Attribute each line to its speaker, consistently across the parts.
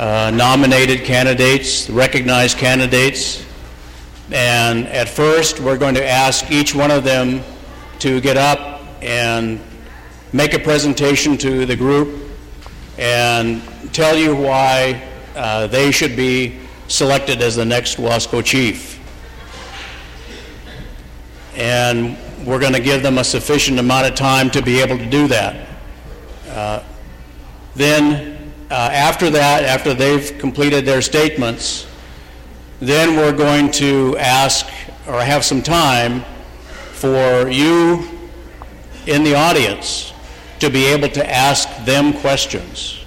Speaker 1: uh, nominated candidates, recognized candidates. And at first, we're going to ask each one of them to get up and make a presentation to the group and tell you why uh, they should be selected as the next Wasco chief. And we're going to give them a sufficient amount of time to be able to do that. Uh, then, after that, after they've completed their statements, then we're going to ask or have some time for you in the audience to be able to ask them questions.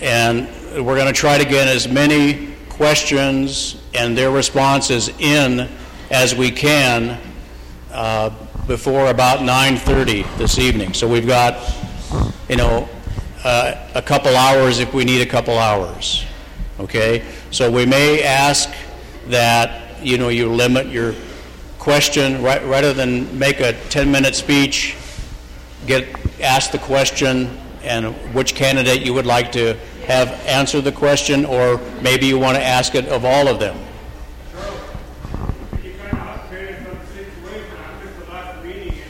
Speaker 1: And we're going to try to get as many questions and their responses in as we can uh, before about 9:30 this evening. So we've got, you know, uh, a couple hours if we need a couple hours. Okay, so we may ask that you know you limit your question right, rather than make a 10-minute speech. Get asked the question and which candidate you would like to have answer the question, or maybe you want to ask it of all of them.
Speaker 2: You kind of upgraded from the situation. I missed the last meeting, and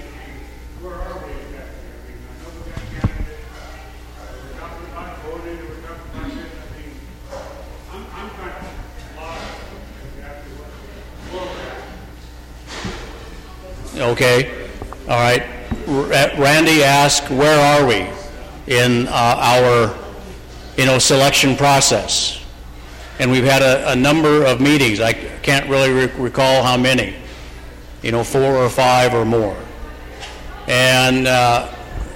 Speaker 2: where are we exactly? I mean, I know we got candidates. uh, We're talking about voting, we're talking about this. I mean, I'm, I'm kind of lost exactly what, where we're at.
Speaker 1: Okay, all right. Randy asked, where are we in uh, our, you know, selection process? And we've had a, a number of meetings. I can't really re- recall how many, you know, four or five or more. And uh,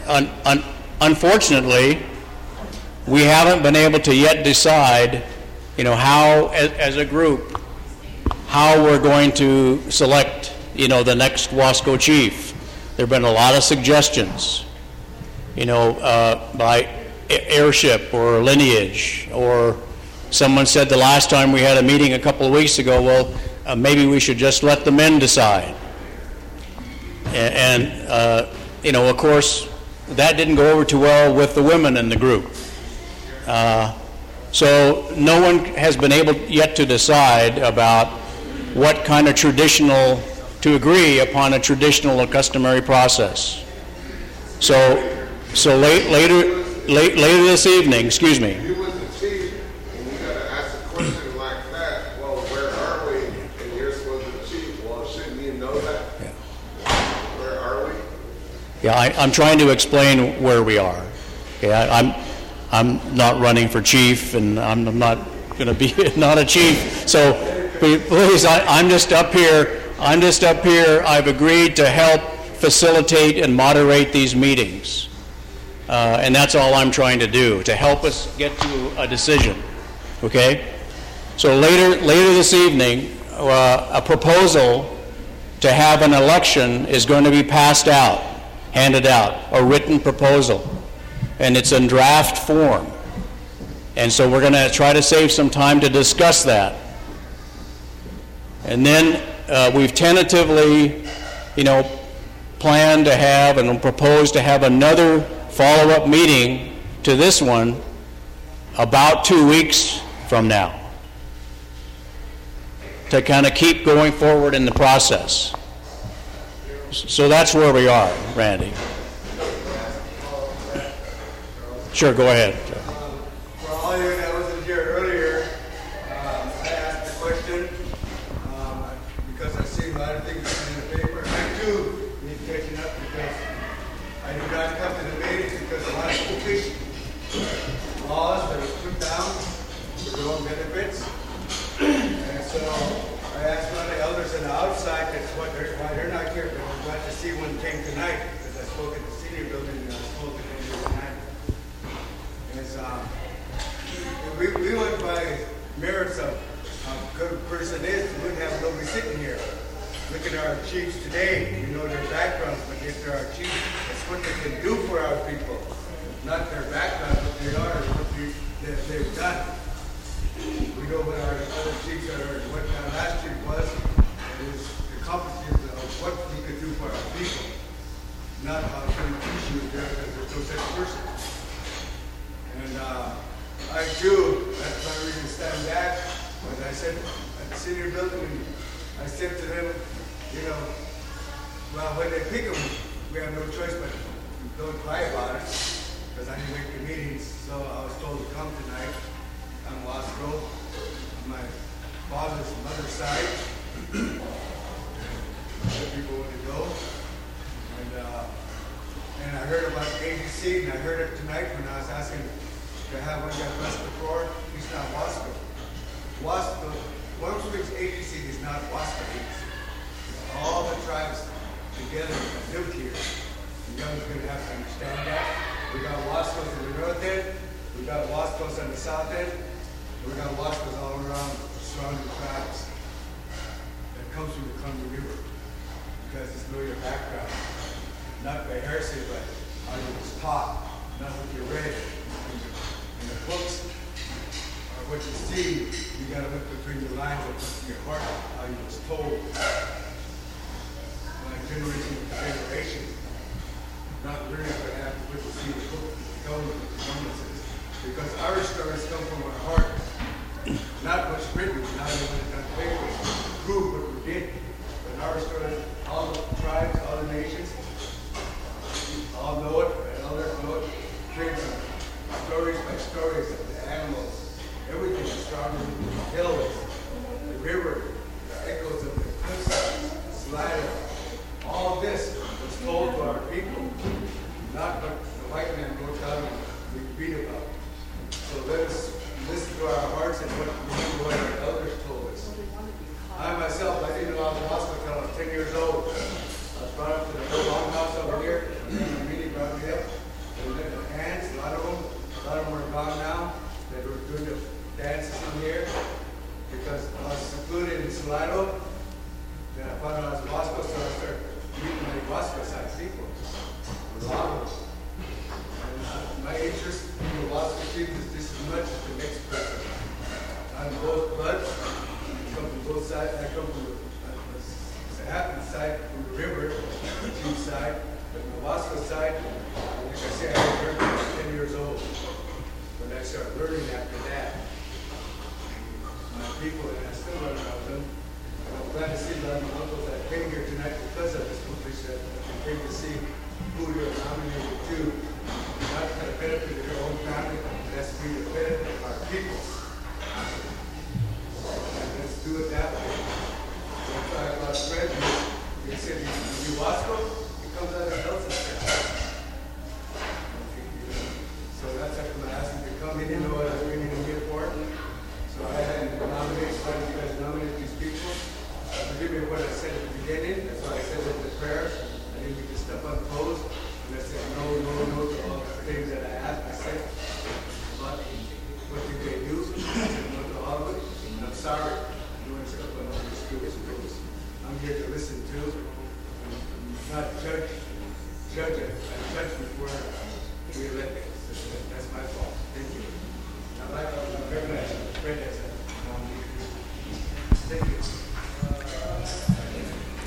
Speaker 1: un- un- unfortunately, we haven't been able to yet decide, you know, how, as, as a group, how we're going to select, you know, the next Wasco chief. There have been a lot of suggestions, you know, uh, by heirship or lineage, or someone said the last time we had a meeting a couple of weeks ago, well, uh, maybe we should just let the men decide. And, uh, you know, of course, that didn't go over too well with the women in the group. Uh, So no one has been able yet to decide about what kind of traditional, to agree upon a traditional or customary process. So, so late, later, late, later this evening, excuse me,
Speaker 3: You was the chief, and you gotta ask a question like that, well, where are we? And you're supposed to be chief, well, shouldn't you know that? Where are we?
Speaker 1: yeah, I, I'm trying to explain where we are. Okay, I, I'm, I'm not running for chief, and I'm, I'm not going to be not a chief. So, please, please, I, I'm just up here. I'm just up here. I've agreed to help facilitate and moderate these meetings, uh, and that's all I'm trying to do to help us get to a decision. Okay. So later, later this evening, uh, a proposal to have an election is going to be passed out, handed out, a written proposal. And it's in draft form. And so we're going to try to save some time to discuss that. And then uh, we've tentatively, you know, planned to have and proposed to have another follow-up meeting to this one about two weeks from now to kind of keep going forward in the process. So that's where we are, Randy. Sure, go ahead.
Speaker 4: The young's gonna have to understand that. We got Wascos in the north end, we got Wascos on the south end, we got Wascos all around the surrounding tribes. That comes from the Columbia River. Because it's know your background. Not by heresy, but how you was taught, not what you read in the, in books or what you see. You gotta look between the lines of your heart, how you was told my generation to generation, not learning what happened with the see the book, government performances. Because our stories come from our heart, not what's written, not even what's on paper, prove what we did. But our stories,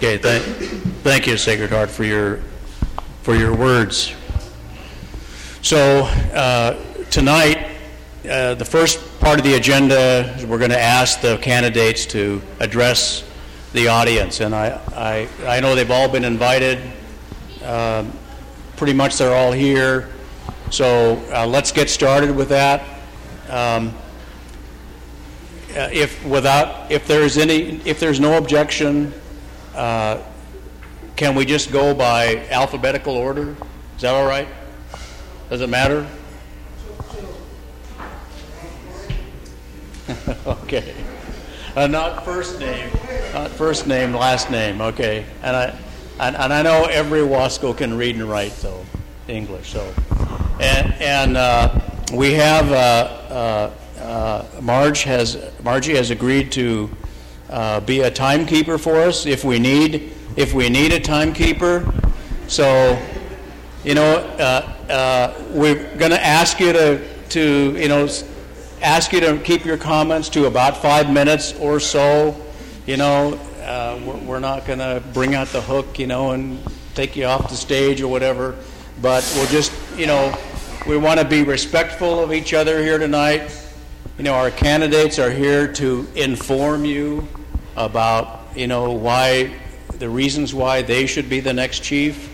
Speaker 1: Okay, thank, thank you, Sacred Heart, for your, for your words. So, uh, tonight, uh, the first part of the agenda, is we're going to ask the candidates to address the audience, and I, I, I know they've all been invited. Um, Pretty much they're all here, so uh, let's get started with that. Um, uh, If, without, if there's any, if there's no objection, uh, can we just go by alphabetical order? Is that all right? Does it matter? Okay. Uh, Not first name, not first name, last name, okay. And I, and and I know every Wasco can read and write, though, English, so. And, and uh, we have, uh, uh, uh, Marge has, Margie has agreed to uh, be a timekeeper for us if we need, if we need a timekeeper. So, you know, uh, uh, we're going to ask you to, to, you know, ask you to keep your comments to about five minutes or so. You know, uh, we're, we're not going to bring out the hook, you know, and take you off the stage or whatever. But we'll just, you know, we want to be respectful of each other here tonight. You know, our candidates are here to inform you about, you know, why, the reasons why they should be the next chief.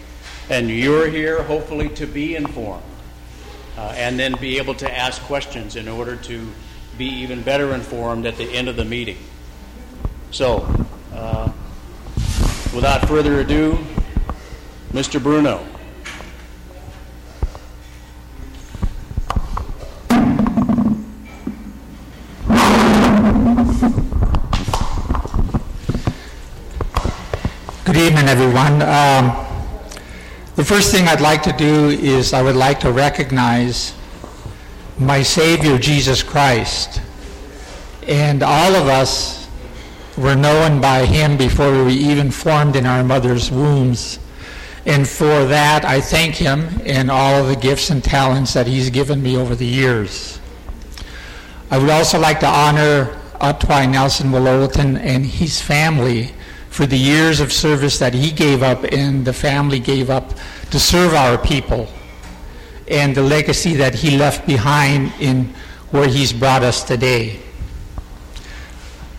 Speaker 1: And you're here hopefully to be informed uh, and then be able to ask questions in order to be even better informed at the end of the meeting. So, uh, without further ado, Mr. Bruno.
Speaker 5: Evening, everyone. Um, the first thing I'd like to do is I would like to recognize my Savior, Jesus Christ. And all of us were known by Him before we were even formed in our mother's wombs. And for that, I thank Him and all of the gifts and talents that He's given me over the years. I would also like to honor Atwai Nelson Wallulatum and his family for the years of service that he gave up and the family gave up to serve our people and the legacy that he left behind in where he's brought us today.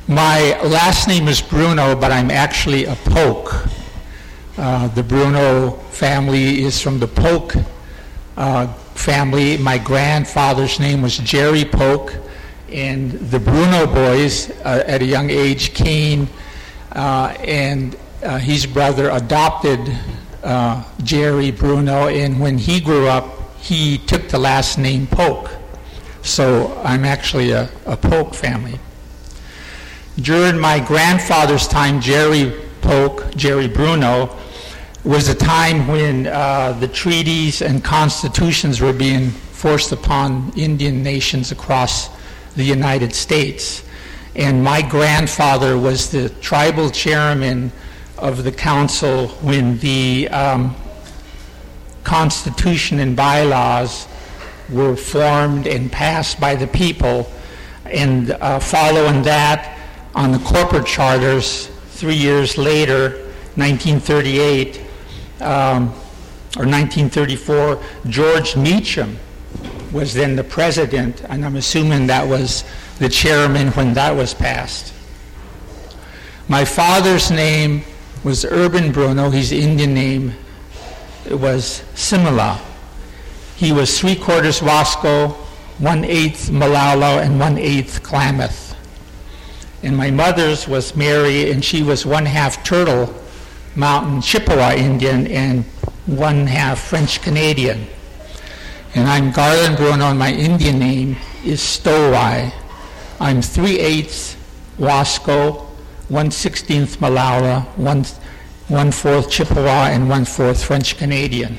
Speaker 5: My last name is Bruno, but I'm actually a Polk. Uh, the Bruno family is from the Polk uh, family. My grandfather's name was Jerry Polk, and the Bruno boys uh, at a young age came and uh, his brother adopted uh, Jerry Bruno, and when he grew up, he took the last name Polk. So I'm actually a, a Polk family. During my grandfather's time, Jerry Polk, Jerry Bruno, was a time when uh, the treaties and constitutions were being forced upon Indian nations across the United States and my grandfather was the tribal chairman of the council when the um, Constitution and bylaws were formed and passed by the people. And uh, following that, on the corporate charters, three years later, 1938 um, or 1934, George Meacham was then the president, and I'm assuming that was the chairman when that was passed. My father's name was Urban Bruno. His Indian name was Simila. He was three quarters Wasco, one eighth Molalla, and one eighth Klamath. And my mother's was Mary, and she was one half Turtle Mountain Chippewa Indian and one half French Canadian. And I'm Garland Bruno, and my Indian name is Stowai. I'm 3 eighths Wasco, 1 16th Molalla, 1, 1 4th Chippewa, and 1 4th French Canadian.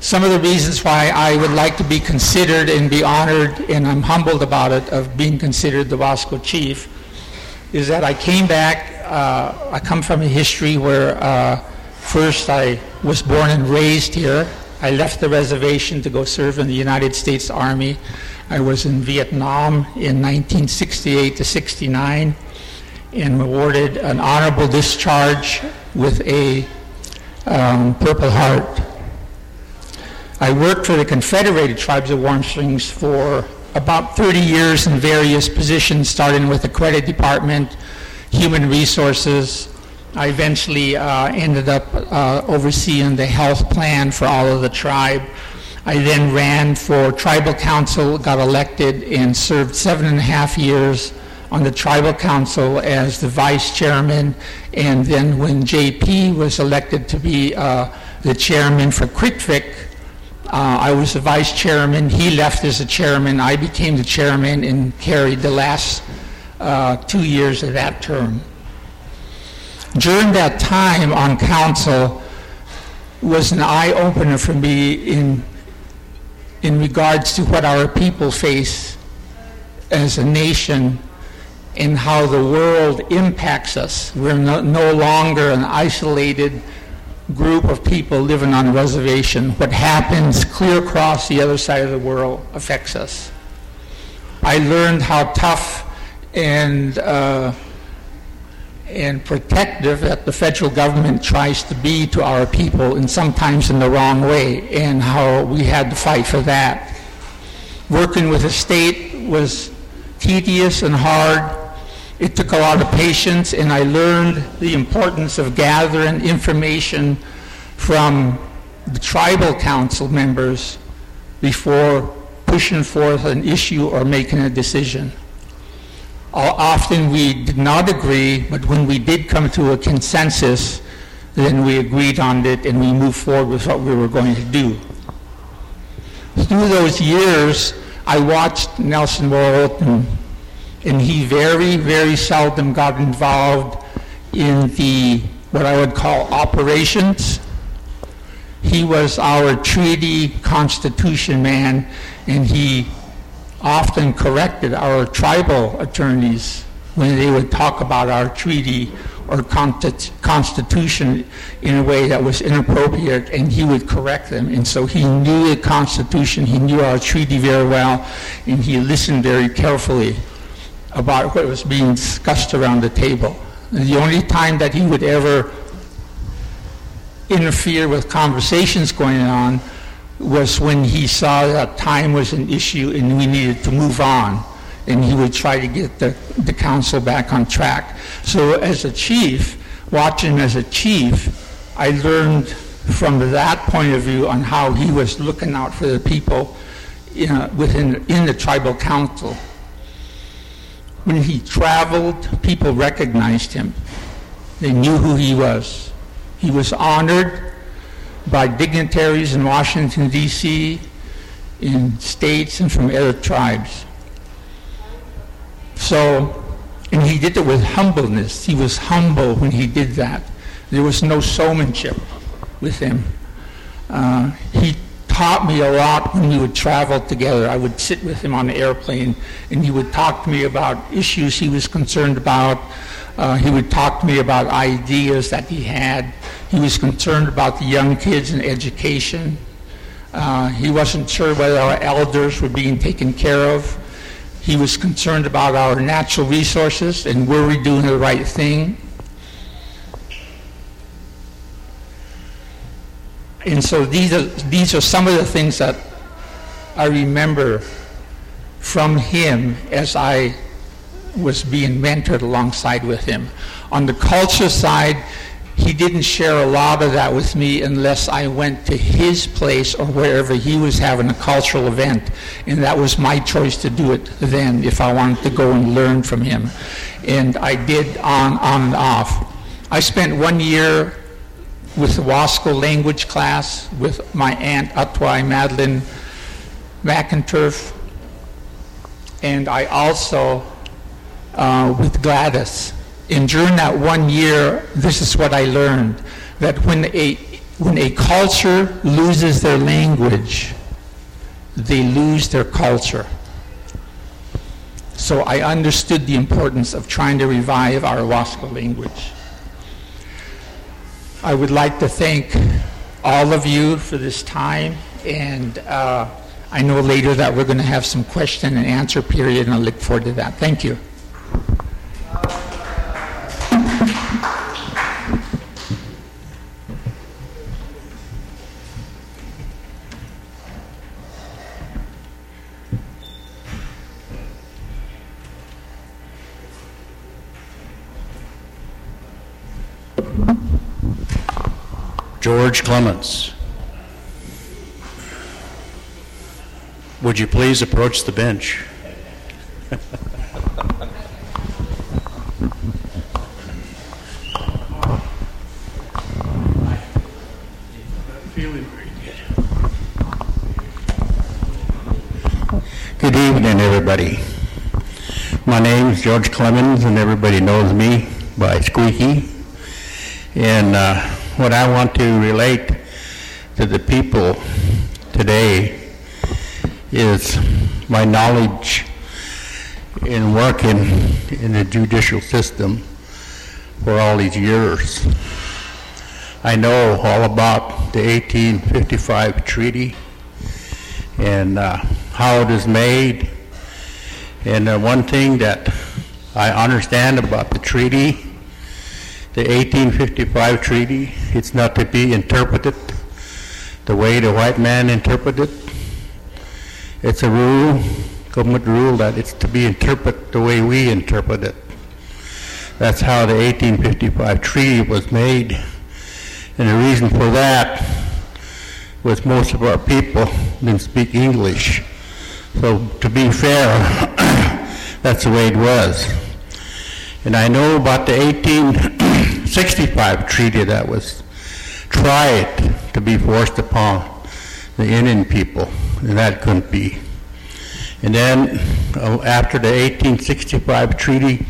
Speaker 5: Some of the reasons why I would like to be considered and be honored, and I'm humbled about it, of being considered the Wasco chief, is that I came back, uh, I come from a history where uh, first I was born and raised here. I left the reservation to go serve in the United States Army. I was in Vietnam in 1968 to 69 and awarded an honorable discharge with a um, Purple Heart. I worked for the Confederated Tribes of Warm Springs for about 30 years in various positions, starting with the credit department, human resources. I eventually uh, ended up uh, overseeing the health plan for all of the tribe. I then ran for tribal council, got elected, and served seven and a half years on the tribal council as the vice chairman. And then when JP was elected to be uh, the chairman for Quitvik, uh, I was the vice chairman. He left as the chairman. I became the chairman and carried the last uh, two years of that term. During that time on council was an eye opener for me in in regards to what our people face as a nation and how the world impacts us. We're no, no, longer an isolated group of people living on a reservation. What happens clear across the other side of the world affects us. I learned how tough and uh, and protective that the federal government tries to be to our people and sometimes in the wrong way and how we had to fight for that. Working with the state was tedious and hard. It took a lot of patience, and I learned the importance of gathering information from the tribal council members before pushing forth an issue or making a decision. Often we did not agree, but when we did come to a consensus, then we agreed on it and we moved forward with what we were going to do. Through those years, I watched Nelson Morton, and he very, very seldom got involved in the, what I would call operations. He was our treaty constitution man, and he often corrected our tribal attorneys when they would talk about our treaty or constitution in a way that was inappropriate, and he would correct them. And so he knew the constitution, he knew our treaty very well, and he listened very carefully about what was being discussed around the table. And the only time that he would ever interfere with conversations going on was when he saw that time was an issue and we needed to move on. And he would try to get the, the council back on track. So as a chief, watching as a chief, I learned from that point of view on how he was looking out for the people know, within in the tribal council. When he traveled, people recognized him. They knew who he was. He was honored by dignitaries in Washington, D.C., in states, and from other tribes. So, and he did it with humbleness. He was humble when he did that. There was no showmanship with him. Uh, he taught me a lot when we would travel together. I would sit with him on the airplane, and he would talk to me about issues he was concerned about. Uh, he would talk to me about ideas that he had. He was concerned about the young kids and education. Uh, he wasn't sure whether our elders were being taken care of. He was concerned about our natural resources and were we doing the right thing. And so these are, these are some of the things that I remember from him as I was being mentored alongside with him. On the culture side, he didn't share a lot of that with me unless I went to his place or wherever he was having a cultural event. And that was my choice to do it then if I wanted to go and learn from him. And I did on, on and off. I spent one year with the Wasco language class with my aunt Atwai Madeline McInturff. And I also uh, with Gladys. And during that one year, this is what I learned, that when a, when a culture loses their language, they lose their culture. So I understood the importance of trying to revive our Wasco language. I would like to thank all of you for this time, and uh, I know later that we're going to have some question and answer period, and I look forward to that. Thank you.
Speaker 1: George Clements. Would you please approach the bench?
Speaker 2: Good.
Speaker 6: Good evening, everybody. My name is George Clements, and everybody knows me by Squeaky. And uh, what I want to relate to the people today is my knowledge in working in the judicial system for all these years. I know all about the 1855 treaty and uh, how it is made. And uh, one thing that I understand about the treaty, the 1855 treaty, it's not to be interpreted the way the white man interpreted. It's a rule, government rule, that it's to be interpreted the way we interpret it. That's how the 1855 treaty was made. And the reason for that was most of our people didn't speak English. So to be fair, that's the way it was. And I know about the 1865 treaty that was tried to be forced upon the Indian people, and that couldn't be. And then uh, after the 1865 treaty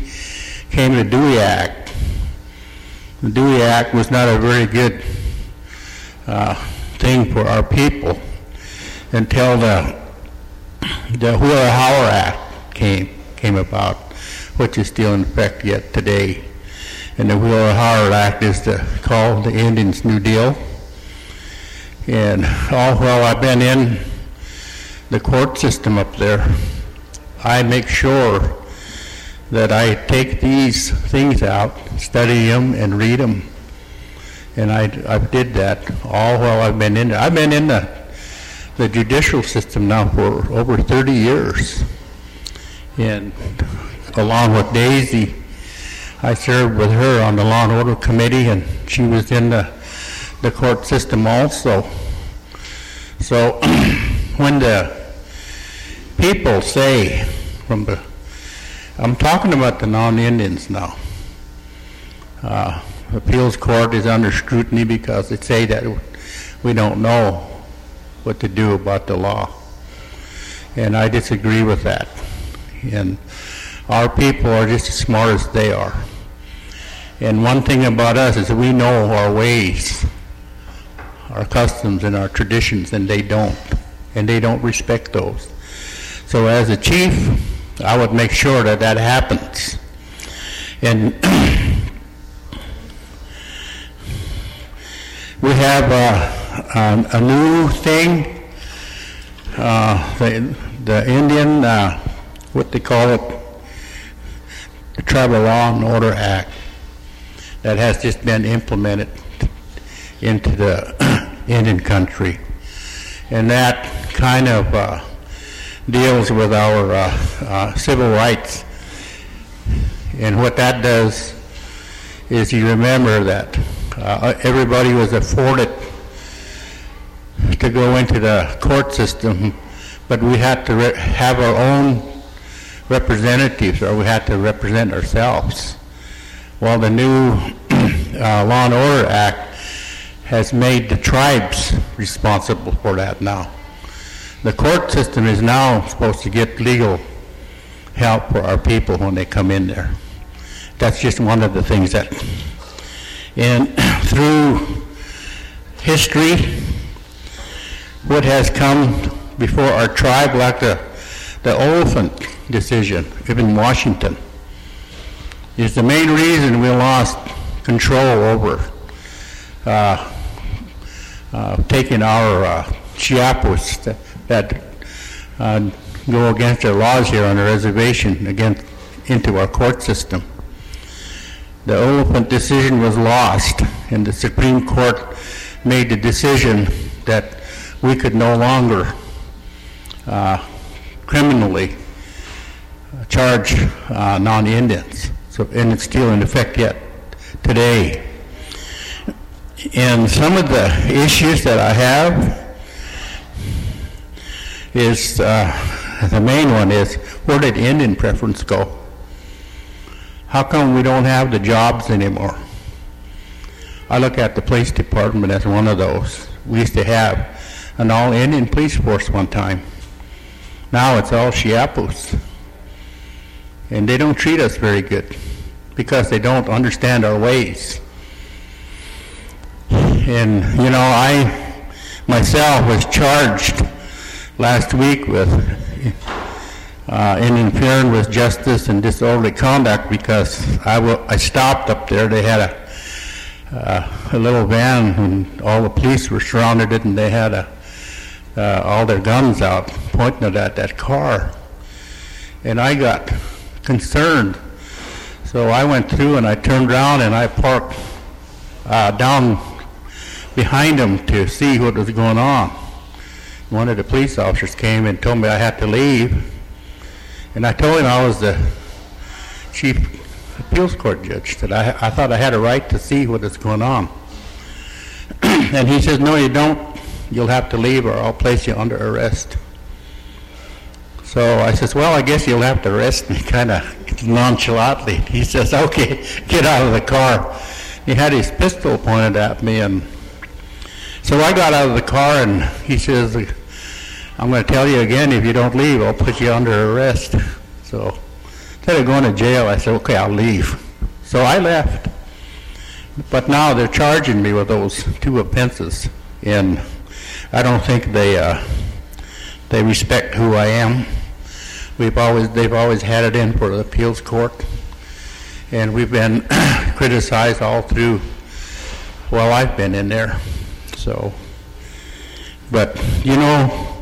Speaker 6: came the Dewey Act. The Dewey Act was not a very good uh, thing for our people until the the Wheeler Howard Act came came about, which is still in effect yet today. And the Wheeler Howard Act is the, called the Indians New Deal. And all while I've been in the court system up there, I make sure that I take these things out, study them, and read them. And I, I did that all while I've been in. I've been in the the judicial system now for over 30 years. And along with Daisy, I served with her on the Law and Order Committee, and she was in the, the court system also. So when the people say from the, I'm talking about the non-Indians now. Uh, appeals court is under scrutiny because they say that we don't know what to do about the law. And I disagree with that. And our people are just as smart as they are. And one thing about us is we know our ways, our customs and our traditions, and they don't. And they don't respect those. So as a chief, I would make sure that that happens. And we have uh, um, a new thing, uh, the, the Indian, uh, what they call it, the Tribal Law and Order Act, that has just been implemented into the Indian country. And that kind of uh, deals with our uh, uh, civil rights. And what that does is you remember that uh, everybody was afforded to go into the court system, but we had to re- have our own representatives, or we had to represent ourselves. Well, the new uh, Law and Order Act has made the tribes responsible for that now. The court system is now supposed to get legal help for our people when they come in there. That's just one of the things that, and through history, what has come before our tribe, like the, the Oliphant decision even Washington, is the main reason we lost control over uh, uh, taking our uh, Chiapos that, that uh, go against our laws here on the reservation against into our court system. The Oliphant decision was lost, and the Supreme Court made the decision that we could no longer uh, criminally charge uh, non-Indians. So, and it's still in effect yet today. And some of the issues that I have is uh, the main one is where did Indian preference go? How come we don't have the jobs anymore? I look at the police department as one of those. We used to have an all Indian police force one time. Now it's all Chiapos. And they don't treat us very good because they don't understand our ways. And, you know, I myself was charged last week with uh, interfering with justice and disorderly conduct because I, stopped up there. They had a, uh, a little van and all the police were surrounded it and they had a, uh, all their guns out pointing it at that car. And I got concerned. So I went through and I turned around and I parked uh, down behind them to see what was going on. One of the police officers came and told me I had to leave. And I told him I was the chief appeals court judge, that I, I thought I had a right to see what is going on. and he says, no, you don't. You'll have to leave or I'll place you under arrest. So I says, well, I guess you'll have to arrest me kind of nonchalantly. He says, okay, get out of the car. He had his pistol pointed at me and so I got out of the car and he says, I'm going to tell you again, if you don't leave, I'll put you under arrest. So instead of going to jail, I said, okay, I'll leave. So I left. But now they're charging me with those two offenses. And I don't think they, uh, they respect who I am. We've always, they've always had it in for the appeals court. And we've been criticized all through, while I've been in there. So, but you know,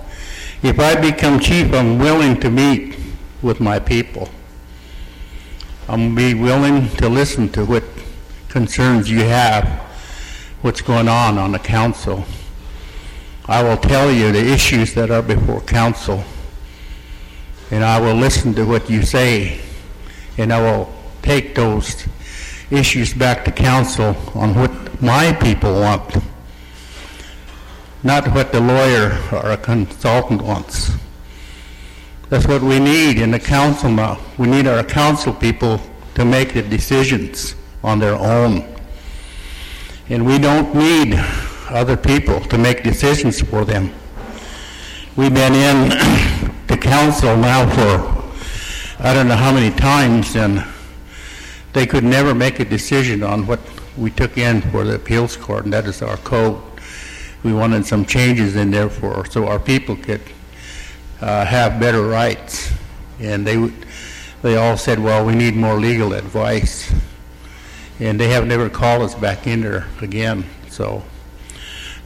Speaker 6: if I become chief, I'm willing to meet with my people. I'm be willing to listen to what concerns you have, what's going on on the council. I will tell you the issues that are before council, and I will listen to what you say, and I will take those issues back to council on what my people want not what the lawyer or a consultant wants. That's what we need in the council now. We need our council people to make the decisions on their own. And we don't need other people to make decisions for them. We've been in the council now for I don't know how many times, and they could never make a decision on what we took in for the appeals court, and that is our code we wanted some changes in there for so our people could uh, have better rights. And they they all said, well, we need more legal advice. And they have never called us back in there again. So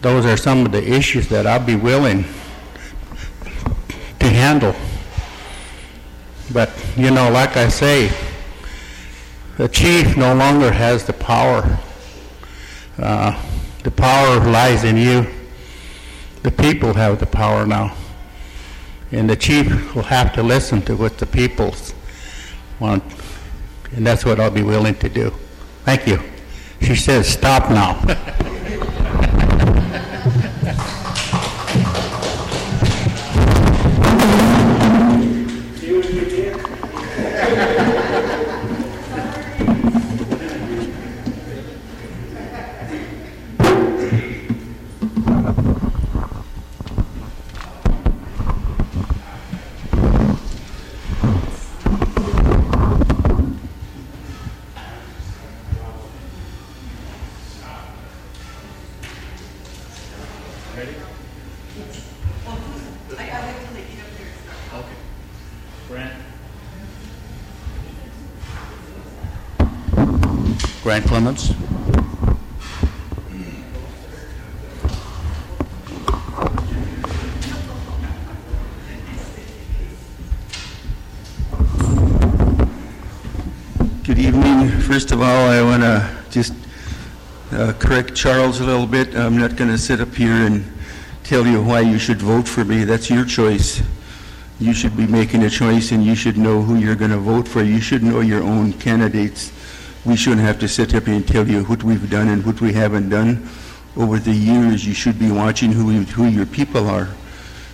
Speaker 6: those are some of the issues that I'd be willing to handle. But, you know, like I say, the chief no longer has the power. Uh, the power lies in you. The people have the power now. And the chief will have to listen to what the people want. And that's what I'll be willing to do. Thank you. She says, stop now. Grant Clements.
Speaker 7: Good evening. First of all, I want to just uh, correct Charles a little bit. I'm not going to sit up here and tell you why you should vote for me. That's your choice. You should be making a choice and you should know who you're going to vote for. You should know your own candidates. We shouldn't have to sit up here and tell you what we've done and what we haven't done. Over the years, you should be watching who, who your people are.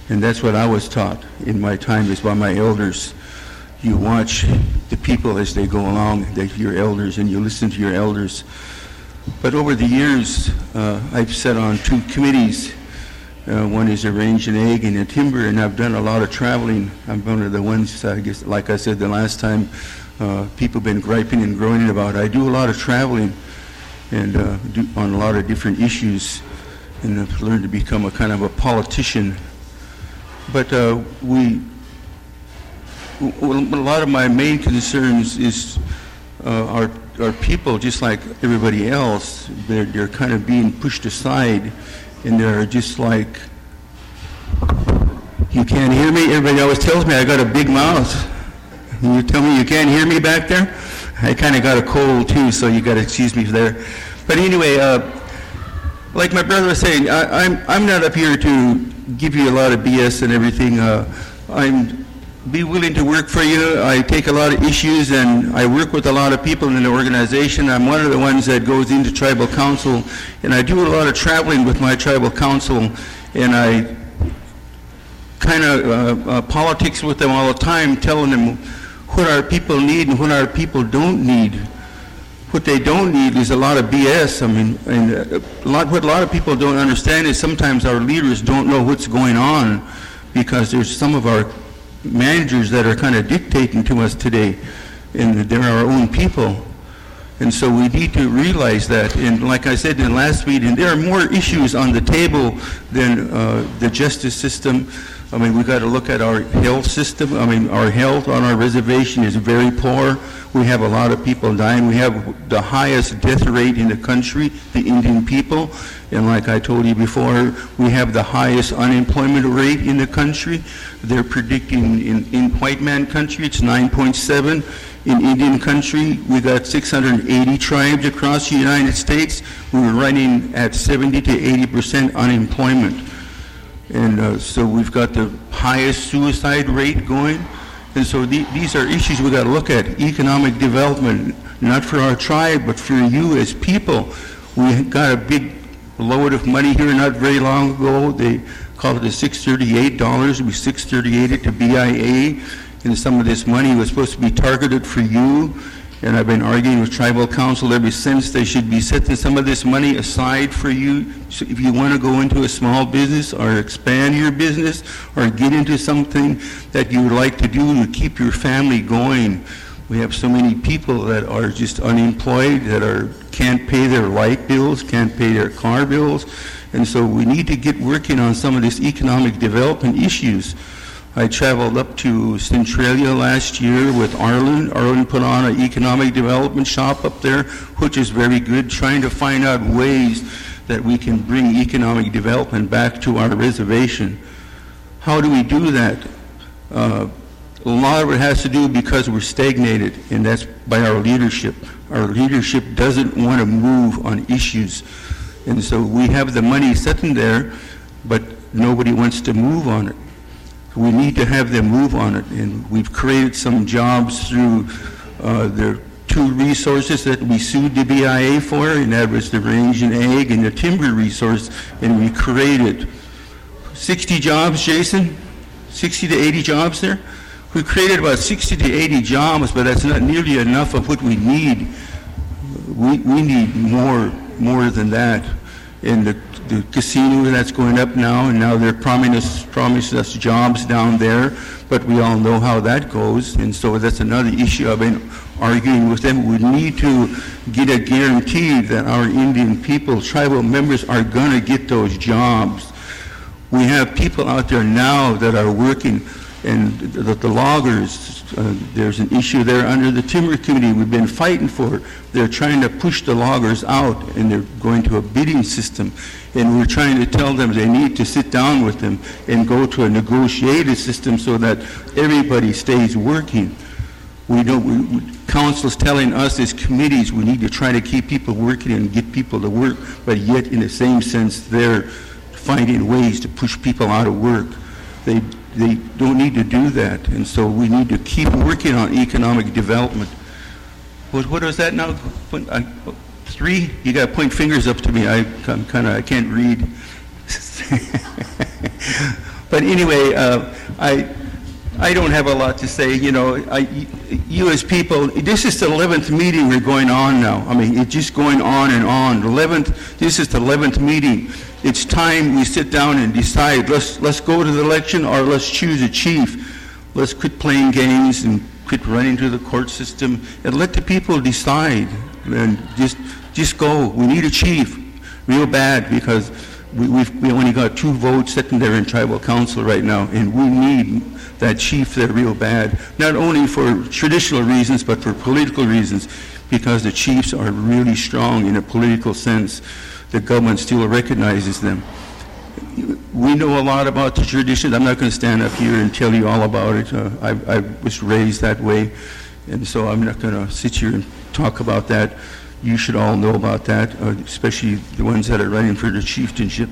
Speaker 7: And that's what I was taught in my time is by my elders. You watch the people as they go along, that your elders, and you listen to your elders. But over the years, uh, I've sat on two committees. Uh, one is arrange and egg and a timber, and I've done a lot of traveling. I'm one of the ones, I guess, like I said the last time, uh, people have been griping and groaning about. I do a lot of traveling and uh, do, on a lot of different issues, and I've learned to become a kind of a politician. But uh, we, a lot of my main concerns is uh, our our people, just like everybody else, they're they're kind of being pushed aside, and they're just like. You can't hear me. Everybody always tells me I got a big mouth. Can you tell me you can't hear me back there? I kind of got a cold too, so you got to excuse me there. But anyway, uh, like my brother was saying, I, I'm I'm not up here to give you a lot of BS and everything. Uh, I'm be willing to work for you. I take a lot of issues and I work with a lot of people in the organization. I'm one of the ones that goes into tribal council and I do a lot of traveling with my tribal council and I kind of uh, uh, politics with them all the time, telling them what our people need and what our people don't need. What they don't need is a lot of BS. I mean, and uh, a lot, what a lot of people don't understand is sometimes our leaders don't know what's going on because there's some of our managers that are kind of dictating to us today, and they're our own people. And so we need to realize that. And like I said in the last meeting, there are more issues on the table than uh, the justice system. I mean, we've got to look at our health system. I mean, our health on our reservation is very poor. We have a lot of people dying. We have the highest death rate in the country, the Indian people. And like I told you before, we have the highest unemployment rate in the country. They're predicting in, in white man country, it's 9.7. In Indian country, we got 680 tribes across the United States. We're running at 70 to 80 percent unemployment. And uh, so we've got the highest suicide rate going. And so the, these are issues we got to look at. Economic development, not for our tribe, but for you as people. We got a big load of money here not very long ago. They called it the $638. We 638 it to BIA. And some of this money was supposed to be targeted for you. And I've been arguing with tribal council ever since they should be setting some of this money aside for you. So if you want to go into a small business or expand your business or get into something that you would like to do to keep your family going. We have so many people that are just unemployed, that are can't pay their light bills, can't pay their car bills. And so we need to get working on some of these economic development issues. I traveled up to Centralia last year with Arlen. Arlen put on an economic development shop up there, which is very good, trying to find out ways that we can bring economic development back to our reservation. How do we do that? Uh, a lot of it has to do because we're stagnated, and that's by our leadership. Our leadership doesn't want to move on issues. And so we have the money sitting there, but nobody wants to move on it we need to have them move on it. And we've created some jobs through uh, the two resources that we sued the BIA for, and that was the range and egg and the timber resource, and we created 60 jobs, Jason? 60 to 80 jobs there? We created about 60 to 80 jobs, but that's not nearly enough of what we need. We, we need more, more than that. And the the casino that's going up now, and now they're promising us, promising us jobs down there, but we all know how that goes, and so that's another issue I've been arguing with them. We need to get a guarantee that our Indian people, tribal members, are going to get those jobs. We have people out there now that are working and that the loggers, uh, there's an issue there under the timber committee we've been fighting for. They're trying to push the loggers out, and they're going to a bidding system. And we're trying to tell them they need to sit down with them and go to a negotiated system so that everybody stays working. We don't. We, council's telling us as committees we need to try to keep people working and get people to work, but yet in the same sense they're finding ways to push people out of work. They they don't need to do that. And so we need to keep working on economic development. What, what is that now? Three? You got to point fingers up to me. I, am kind of, I can't read. but anyway, uh, I, I don't have a lot to say. You know, I, you as people, this is the 11th meeting we're going on now. I mean, it's just going on and on. 11th, this is the 11th meeting it's time we sit down and decide let's let's go to the election or let's choose a chief. Let's quit playing games and quit running to the court system and let the people decide and just just go. We need a chief real bad because we, we only got two votes sitting there in tribal council right now, and we need that chief there real bad. Not only for traditional reasons, but for political reasons, because the chiefs are really strong in a political sense the government still recognizes them. We know a lot about the traditions. I'm not going to stand up here and tell you all about it. Uh, I, I was raised that way, and so I'm not going to sit here and talk about that. You should all know about that, uh, especially the ones that are running for the chieftainship.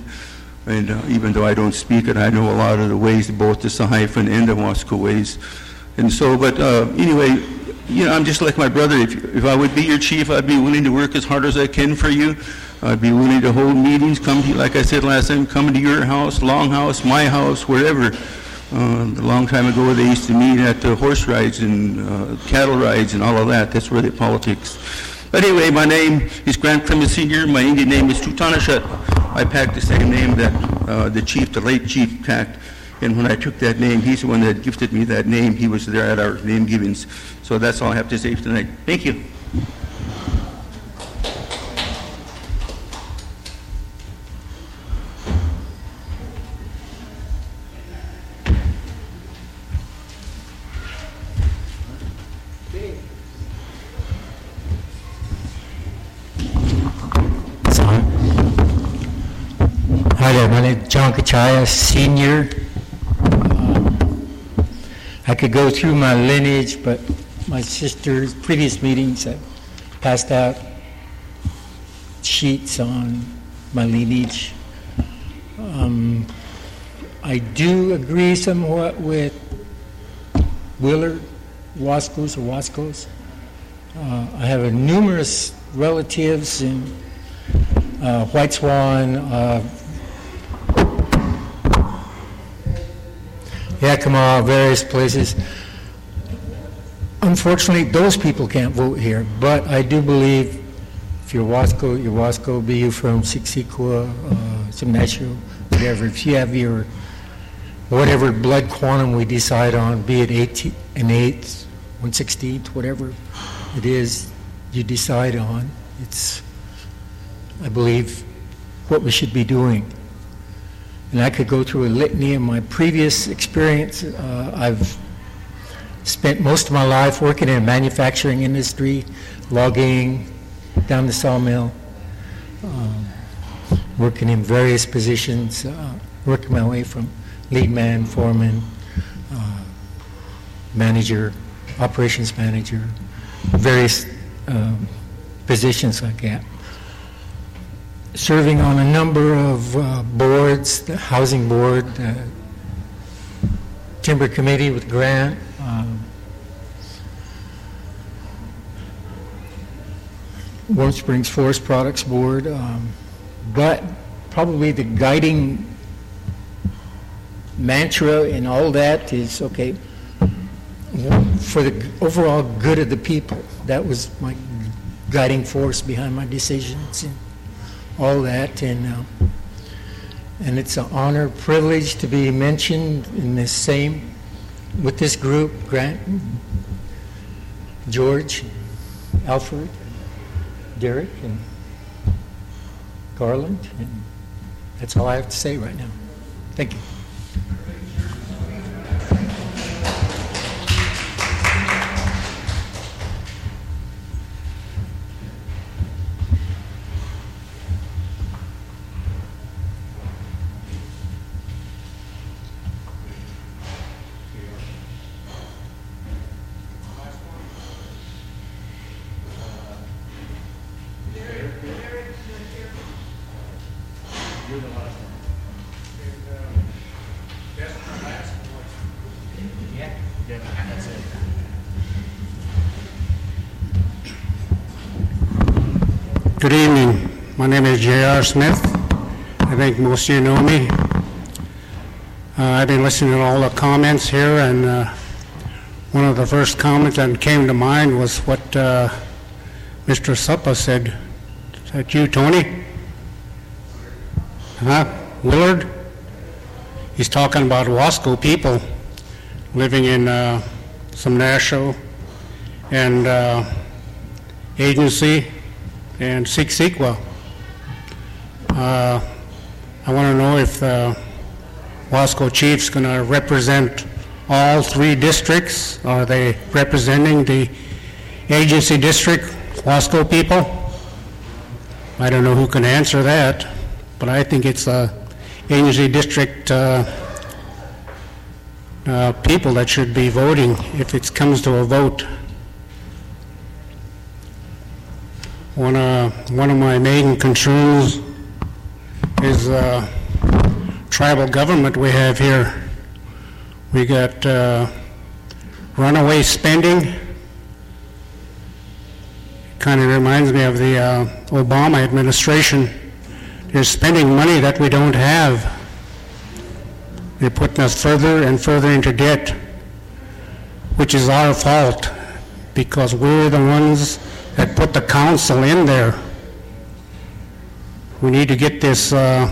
Speaker 7: And uh, even though I don't speak it, I know a lot of the ways, both the Sahaptin and the Wasco ways. And so, but uh, anyway, you know, I'm just like my brother. If, if I would be your chief, I'd be willing to work as hard as I can for you. I'd be willing to hold meetings, come to like I said last time, come to your house, Long House, my house, wherever. Uh, a long time ago, they used to meet at the horse rides and uh, cattle rides and all of that. That's where the politics. But anyway, my name is Grant Clements Sr. My Indian name is Tutanashat. I packed the same name that uh, the chief, the late chief, packed. And when I took that name, he's the one that gifted me that name. He was there at our name givings. So that's all I have to say for tonight. Thank you.
Speaker 8: Senior. Uh, I could go through my lineage, but my sister's previous meetings have passed out sheets on my lineage. Um, I do agree somewhat with Willard Wascos or Wascos. Uh, I have a numerous relatives in uh, White Swan, uh, Yakima, various places. Unfortunately, those people can't vote here, but I do believe if you're Wasco, you're Wasco, be you from Seekseequa, uh, Simnasho, whatever, if you have your, whatever blood quantum we decide on, be it 18, an eighth, 116th, whatever it is you decide on, it's, I believe, what we should be doing. And I could go through a litany of my previous experience. Uh, I've spent most of my life working in the manufacturing industry, logging, down the sawmill, um, working in various positions, uh, working my way from lead man, foreman, uh, manager, operations manager, various um, positions like that serving on a number of uh, boards, the Housing Board, the Timber Committee with Grant, um, Warm Springs Forest Products Board, um, but probably the guiding mantra in all that is, okay, for the overall good of the people. That was my guiding force behind my decisions all that, and uh, and it's an honor, privilege to be mentioned in this same with this group, Grant, George, Alfred, Derek, and Garland, and that's all I have to say right now. Thank you.
Speaker 9: Smith. I think most of you know me. Uh, I've been listening to all the comments here, and uh, one of the first comments that came to mind was what uh, Mr. Suppah said. Is that you, Tony? Huh? Willard? He's talking about Wasco people living in uh, Simnasho and uh, agency and Seekseequa. Uh, I want to know if the Wasco Chief's going to represent all three districts? Are they representing the agency district, Wasco people? I don't know who can answer that, but I think it's the agency district uh, uh, people that should be voting if it comes to a vote. One, uh, one of my main concerns is uh, tribal government we have here. We got uh, runaway spending. Kind of reminds me of the uh, Obama administration. They're spending money that we don't have. They're putting us further and further into debt, which is our fault because we're the ones that put the council in there. We need to get this uh,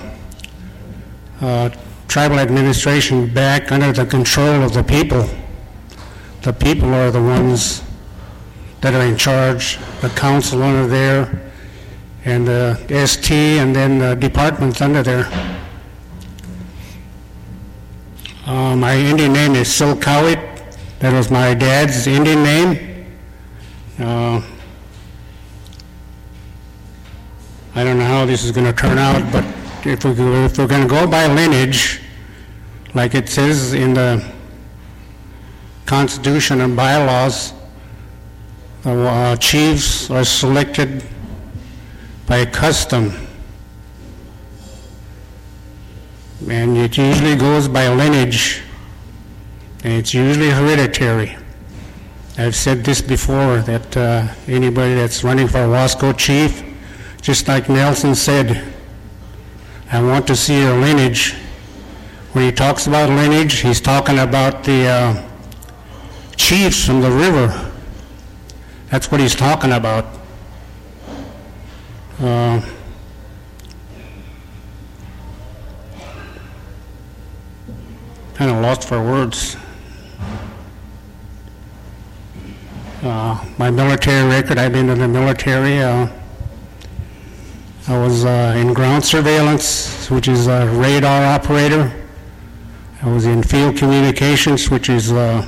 Speaker 9: uh, tribal administration back under the control of the people. The people are the ones that are in charge, the council under there, and the ST, and then the departments under there. Uh, My Indian name is Silkawit. That was my dad's Indian name. Uh, I don't know how this is going to turn out, but if we, if we're going to go by lineage, like it says in the Constitution and bylaws, the uh, chiefs are selected by custom. And it usually goes by lineage, and it's usually hereditary. I've said this before, that uh, anybody that's running for Wasco chief, just like Nelson said, I want to see your lineage. When he talks about lineage, he's talking about the uh, chiefs from the river. That's what he's talking about. Uh, Kind of lost for words. Uh, My military record, I've been in the military. uh, I was uh, in ground surveillance, which is a radar operator. I was in field communications, which is uh,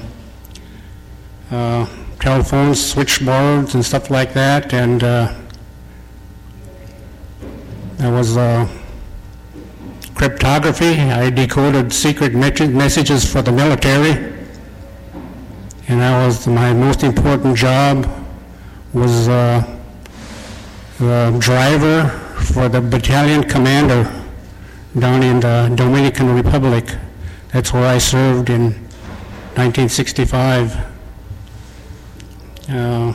Speaker 9: uh, telephones, switchboards, and stuff like that. And uh, I was uh, cryptography. I decoded secret messages for the military. And that was my most important job was uh, the driver for the battalion commander down in the Dominican Republic. That's where I served in 1965. Uh,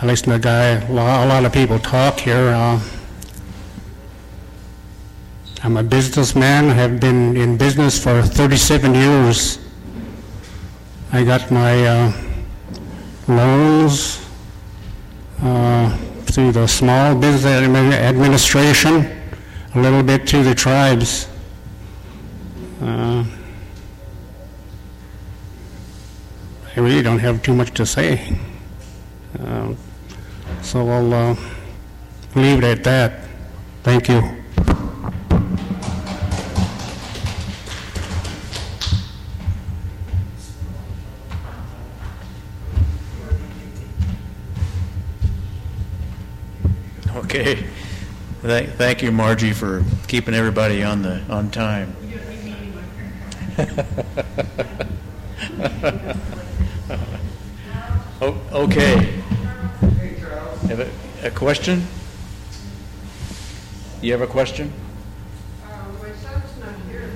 Speaker 9: I listened to a guy, a lot of people talk here. Uh, I'm a businessman. I have been in business for 37 years. I got my uh, loans uh, through the Small Business Administration, a little bit to the tribes. Uh, I really don't have too much to say. Uh, So I'll uh, leave it at that. Thank you.
Speaker 1: Okay. Thank, thank you, Margie, for keeping everybody on the, on time. O- Okay. Have a, a question? You have a question?
Speaker 10: Uh, my son's not here,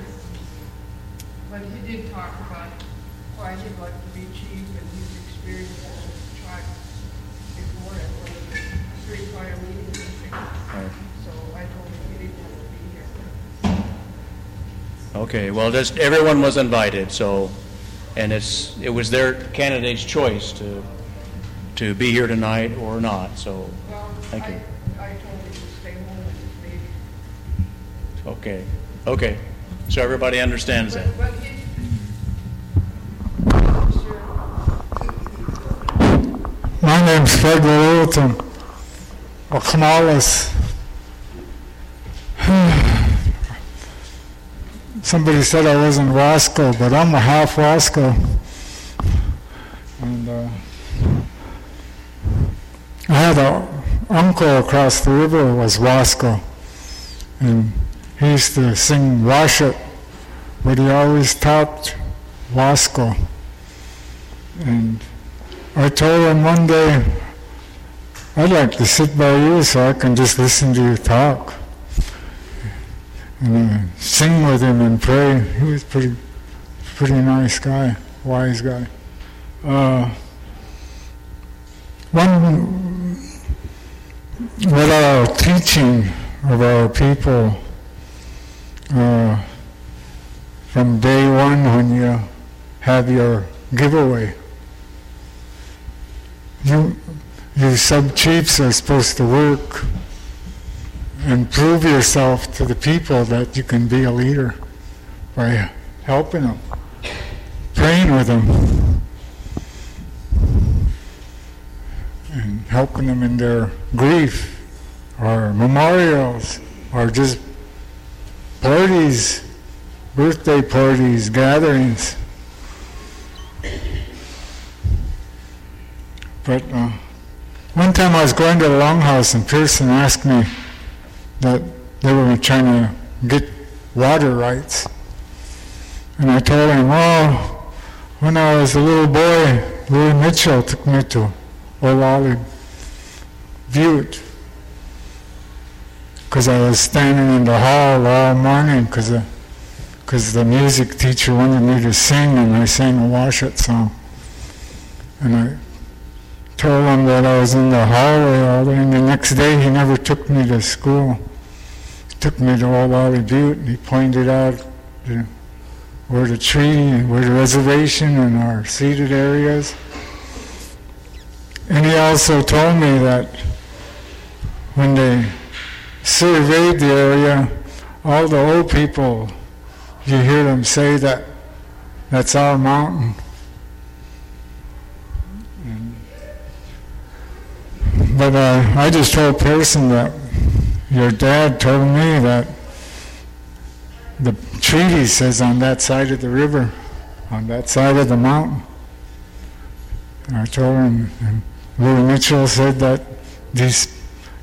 Speaker 10: but he did talk about why he'd like to be chief and his experience as a tribe before at one of the three fire meetings. and things. So I told him he didn't have to be here.
Speaker 1: Okay, well, just, everyone was invited, so, and it's, it was their candidate's choice to, to be here tonight or not, so,
Speaker 10: Well,
Speaker 1: Thank you.
Speaker 10: I, I told him to stay home with his baby.
Speaker 1: okay, okay. So everybody understands that?
Speaker 10: But, but he, Sure.
Speaker 11: My name's Fred Littleton of Canales. Somebody said I wasn't Wasco, but I'm a half Wasco. And uh, I had a uncle across the river who was Wasco, and he used to sing Washat, but he always talked Wasco. And I told him one day, I'd like to sit by you so I can just listen to you talk. And sing with him and pray. He was pretty, pretty nice guy, wise guy. Uh, one, what our teaching of our people uh, from day one when you have your giveaway. You, you sub-chiefs are supposed to work and prove yourself to the people that you can be a leader by helping them, praying with them, and helping them in their grief, or memorials, or just parties, birthday parties, gatherings. But uh, one time I was going to the longhouse and Pearson asked me that they were trying to get water rights. And I told him, oh, when I was a little boy, Louis Mitchell took me to Old Olallie Butte because I was standing in the hall all morning because because the music teacher wanted me to sing and I sang a Washoe song. And I told him that I was in the hallway all day and the next day he never took me to school. Took me to Olallie Butte and he pointed out the, where the tree and where the reservation and our seated areas. And he also told me that when they surveyed the area, all the old people, you hear them say that that's our mountain. But uh, I just told Pearson that your dad told me that the treaty says on that side of the river, on that side of the mountain. And I told him, and Louis Mitchell said that these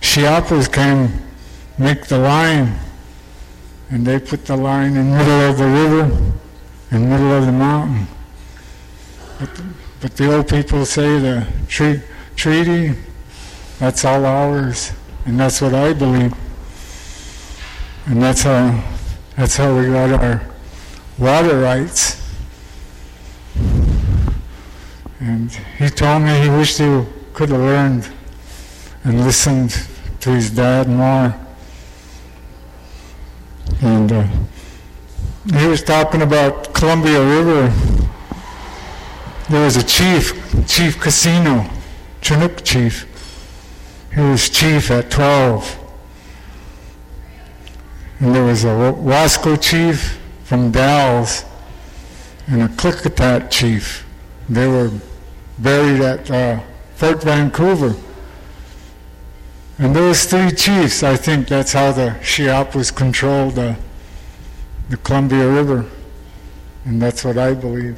Speaker 11: Chiapas came make the line, and they put the line in the middle of the river, in the middle of the mountain. But the, but the old people say the tre- treaty, that's all ours, and that's what I believe. And that's how, that's how we got our water rights. And he told me he wished he could have learned and listened to his dad more. And uh, he was talking about Columbia River. There was a chief, Chief Casino, Chinook chief. Was chief at 12. And there was a Wasco chief from Dalles and a Klickitat chief. They were buried at uh, Fort Vancouver. And those three chiefs, I think that's how the Chiapas controlled the, the Columbia River. And that's what I believe.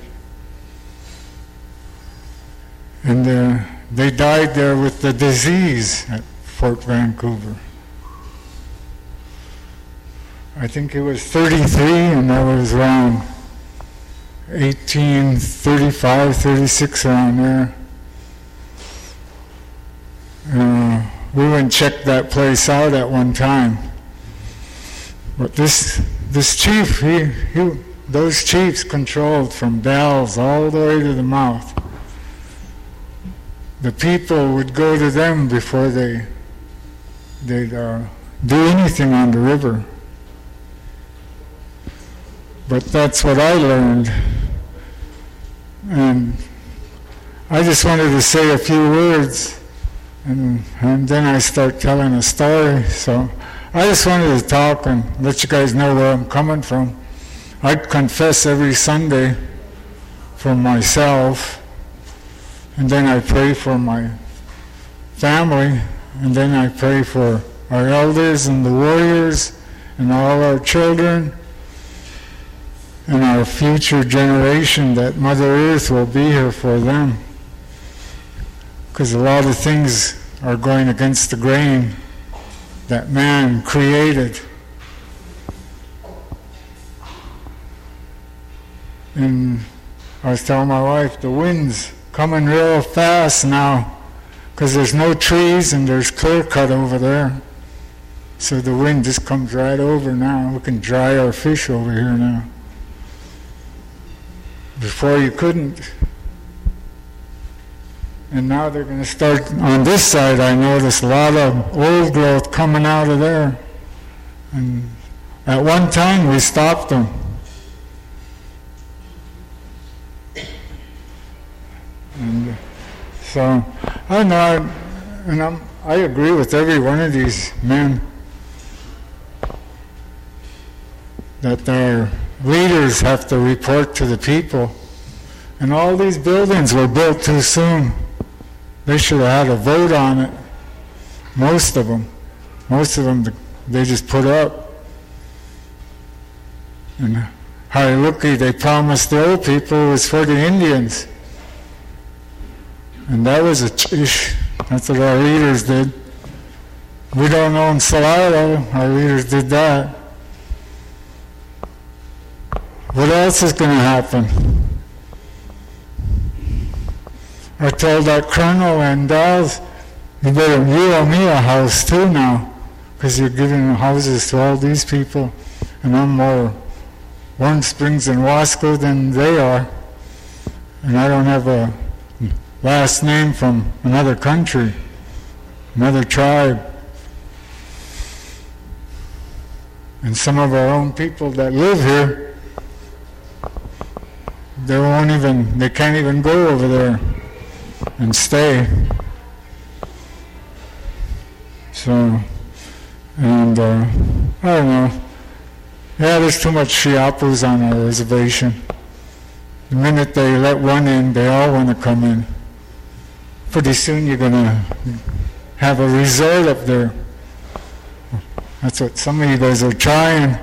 Speaker 11: And uh, they died there with the disease at Fort Vancouver. I think it was 33, and that was around 1835, 36, around there. Uh, we went and checked that place out at one time. But this this chief, he, he those chiefs controlled from Dalles all the way to the mouth. The people would go to them before they they'd uh, do anything on the river. But that's what I learned. And I just wanted to say a few words and, and then I start telling a story. So I just wanted to talk and let you guys know where I'm coming from. I confess every Sunday for myself, and then I pray for my family, and then I pray for our elders and the warriors and all our children and our future generation that Mother Earth will be here for them because a lot of things are going against the grain that man created. And I was telling my wife, the wind's coming real fast now because there's no trees and there's clear cut over there. So the wind just comes right over now. We can dry our fish over here now. Before you couldn't. And now they're going to start on this side. I noticed a lot of old growth coming out of there. And at one time we stopped them. And uh, so I know, I, and I'm, I agree with every one of these men that their leaders have to report to the people. And all these buildings were built too soon. They should have had a vote on it. Most of them. Most of them, they just put up. And uh, Hariluki, they promised the old people it was for the Indians. And that was a chish. That's what our leaders did. We don't own Salado. Our leaders did that. What else is going to happen? I told that colonel and Dawes, you better, you owe me a house too now, because you're giving houses to all these people, and I'm more Warm Springs and Wasco than they are, and I don't have a last name from another country, another tribe. And some of our own people that live here, they won't even, they can't even go over there and stay. So, and uh, I don't know. Yeah, there's too much Chiapos on our reservation. The minute they let one in, they all want to come in. Pretty soon you're going to have a resort up there. That's what some of you guys are trying.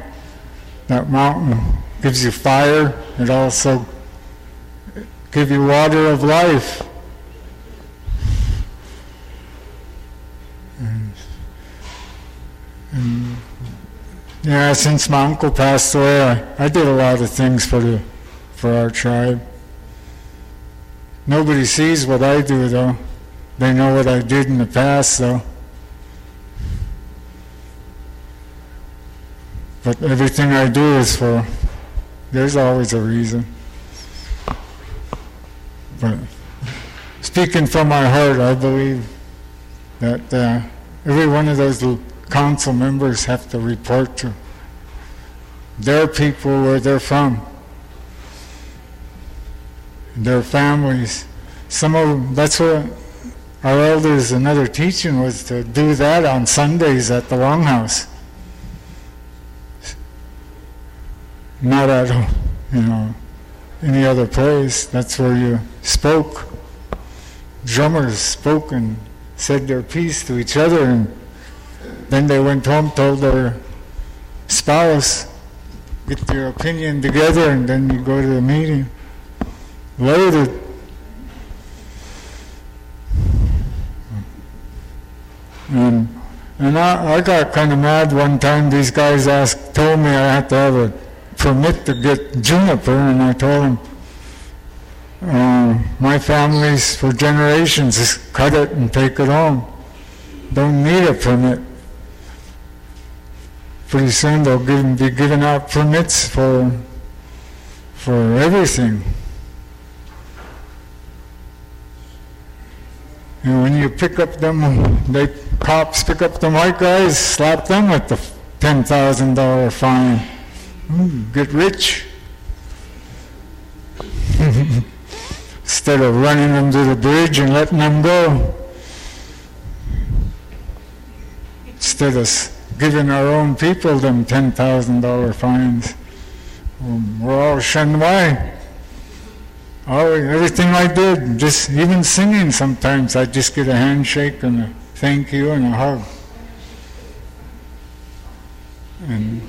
Speaker 11: That mountain gives you fire. It also gives you water of life. And, and yeah, since my uncle passed away, I, I did a lot of things for the for our tribe. Nobody sees what I do, though. They know what I did in the past, though. But everything I do is for, there's always a reason. But speaking from my heart, I believe that uh, every one of those council members have to report to their people where they're from, their families. Some of them, that's what our elders, another teaching was to do that on Sundays at the Longhouse. Not at, you know, any other place. That's where you spoke. Drummers spoke and said their piece to each other, and then they went home, told their spouse, get their opinion together, and then you go to the meeting. Loaded. And, and I, I got kind of mad one time. These guys asked, told me I had to have a permit to get juniper, and I told them, uh, my family's for generations, just cut it and take it home. Don't need a permit. Pretty soon they'll give, be giving out permits for for everything. And when you pick up them, they cops pick up the white guys, slap them with the ten thousand dollar fine. Ooh, get rich. Instead of running them to the bridge and letting them go. Instead of giving our own people them ten thousand dollar fines. Um, we're all shunned away. Oh, everything I did, just even singing sometimes, I just get a handshake and a thank you and a hug. And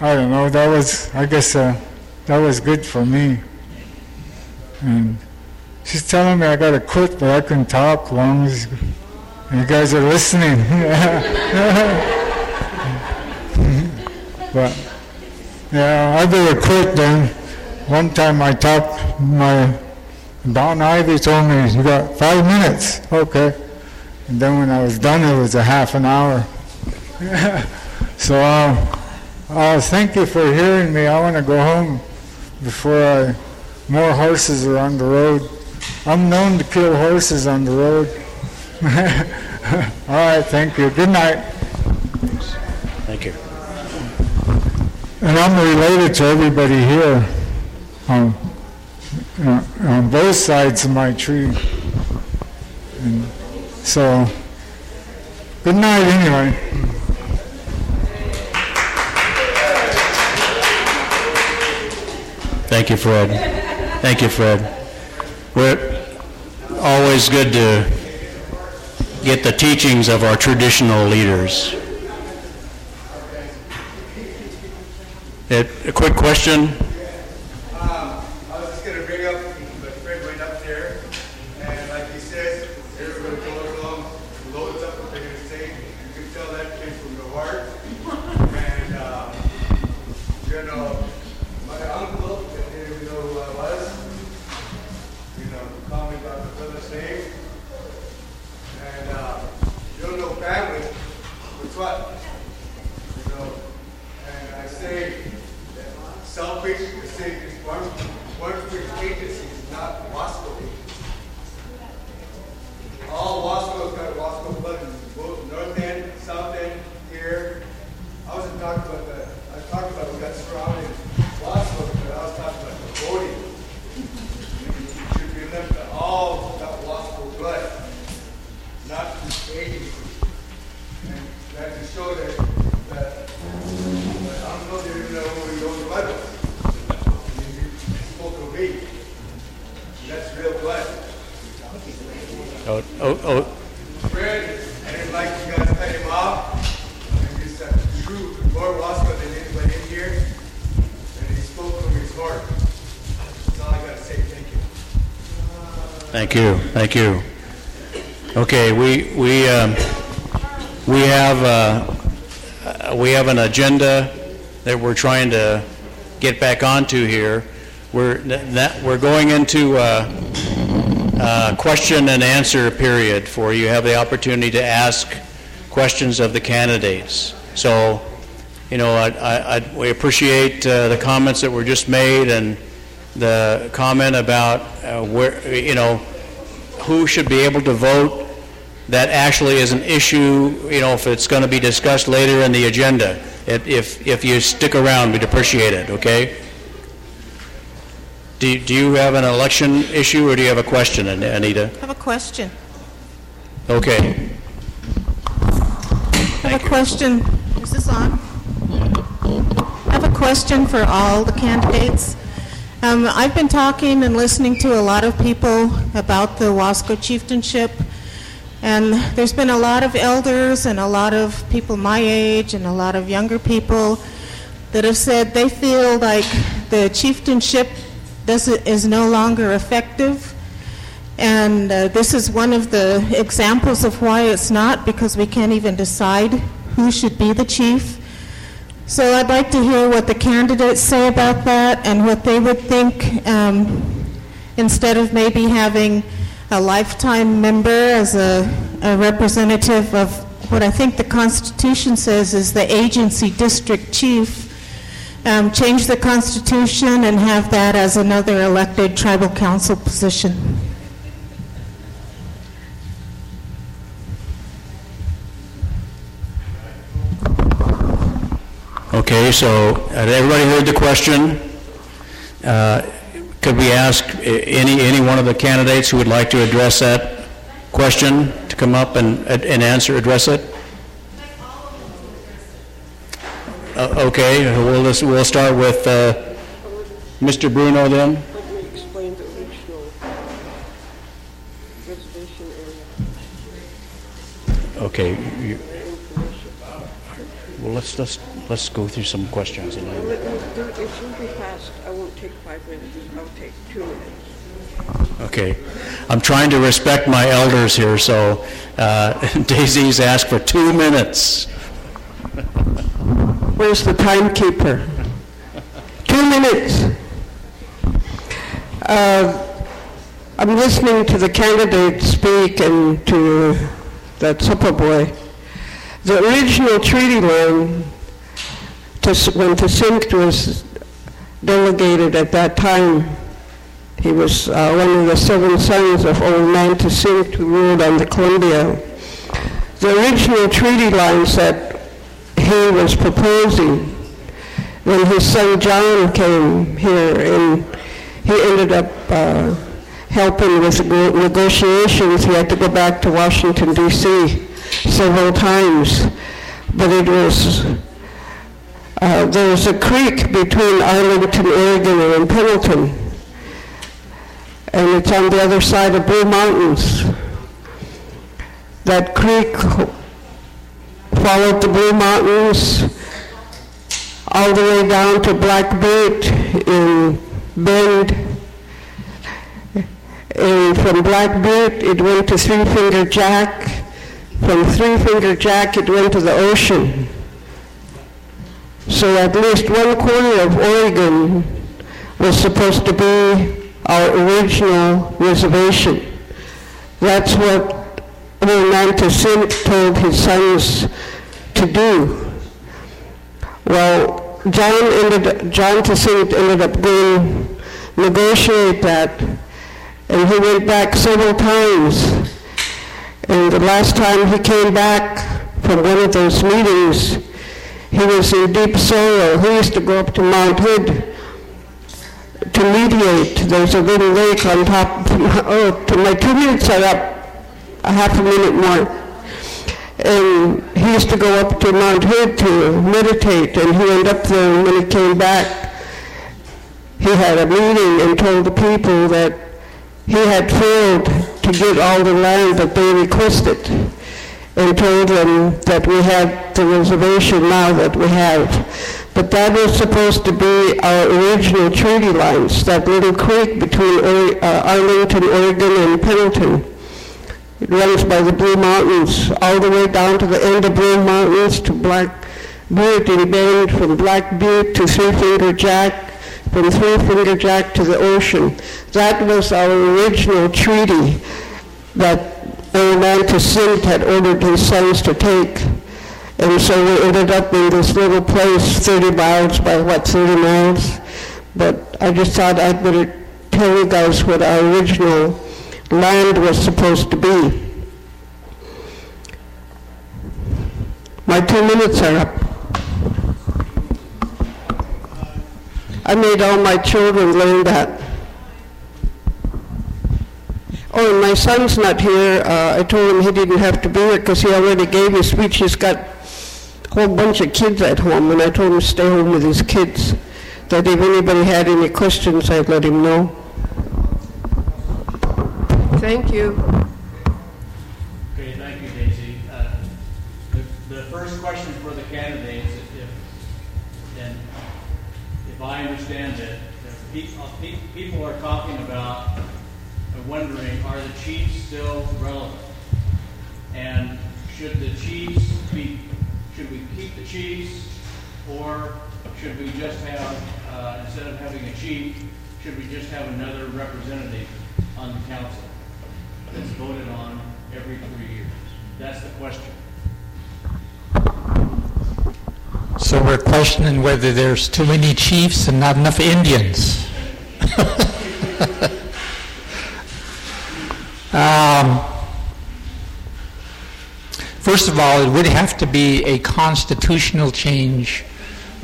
Speaker 11: I don't know, that was, I guess, uh, that was good for me. And she's telling me I got to quit, but I can talk long as you guys are listening. but, yeah, I better quit then. One time I talked, my Don Ivy told me, you got five minutes. Okay. And then when I was done, it was a half an hour. So uh, uh, thank you for hearing me. I want to go home before I, more horses are on the road. I'm known to kill horses on the road. All right, thank you. Good night.
Speaker 1: Thank you.
Speaker 11: And I'm related to everybody here on, both sides of my tree. And so, good night anyway.
Speaker 1: Thank you, Fred. Thank you, Fred. We're always good to get the teachings of our traditional leaders. A a quick question?
Speaker 4: Um, I was just gonna bring up, but Fred went up there, and like he says, everybody goes along, loads up what they're gonna say. You can tell that came from the heart. And, um, you know, my uncle, that didn't even know who I was, you know, called me by my brother's name. And, uh, you don't know family, what's what? You know, and I say, that selfish, to say this one, free agency is not Wasco. All Wasco's got Wasco blood in both north end, south end, here. I wasn't talking about the, I was talking about we got surrounded Wasco, but I was talking about the voting. It should be left to all got Wasco blood, not agency. And that to show that, that, that I don't know if you know who your own blood was. And you spoke of me. That's real blood.
Speaker 1: Oh, oh, oh,
Speaker 4: Fred, I didn't like you guys cut him off. And just, uh, true, more Wasco than anybody in here. And he spoke from his heart. That's all I gotta say, thank you.
Speaker 1: Thank thank you. Okay, we, we, um, we have, uh, uh, we have an agenda that we're trying to get back onto here. We're, that, we're going into, uh, uh, question and answer period for you have the opportunity to ask questions of the candidates. So, you know, I, I, I- we appreciate uh, the comments that were just made and the comment about where, you know, who should be able to vote. That actually is an issue, you know, if it's going to be discussed later in the agenda. If, if, if you stick around, we'd appreciate it, okay? Do, do you have an election issue or do you have a question, Anita?
Speaker 12: I have a question.
Speaker 1: Okay.
Speaker 12: I have a question. Is this on? I have a question for all the candidates. Um, I've been talking and listening to a lot of people about the Wasco chieftainship, and there's been a lot of elders and a lot of people my age and a lot of younger people that have said they feel like the chieftainship is no longer effective. And uh, this is one of the examples of why it's not, because we can't even decide who should be the chief. So I'd like to hear what the candidates say about that and what they would think um, instead of maybe having a lifetime member as a, a representative of what I think the Constitution says is the agency district chief. Um, change the Constitution and have that as another elected tribal council position.
Speaker 1: Okay, so uh, everybody heard the question. Uh, Could we ask any, any one of the candidates who would like to address that question to come up and, and answer, address it? Uh, Okay, we'll, just- we'll start with uh, Mr. Bruno then. Okay, you- well, let's, let's, let's go through some questions. and then-
Speaker 10: Let me do- It should be fast. I won't take five minutes. I'll take two minutes.
Speaker 1: Okay. I'm trying to respect my elders here, so uh, Daisy's asked for two minutes.
Speaker 10: Where's the timekeeper? Two minutes. Uh, I'm listening to the candidates speak and to that supper boy. The original treaty line
Speaker 13: Tis- when Tasimt was delegated at that time, he was uh, one of the seven sons of old man Tasimt who ruled on the Columbia. The original treaty lines that he was proposing, when his son John came here and he ended up uh, helping with the negotiations, he had to go back to Washington DC several times. But it was uh, there's a creek between Arlington, Oregon and Pendleton. And it's on the other side of Blue Mountains. That creek followed the Blue Mountains all the way down to Black Butte in Bend. And from Black Butte, it went to Three Finger Jack. From Three Finger Jack, it went to the ocean. So at least one quarter of Oregon was supposed to be our original reservation. That's what man Toussaint told his sons to do. Well, John ended, John ended up going negotiate that, and he went back several times. And the last time he came back from one of those meetings, he was in deep sorrow. He used to go up to Mount Hood to mediate. There's a little lake on top. Oh, my two minutes are up. A half a minute more. And he used to go up to Mount Hood to meditate, and he went up there, and when he came back, he had a meeting and told the people that he had failed to get all the land that they requested and told them that we had the reservation now that we have. But that was supposed to be our original treaty lines, that little creek between uh, Arlington, Oregon and Pendleton. It runs by the Blue Mountains, all the way down to the end of Blue Mountains to Black Butte and Bend, from Black Butte to Three Finger Jack, from Three Finger Jack to the ocean. That was our original treaty that old man Toussaint had ordered his sons to take. And so we ended up in this little place, 30 miles by what, 30 miles? But I just thought I'd better tell you guys what our original land was supposed to be. My two minutes are up. I made all my children learn that. Oh, and my son's not here. Uh, I told him he didn't have to be here because he already gave his speech. He's got a whole bunch of kids at home, and I told him to stay home with his kids. That if anybody had any questions, I'd let him know.
Speaker 10: Thank you.
Speaker 1: Okay, thank you, Daisy. Uh, The the first question for the candidates, if- if, and if I understand it, the pe- uh, pe- people are talking about, uh, wondering, are the chiefs still relevant? And should the chiefs be, should we keep the chiefs, or should we just have, uh, instead of having a chief, should we just have another representative on the council? that's voted on every three years? That's the question.
Speaker 5: So we're questioning whether there's too many chiefs and not enough Indians. Um, First of all, it would have to be a constitutional change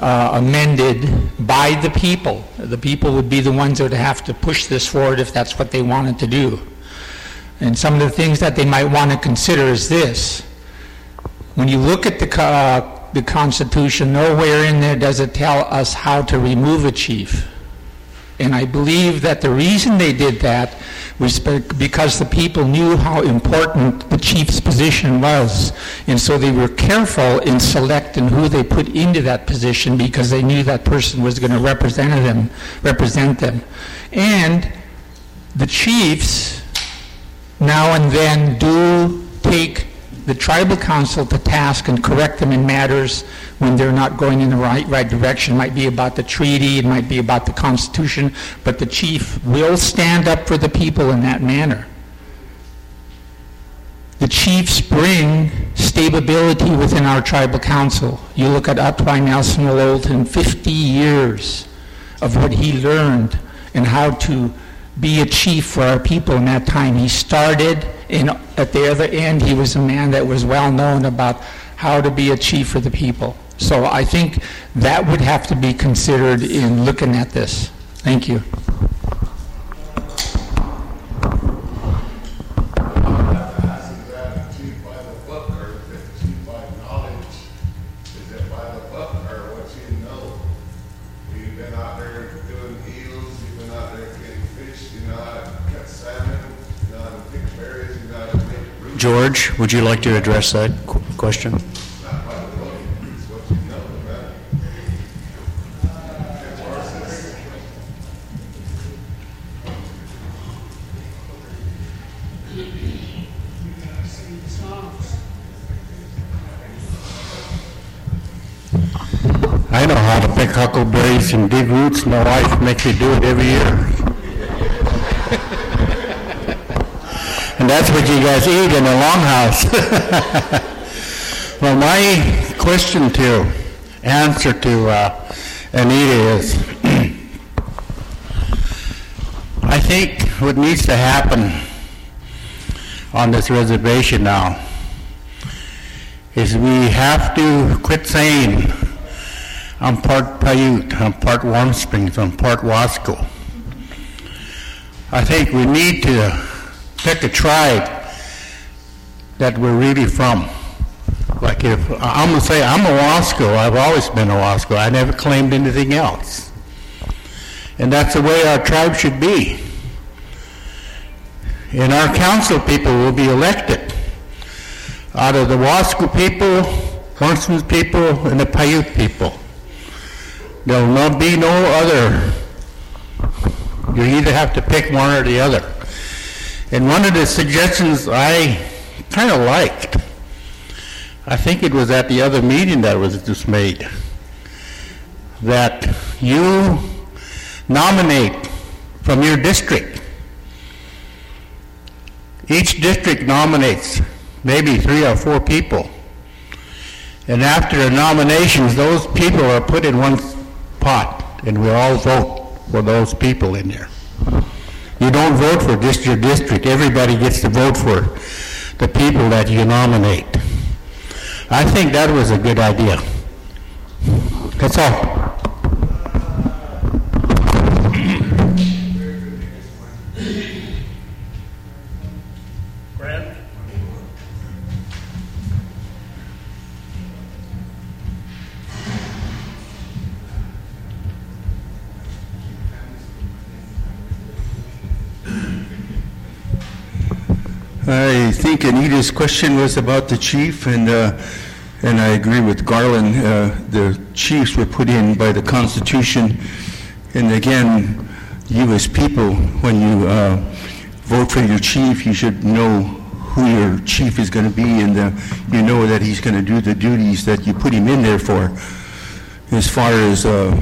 Speaker 5: uh, amended by the people. The people would be the ones that would have to push this forward if that's what they wanted to do. And some of the things that they might want to consider is this. When you look at the, uh, the Constitution, nowhere in there does it tell us how to remove a chief. And I believe that the reason they did that was because the people knew how important the chief's position was. And so they were careful in selecting who they put into that position because they knew that person was going to represent them, represent them. And the chiefs now and then do take the tribal council to task and correct them in matters when they're not going in the right, right direction. It might be about the treaty, it might be about the constitution, but the chief will stand up for the people in that manner. The chiefs bring stability within our tribal council. You look at Atwai Nelson Wallulatum, 50 years of what he learned and how to be a chief for our people in that time. He started in, at the other end, he was a man that was well known about how to be a chief for the people. So I think that would have to be considered in looking at this. Thank you.
Speaker 1: George, would you like to address that qu- question?
Speaker 6: I know how to pick huckleberries and dig roots. My wife makes me do it every year. And that's what you guys eat in the longhouse. well, my question to, answer to uh, Anita is, I think what needs to happen on this reservation now is we have to quit saying I'm part Paiute, I'm part Warm Springs, I'm part Wasco. I think we need to pick a tribe that we're really from. Like if, I'm gonna say, I'm a Wasco, I've always been a Wasco, I never claimed anything else. And that's the way our tribe should be. And our council people will be elected out of the Wasco people, Hornsman's people, and the Paiute people. There will not be no other. You either have to pick one or the other. And one of the suggestions I kind of liked, I think it was at the other meeting that was just made, that you nominate from your district. Each district nominates maybe three or four people. And after the nominations, those people are put in one pot, and we all vote for those people in there. You don't vote for just your district. Everybody gets to vote for the people that you nominate. I think that was a good idea. That's all.
Speaker 7: Question was about the chief, and, uh, and I agree with Garland. Uh, The chiefs were put in by the Constitution, and again, you as people, when you uh, vote for your chief, you should know who your chief is going to be, and uh, you know that he's going to do the duties that you put him in there for. As far as uh,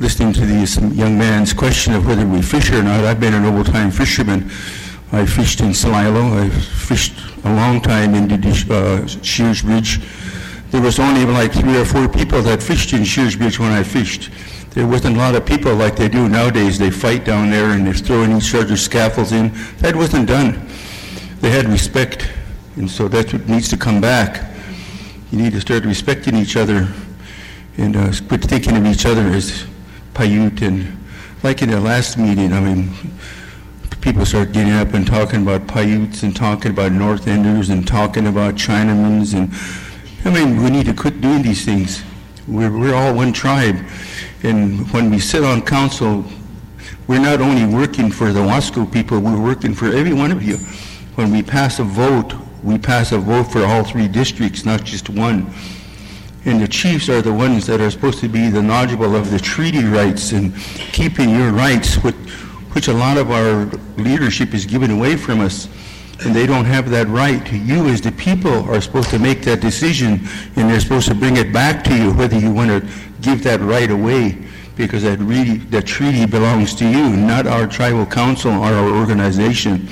Speaker 7: listening to this young man's question of whether we fish or not, I've been an old-time fisherman. I fished in Celilo. I fished a long time in the uh, Sherars Bridge. There was only like three or four people that fished in Sherars Bridge when I fished. There wasn't a lot of people like they do nowadays. They fight down there and they're throwing each other's scaffolds in. That wasn't done. They had respect, and so that's what needs to come back. You need to start respecting each other and uh, quit thinking of each other as Paiute. And like in the last meeting, I mean, people start getting up and talking about Paiutes and talking about North Enders and talking about Chinamans. And I mean, we need to quit doing these things. We're, we're all one tribe. And when we sit on council, we're not only working for the Wasco people, we're working for every one of you. When we pass a vote, we pass a vote for all three districts, not just one. And the chiefs are the ones that are supposed to be the nodule of the treaty rights and keeping your rights, which, which a lot of our leadership is given away from us. And they don't have that right. You, as the people, are supposed to make that decision, and they're supposed to bring it back to you, whether you want to give that right away, because that really, that treaty belongs to you, not our tribal council or our organization.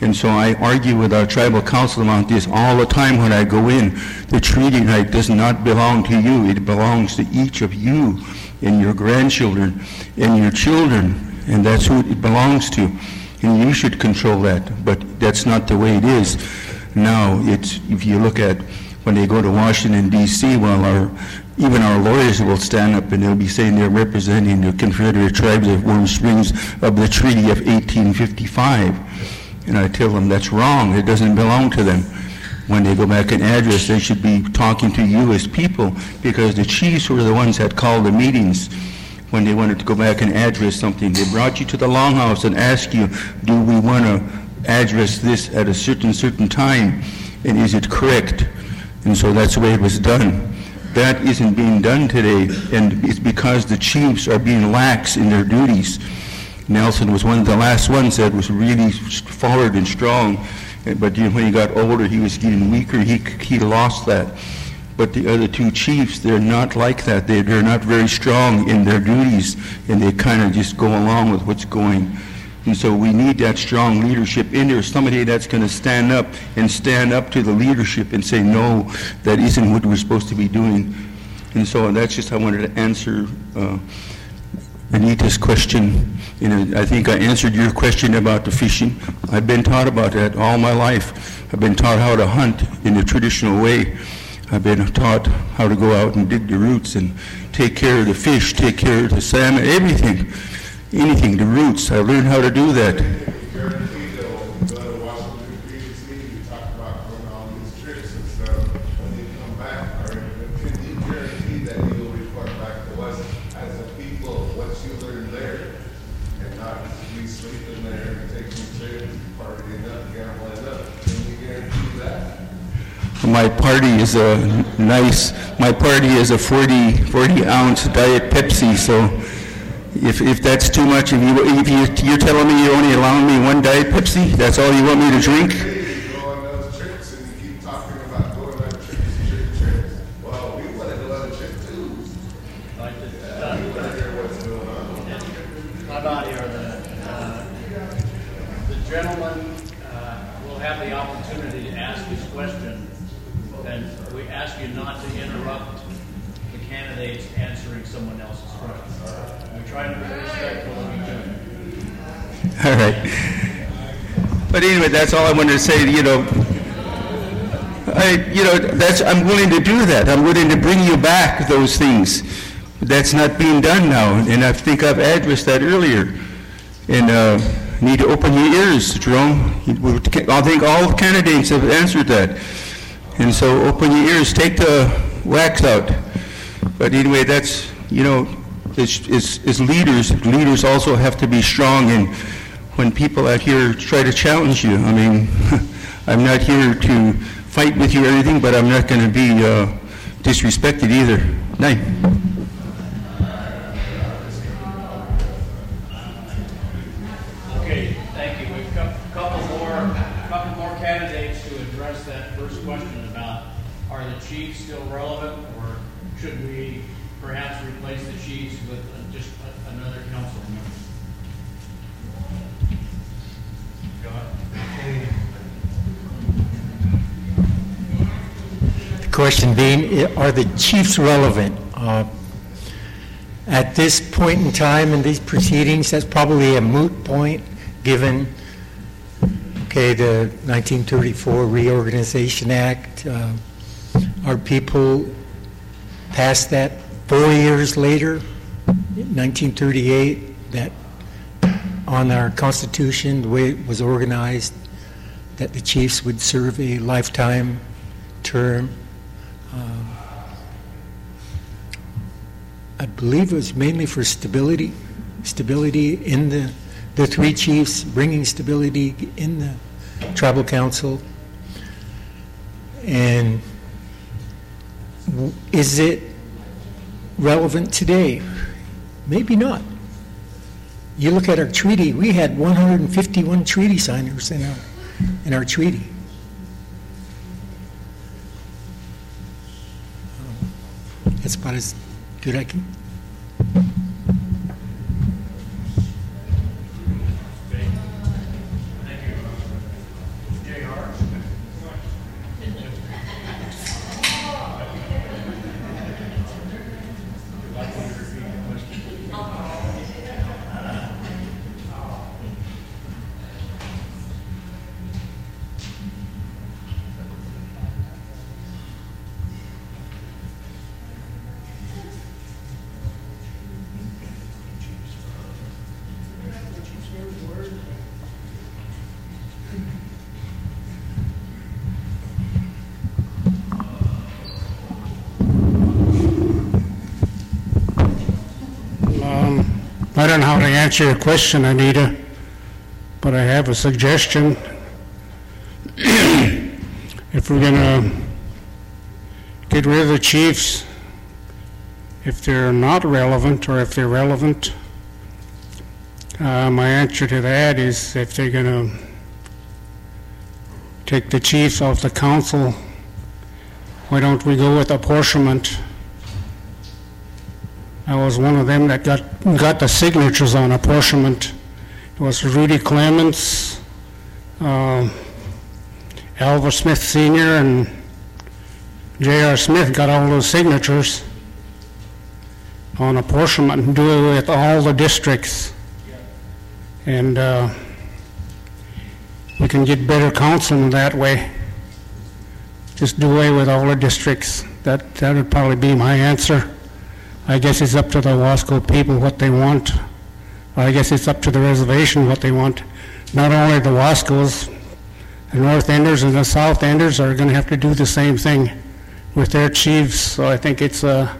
Speaker 7: And so I argue with our tribal council about this all the time when I go in. The treaty right does not belong to you. It belongs to each of you and your grandchildren and your children. And that's who it belongs to. And you should control that. But that's not the way it is. Now, it's, if you look at when they go to Washington D.C., well, our, even our lawyers will stand up and they'll be saying they're representing the Confederate tribes of Warm Springs of the Treaty of 1855. And I tell them that's wrong. It doesn't belong to them. When they go back and address, they should be talking to you as people because the chiefs were the ones that called the meetings when they wanted to go back and address something. They brought you to the longhouse and asked you, do we want to address this at a certain, certain time? And is it correct? And so that's the way it was done. That isn't being done today, and it's because the chiefs are being lax in their duties. Nelson was one of the last ones that was really forward and strong, but you know, when he got older, he was getting weaker. He, he lost that. But the other two chiefs, they're not like that. They, they're not very strong in their duties, and they kind of just go along with what's going and so we need that strong leadership in there, somebody that's going to stand up and stand up to the leadership and say, no, that isn't what we're supposed to be doing. And so that's just I wanted to answer uh, Anita's question. You know, I think I answered your question about the fishing. I've been taught about that all my life. I've been taught how to hunt in the traditional way. I've been taught how to go out and dig the roots and take care of the fish, take care of the salmon, everything anything, the roots. I learned how to do that.
Speaker 3: Guarantee that when you go to Washington previously, you talk about going on these trips and stuff, when you come back, or can you guarantee that you'll report back to us as a people what you learned there? And not be sleeping there and taking trips, partying up, gambling up? Can you guarantee that?
Speaker 7: My party is a nice, my party is a 40, 40 ounce Diet Pepsi, so if, if that's too much, if you, if you, you're telling me you're only allowing me one Diet Pepsi, that's all you want me to drink?
Speaker 3: You go on those trips and you keep talking about going on trips, trip, trips. Well, we want to go on a trip too.
Speaker 1: Like the,
Speaker 3: Yeah, we want to hear what's going on.
Speaker 1: How about here, the, uh, the gentleman, uh, will have the opportunity to ask his question, and we ask you not to interrupt the candidates answering someone else's question. We try to be respectful of each other.
Speaker 7: All right. But anyway, that's all I wanted to say, you know. I, you know, that's, I'm willing to do that. I'm willing to bring you back those things. That's not being done now, and I think I've addressed that earlier. And uh, need to open your ears, Jerome. I think all candidates have answered that. And so open your ears, take the wax out. But anyway, that's, you know, as, as, as leaders, leaders also have to be strong. And when people out here try to challenge you, I mean, I'm not here to fight with you or anything, but I'm not going to be uh, disrespected either. Night.
Speaker 1: Question
Speaker 8: being, are the chiefs relevant? Uh, At this point in time in these proceedings, that's probably a moot point, given, okay, the 1934 Reorganization Act. uh, Our people passed that four years later, 1938, that on our Constitution, the way it was organized, that the chiefs would serve a lifetime term. Um, I believe it was mainly for stability, stability in the, the three chiefs, bringing stability in the tribal council. And is it relevant today? Maybe not. You look at our treaty, we had 151 treaty signers in our, in our treaty. Um, That's about as
Speaker 9: how to answer your question, Anita, but I have a suggestion. If we're gonna get rid of the chiefs, if they're not relevant, or if they're relevant, uh, my answer to that is if they're gonna take the chiefs off the council, why don't we go with apportionment? I was one of them that got, got the signatures on apportionment. It was Rudy Clements, uh, Alva Smith Senior, and J.R. Smith got all those signatures on apportionment and do it with all the districts. And uh, we can get better counseling that way. Just do away with all the districts. That, that would probably be my answer. I guess it's up to the Wasco people what they want. I guess it's up to the reservation what they want. Not only the Wascos, the North Enders and the South Enders are going to have to do the same thing with their chiefs. So I think it's a,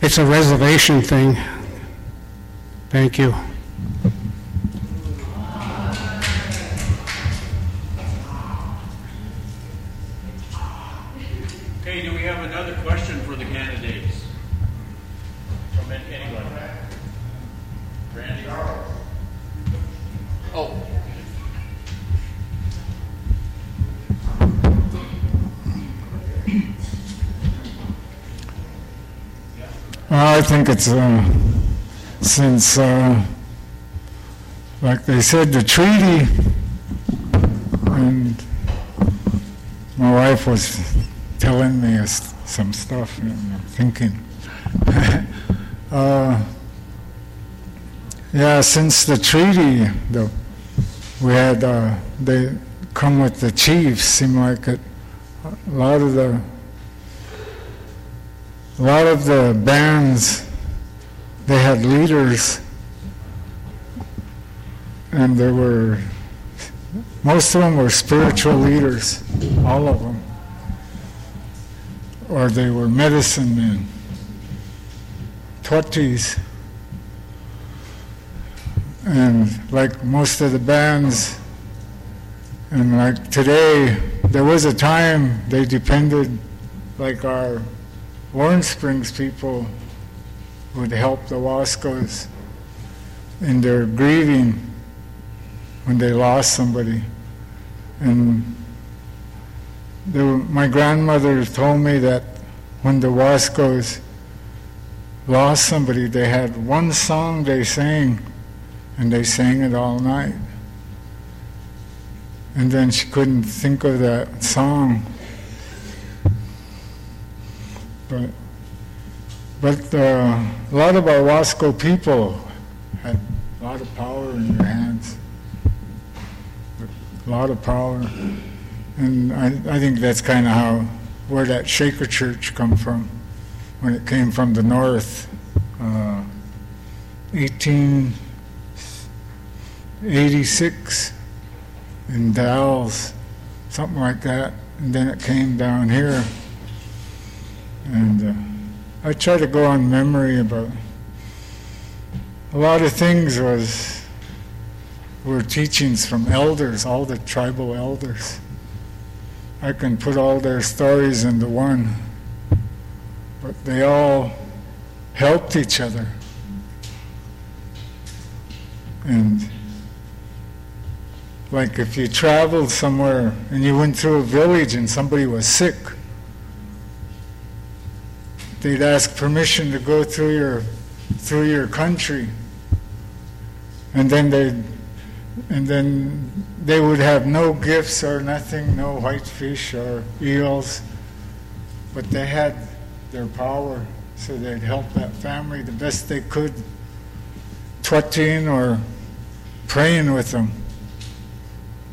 Speaker 9: it's a reservation thing. Thank you.
Speaker 11: I think it's, uh, since, uh, like they said, the treaty, and my wife was telling me some stuff, and I'm thinking. uh, yeah, since the treaty, the, we had, uh, they come with the chiefs, seemed like it, a lot of the a lot of the bands they had leaders and there were most of them were spiritual leaders all of them. Or they were medicine men twatis and like most of the bands and like today there was a time they depended like our Warm Springs people would help the Wascos in their grieving when they lost somebody. And my grandmother told me that when the Wascos lost somebody, they had one song they sang, and they sang it all night. And then she couldn't think of that song. But, but uh, a lot of our Wasco people had a lot of power in their hands. A lot of power. And I, I think that's kind of how, where that Shaker Church come from, when it came from the north. Uh, 1886 in Dalles, something like that. And then it came down here. And uh, I try to go on memory about a lot of things was were teachings from elders, all the tribal elders. I can put all their stories into one, but they all helped each other. And like if you traveled somewhere and you went through a village and somebody was sick, they'd ask permission to go through your through your country. And then they and then they would have no gifts or nothing no white fish or eels. But they had their power so they'd help that family the best they could twatting or praying with them.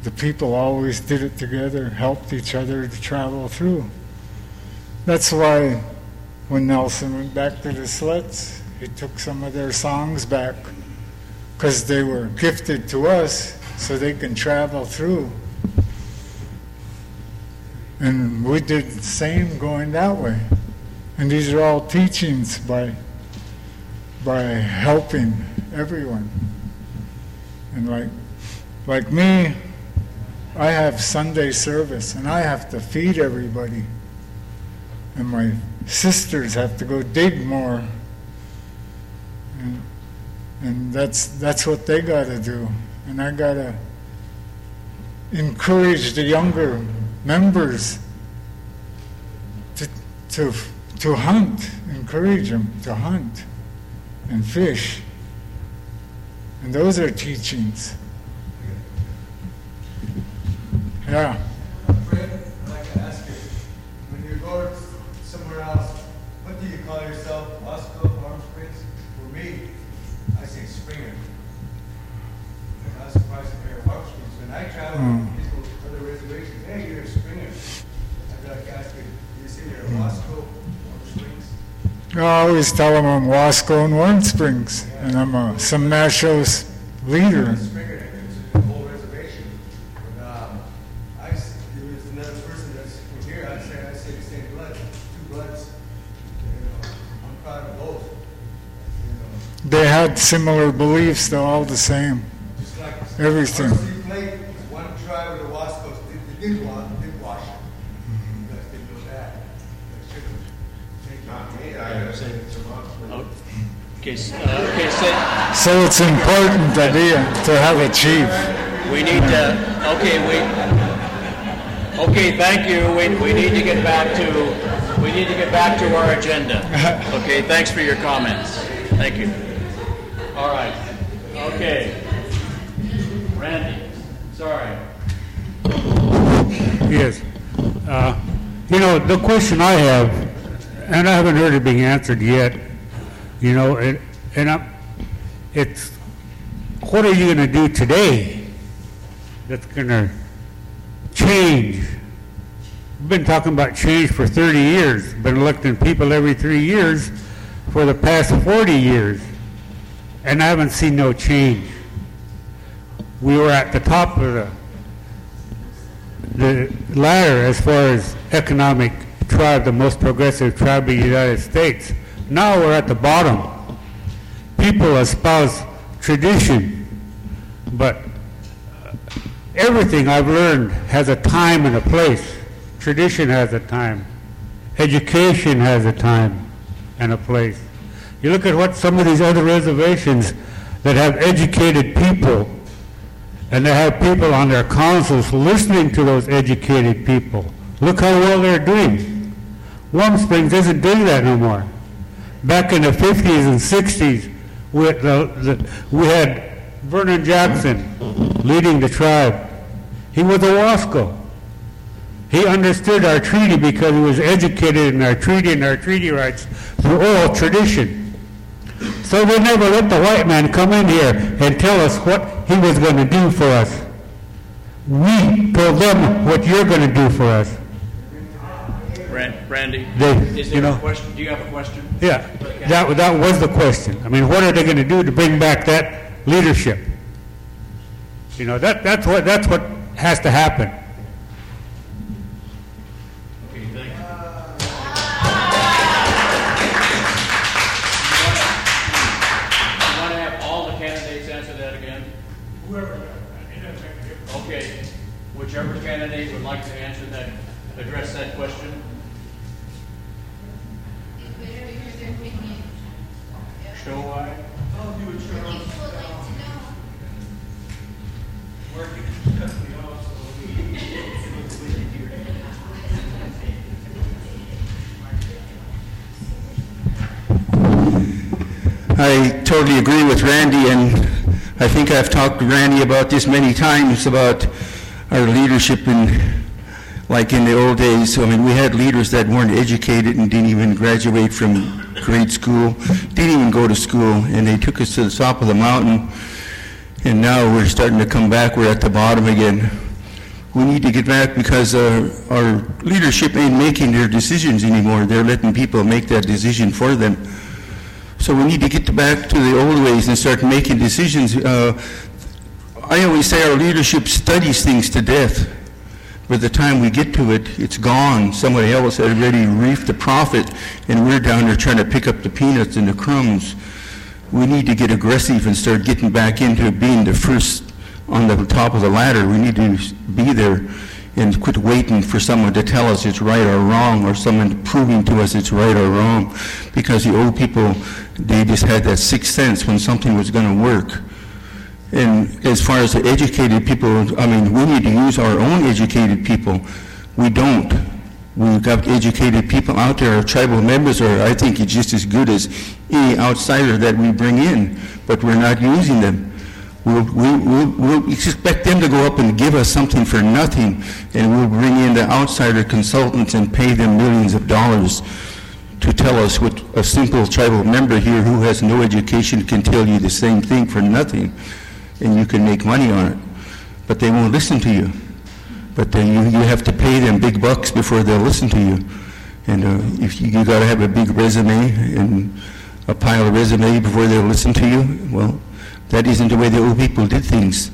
Speaker 11: The people always did it together helped each other to travel through. That's why when Nelson went back to the sleds, he took some of their songs back because they were gifted to us so they can travel through. And we did the same going that way. And these are all teachings by, by helping everyone. And like, like me, I have Sunday service and I have to feed everybody. And my sisters have to go dig more. And, that's, that's what they got to do. And I got to encourage the younger members to, to, to hunt, encourage them to hunt and fish. And those are teachings. Yeah.
Speaker 4: Fred, I'd like to ask you, when you go call yourself? Wasco, Palm Springs? For me, I say Springer. I was surprised to hear Palm Springs. When I travel,
Speaker 11: Mm.
Speaker 4: people, other reservations, hey, you're a Springer. I'd like to ask you, do you say you're a Wasco, Palm Springs?
Speaker 11: I always tell them I'm Wasco and Warm Springs, and I'm a Simnasho's leader. They had similar beliefs, they're all the same.
Speaker 4: just like.
Speaker 11: Everything.
Speaker 4: Varsity one tribe of the Wascos did, they did wa, did Washat. You guys didn't know that. They should have. Thank you.
Speaker 3: Not me, I have said it to.
Speaker 1: Okay, s- uh, okay, so
Speaker 11: So it's important to be, to have a chief.
Speaker 1: we need to, okay, we, okay, thank you. We, we need to get back to, we need to get back to our agenda. Okay, thanks for your comments. Thank you. All right, okay. Randy, sorry.
Speaker 14: Yes. Uh, You know, the question I have, and I haven't heard it being answered yet, you know, and, and I'm, it's, what are you gonna do today that's gonna change? We've been talking about change for 30 years, been electing people every three years for the past 40 years, and I haven't seen no change. We were at the top of the the ladder as far as economic tribe, the most progressive tribe in the United States. Now we're at the bottom. People espouse tradition, but everything I've learned has a time and a place. Tradition has a time. Education has a time and a place. You look at what some of these other reservations that have educated people and they have people on their councils listening to those educated people. Look how well they're doing. Warm Springs isn't doing that no more. Back in the 50s and 60s, we had, the, the, we had Vernon Jackson leading the tribe. He was a Wasco. He understood our treaty because he was educated in our treaty and our treaty rights through oral tradition. So they never let the white man come in here and tell us what he was going to do for us. We told them what you're going to do for us.
Speaker 1: Ran- Randy,
Speaker 14: They-
Speaker 1: is
Speaker 14: you
Speaker 1: there a
Speaker 14: know-
Speaker 1: question? Do you have a question?
Speaker 14: Yeah, that, that was the question. I mean, what are they going to do to bring back that leadership? You know, that, that's what, that's what has to happen.
Speaker 7: Totally agree with Randy, and I think I've talked to Randy about this many times, about our leadership in, like in the old days. I mean, we had leaders that weren't educated and didn't even graduate from grade school, didn't even go to school, and they took us to the top of the mountain, and now we're starting to come back, we're at the bottom again. We need to get back because uh, our leadership ain't making their decisions anymore. They're letting people make that decision for them. So we need to get back to the old ways and start making decisions. Uh, I always say our leadership studies things to death. By the time we get to it, it's gone. Somebody else already reaped the profit, and we're down there trying to pick up the peanuts and the crumbs. we need to get aggressive and start getting back into being the first on the top of the ladder. We need to be there and quit waiting for someone to tell us it's right or wrong or someone proving to us it's right or wrong because the old people, they just had that sixth sense when something was going to work. And as far as the educated people, I mean, we need to use our own educated people. We don't. We've got educated people out there, our tribal members are, I think, just as good as any outsider that we bring in, but we're not using them. We'll, we, we'll, we'll expect them to go up and give us something for nothing, and we'll bring in the outsider consultants and pay them millions of dollars to tell us what a simple tribal member here who has no education can tell you the same thing for nothing, and you can make money on it. But they won't listen to you. But then you, you have to pay them big bucks before they'll listen to you. And uh, if you, you got to have a big resume and a pile of resume before they'll listen to you, well, that isn't the way the old people did things.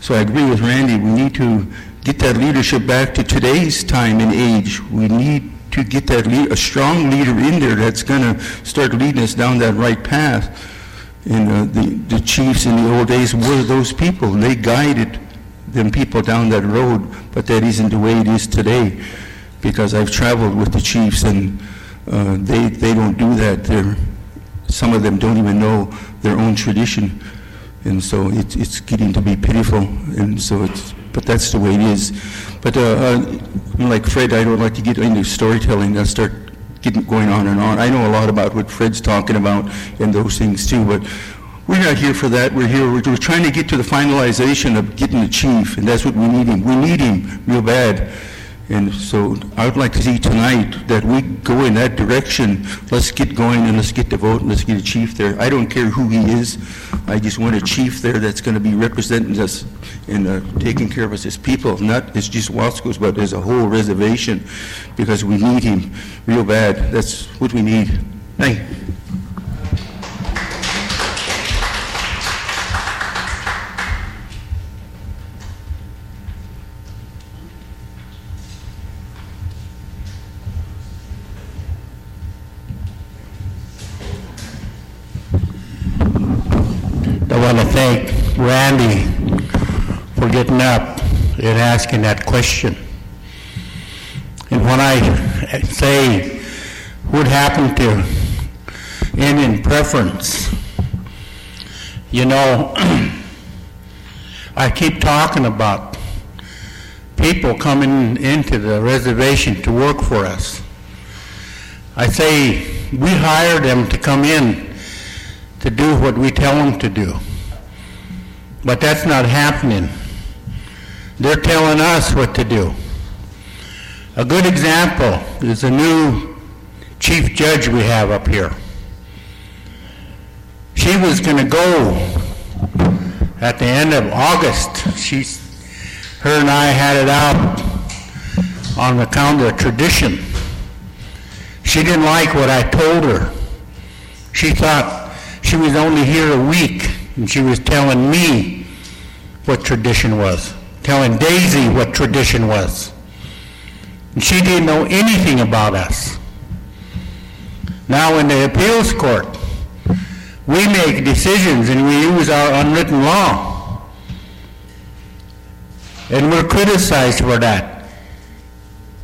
Speaker 7: So I agree with Randy. We need to get that leadership back to today's time and age. We need to get that a strong leader in there that's going to start leading us down that right path. And uh, the, the chiefs in the old days were those people. They guided them people down that road, but that isn't the way it is today. Because I've traveled with the chiefs, and uh, they they don't do that. They're, some of them don't even know their own tradition, and so it's it's getting to be pitiful. And so it's but that's the way it is. But uh, uh, like Fred, I don't like to get into storytelling. I start getting going on and on. I know a lot about what Fred's talking about and those things too, but we're not here for that. We're here, we're, we're trying to get to the finalization of getting the chief, and that's what we need him. We need him real bad. And so I would like to see tonight that we go in that direction. Let's get going and let's get the vote and let's get a chief there. I don't care who he is. I just want a chief there that's going to be representing us and uh, taking care of us as people, not as just Wascos, but as a whole reservation, because we need him real bad. That's what we need. Thank you.
Speaker 6: I want to thank Randy for getting up and asking that question. And when I say what happened to Indian preference, you know, I keep talking about people coming into the reservation to work for us. I say we hire them to come in to do what we tell them to do. But that's not happening. They're telling us what to do. A good example is the new chief judge we have up here. She was going to go at the end of August. She, her and I had it out on account of tradition. She didn't like what I told her. She thought she was only here a week, and she was telling me what tradition was, telling Daisy what tradition was. And she didn't know anything about us. Now, in the appeals court, we make decisions and we use our unwritten law. And we're criticized for that.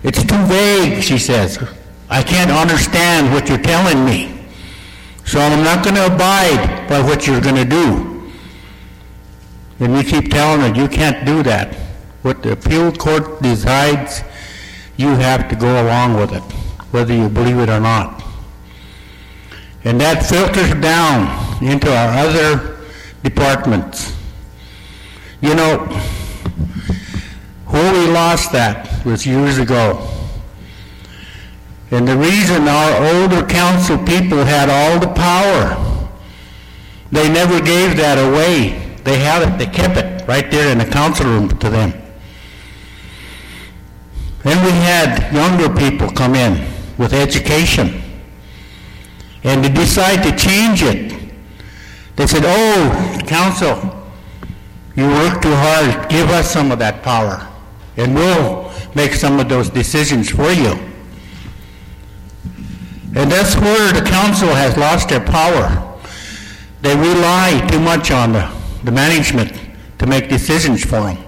Speaker 6: It's too vague, she says. I can't understand what you're telling me. So I'm not going to abide by what you're going to do. And we keep telling her, you can't do that. What the appeal court decides, you have to go along with it, whether you believe it or not. And that filters down into our other departments. You know, where we lost that was years ago. And the reason our older council people had all the power, they never gave that away. They had it, they kept it right there in the council room to them. Then we had younger people come in with education. And to decide to change it, they said, oh, council, you work too hard, give us some of that power, and we'll make some of those decisions for you. And that's where the council has lost their power. they rely too much on the, the management to make decisions for them.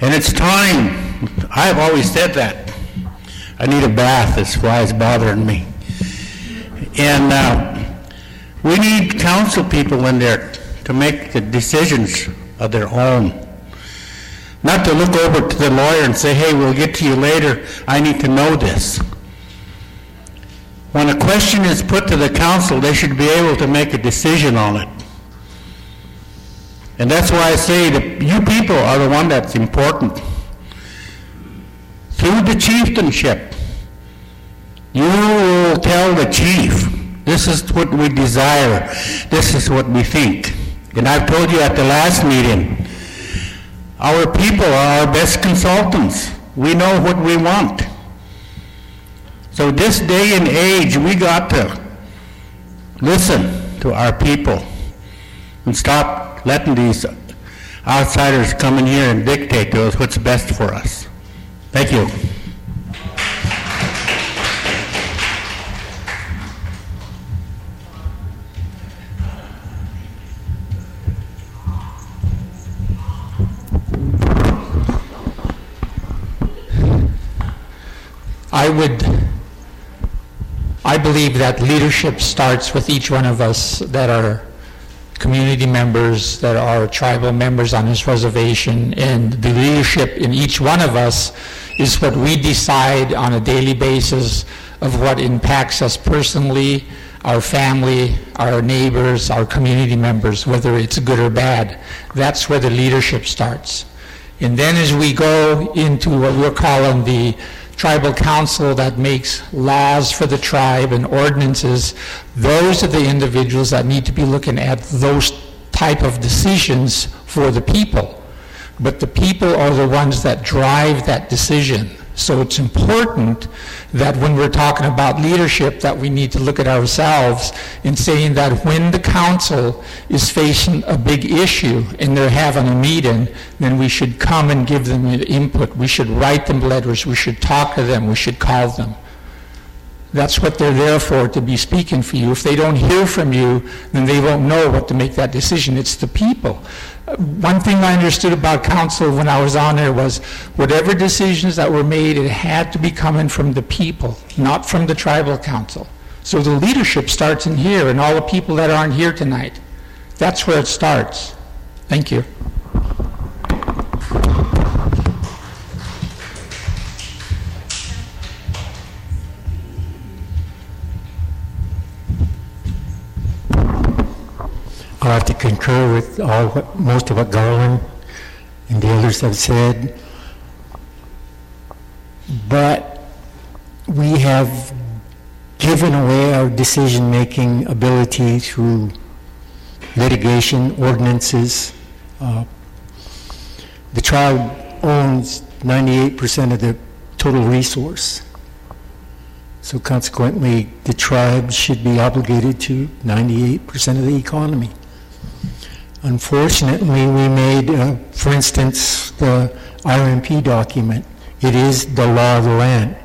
Speaker 6: And it's time, I've always said that. I need a bath, this fly's bothering me. And uh, we need council people in there to make the decisions of their own. Not to look over to the lawyer and say, hey, we'll get to you later, I need to know this. When a question is put to the council, they should be able to make a decision on it. And that's why I say that you people are the one that's important. Through the chieftainship, you will tell the chief, this is what we desire, this is what we think. And I've told you at the last meeting, our people are our best consultants. We know what we want. So this day and age, we got to listen to our people and stop letting these outsiders come in here and dictate to us what's best for us. Thank you.
Speaker 5: I would, I believe that leadership starts with each one of us that are community members, that are tribal members on this reservation, and the leadership in each one of us is what we decide on a daily basis of what impacts us personally, our family, our neighbors, our community members, whether it's good or bad. That's where the leadership starts. And then as we go into what we're calling the tribal council that makes laws for the tribe and ordinances, those are the individuals that need to be looking at those type of decisions for the people. But the people are the ones that drive that decision. So it's important that when we're talking about leadership, that we need to look at ourselves in saying that when the council is facing a big issue and they're having a meeting, then we should come and give them input. We should write them letters. We should talk to them. We should call them. That's what they're there for, to be speaking for you. If they don't hear from you, then they won't know what to make that decision. It's the people. One thing I understood about council when I was on there was whatever decisions that were made, it had to be coming from the people, not from the tribal council. So the leadership starts in here, and all the people that aren't here tonight. That's where it starts. Thank you.
Speaker 8: I have to concur with all, what- most of what Garland and the others have said. But we have given away our decision-making ability through litigation, ordinances. Uh, The tribe owns 98% of the total resource. So consequently, the tribe should be obligated to 98% of the economy. Unfortunately, we made, uh, for instance, the RMP document, it is the law of the land.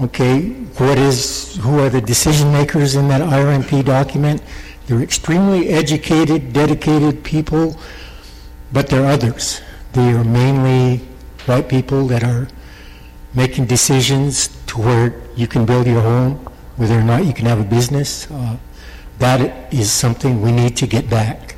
Speaker 8: Okay, what is, who are the decision makers in that RMP document? They're extremely educated, dedicated people, but they're others. They are mainly white people that are making decisions to where you can build your home, whether or not you can have a business. Uh, That is something we need to get back.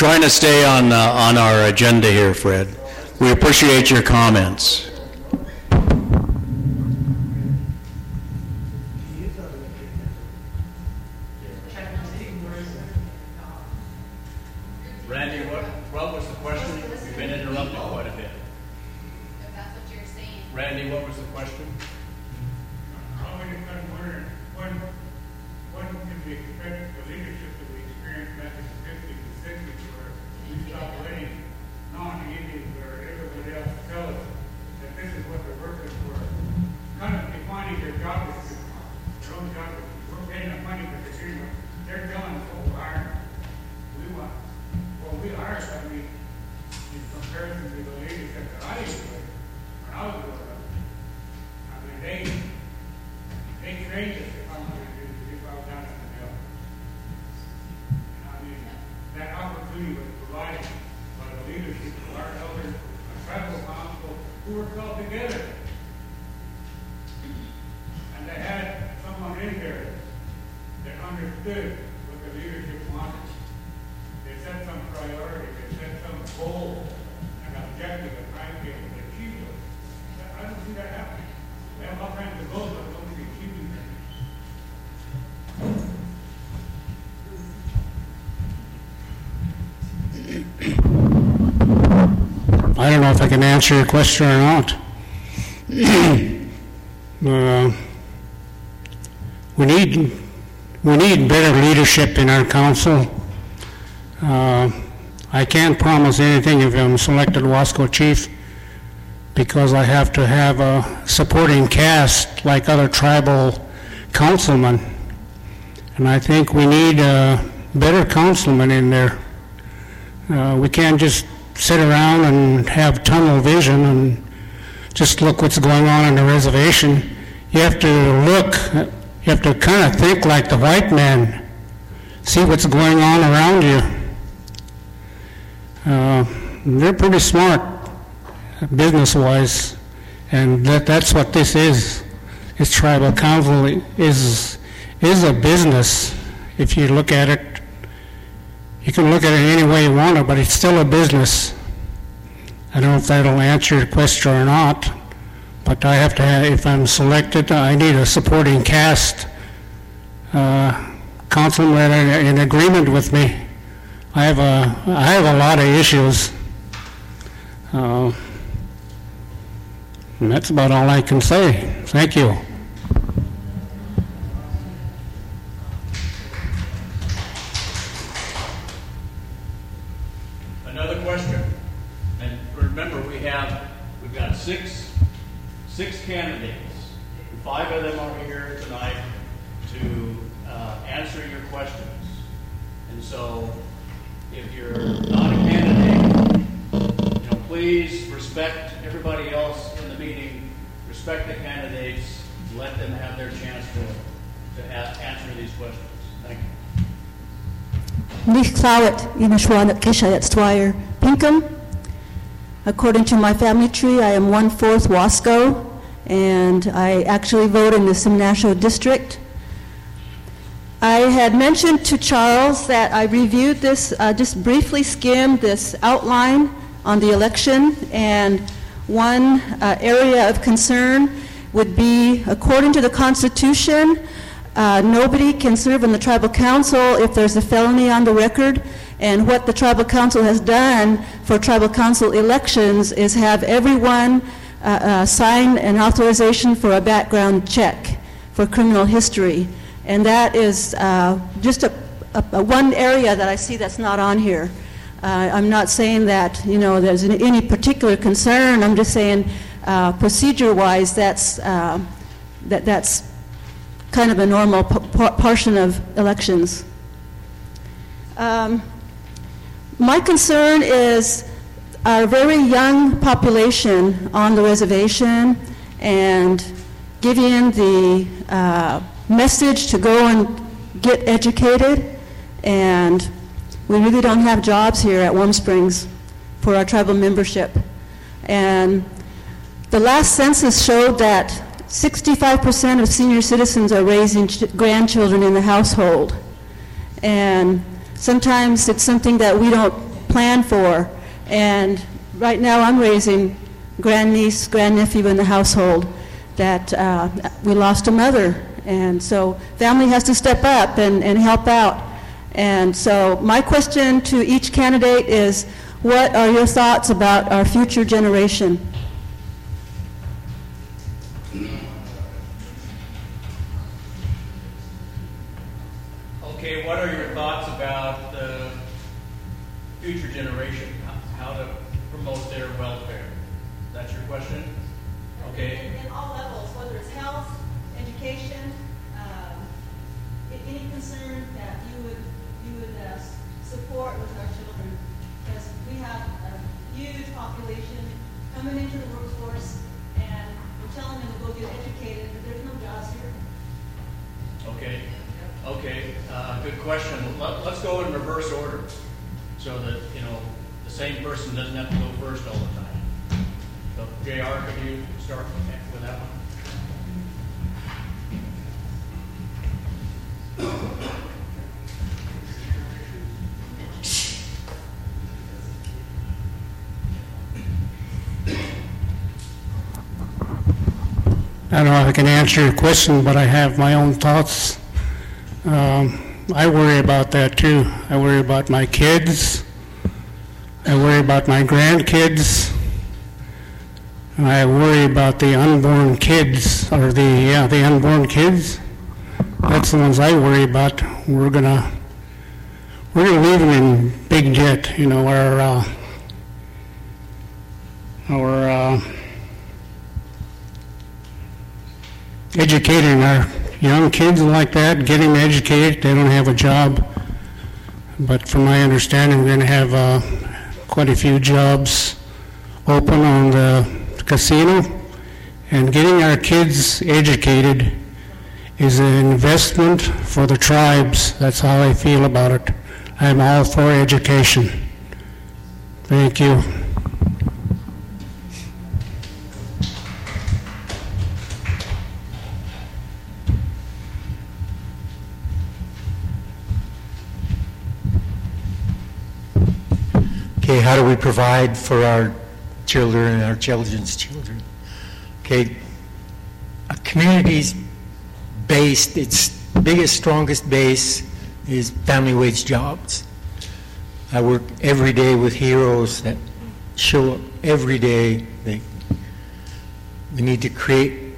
Speaker 1: Trying to stay on, uh, on our agenda here, Fred. We appreciate your comments.
Speaker 2: Can
Speaker 9: answer your question or not. Uh, We need, we need better leadership in our council. Uh, I can't promise anything if I'm selected Wasco chief, because I have to have a supporting cast like other tribal councilmen. And I think we need a better councilmen in there. Uh, We can't just sit around and have tunnel vision and just look what's going on in the reservation. You have to look, you have to kind of think like the white man, see what's going on around you. Uh, They're pretty smart, business-wise, and that, that's what this is. This tribal council is, is a business, if you look at it. You can look at it any way you want to, but it's still a business. I don't know if that'll answer your question or not, but I have to have, if I'm selected, I need a supporting cast, uh, councilman in, agreement with me. I have a, I have a lot of issues. Uh, and that's about all I can say. Thank you.
Speaker 1: Another question. And remember, we have, we've got six, six candidates. Five of them are here tonight to uh, answer your questions. And so, if you're not a candidate, you know, please respect everybody else in the meeting, respect the candidates, let them have their chance to, to a- answer these questions. Thank you.
Speaker 15: According to my family tree, I am one-fourth Wasco, and I actually vote in the Simnasho district. I had mentioned to Charles that I reviewed this, uh, just briefly skimmed this outline on the election, and one uh, area of concern would be, according to the Constitution, uh, nobody can serve in the tribal council if there's a felony on the record. And what the tribal council has done for tribal council elections is have everyone uh, uh, sign an authorization for a background check for criminal history. And that is uh, just a, a, a one area that I see that's not on here. Uh, I'm not saying that, you know, there's any- particular concern. I'm just saying, procedure-wise, that's, that, that's kind of a normal portion of elections. Um, my concern is our very young population on the reservation and giving the uh, message to go and get educated. And we really don't have jobs here at Warm Springs for our tribal membership. And the last census showed that 65% of senior citizens are raising ch- grandchildren in the household. And sometimes it's something that we don't plan for. And right now, I'm raising grandniece, grandnephew in the household that uh, we lost a mother. And so family has to step up and, and help out. And so my question to each candidate is, what are your thoughts about our future generation?
Speaker 1: Same person doesn't have to go first all the time. So JR, could you start with that one?
Speaker 9: I don't know if I can answer your question, but I have my own thoughts. Um, I worry about that too. I worry about my kids. I worry about my grandkids. And I worry about the unborn kids, or the, yeah, the unborn kids. That's the ones I worry about. We're gonna, we're gonna leave them in big jet, you know, our, uh, our, uh, educating our young kids like that, getting educated, they don't have a job. But from my understanding, we're going to have uh, quite a few jobs open on the casino. And getting our kids educated is an investment for the tribes. That's how I feel about it. I'm all for education. Thank you.
Speaker 8: Provide for our children and our children's children? Okay, a community's based, its biggest, strongest base is family wage jobs. I work every day with heroes that show up every day. They, we need to create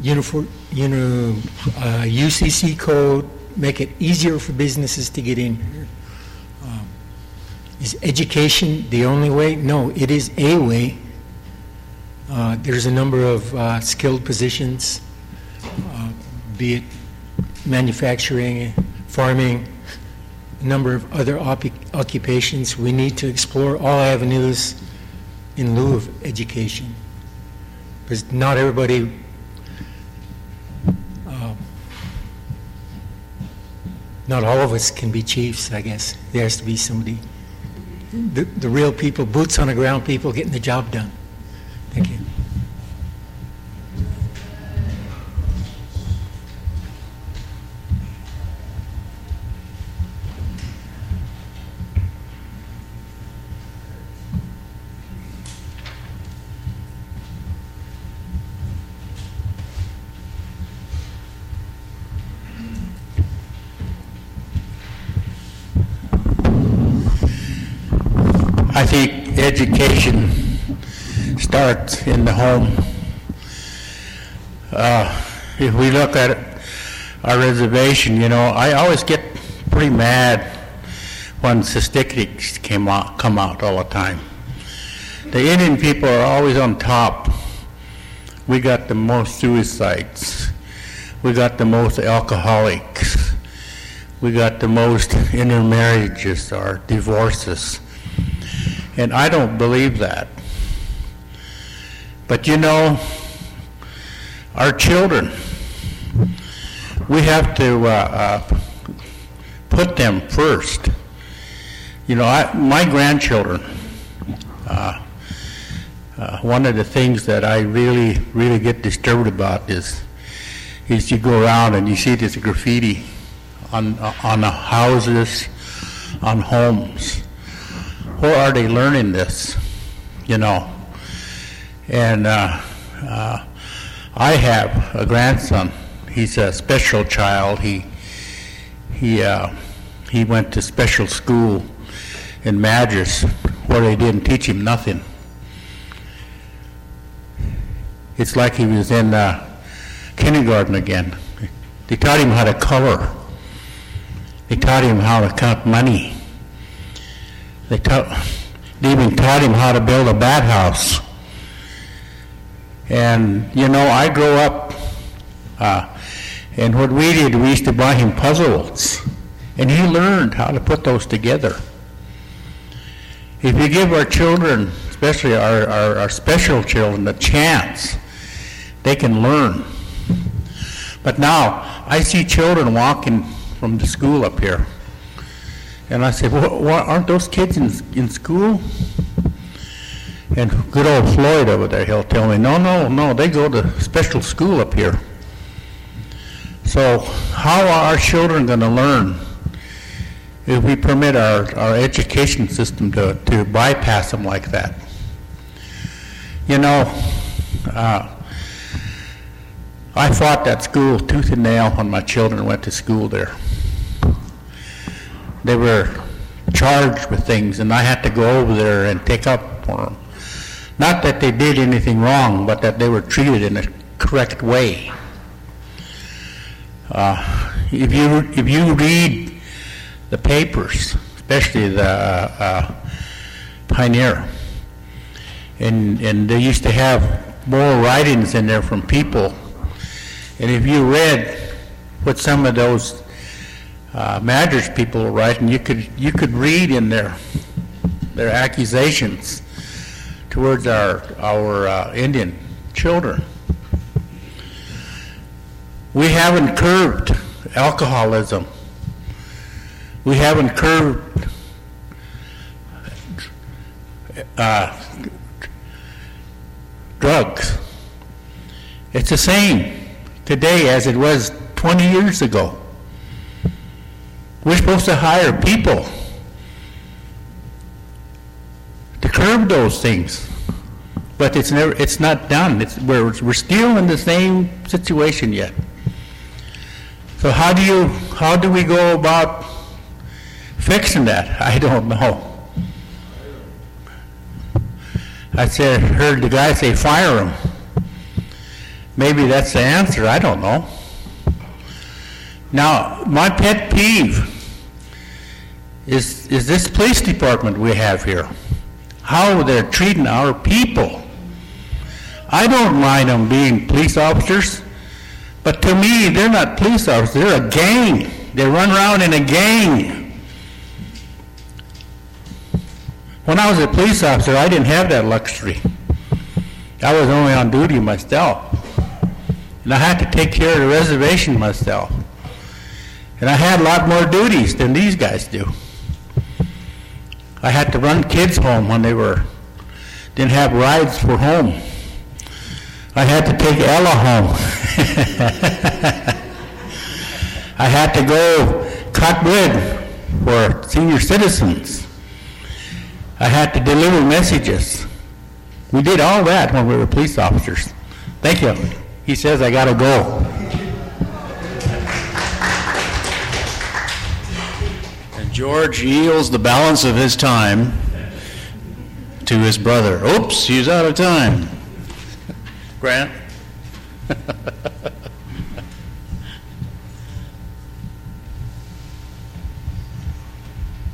Speaker 8: uniform, you know, uh, UCC code, make it easier for businesses to get in here. Is education the only way? No, it is a way. Uh, There's a number of uh, skilled positions, uh, be it manufacturing, farming, a number of other oppi- occupations. We need to explore all avenues in lieu of education. Because not everybody uh, not all of us can be chiefs, I guess. There has to be somebody, the, the real people, boots on the ground people getting the job done. Thank you.
Speaker 6: I think education starts in the home. Uh, If we look at our reservation, you know, I always get pretty mad when statistics came out, come out all the time. The Indian people are always on top. We got the most suicides. We got the most alcoholics. We got the most intermarriages or divorces. And I don't believe that. But you know, our children, we have to uh, uh, put them first. You know, I, my grandchildren, uh, uh, one of the things that I really, really get disturbed about is, is you go around and you see this graffiti on, on houses, on homes. Where are they learning this? You know? And uh, uh, I have a grandson. He's a special child. He he uh, he went to special school in Madras where they didn't teach him nothing. It's like he was in uh, kindergarten again. They taught him how to color. They taught him how to count money. They taught, they even taught him how to build a bat house. And, you know, I grew up, uh, and what we did, we used to buy him puzzles. And he learned how to put those together. If you give our children, especially our, our, our special children, a chance, they can learn. But now, I see children walking from the school up here. And I said, what, what, aren't those kids in, in school? And good old Floyd over there, he'll tell me, no, no, no, they go to special school up here. So how are our children going to learn if we permit our, our education system to, to bypass them like that? You know, uh, I fought that school tooth and nail when my children went to school there. They were charged with things, and I had to go over there and take up for them. Not that they did anything wrong, but that they were treated in a correct way. Uh, if you if you read the papers, especially the uh, uh, Pioneer, and and they used to have more writings in there from people, and if you read what some of those uh, Madras people were writing, you could you could read in there their accusations towards our our uh, Indian children. We haven't curbed alcoholism. We haven't curbed uh, drugs. It's the same today as it was 20 years ago. We're supposed to hire people to curb those things, but it's never, it's not done. It's, we're, we're still in the same situation yet. So how do you, how do we go about fixing that? I don't know. I said, heard the guy say, fire him. Maybe that's the answer. I don't know. Now, my pet peeve is, is this police department we have here. How they're treating our people. I don't mind them being police officers, but to me, they're not police officers. They're a gang. They run around in a gang. When I was a police officer, I didn't have that luxury. I was only on duty myself. And I had to take care of the reservation myself. And I had a lot more duties than these guys do. I had to run kids home when they were didn't have rides for home. I had to take Ella home. I had to go cut wood for senior citizens. I had to deliver messages. We did all that when we were police officers. Thank you. He says I got to go.
Speaker 1: George yields the balance of his time to his brother. Oops, he's out of time. Grant? You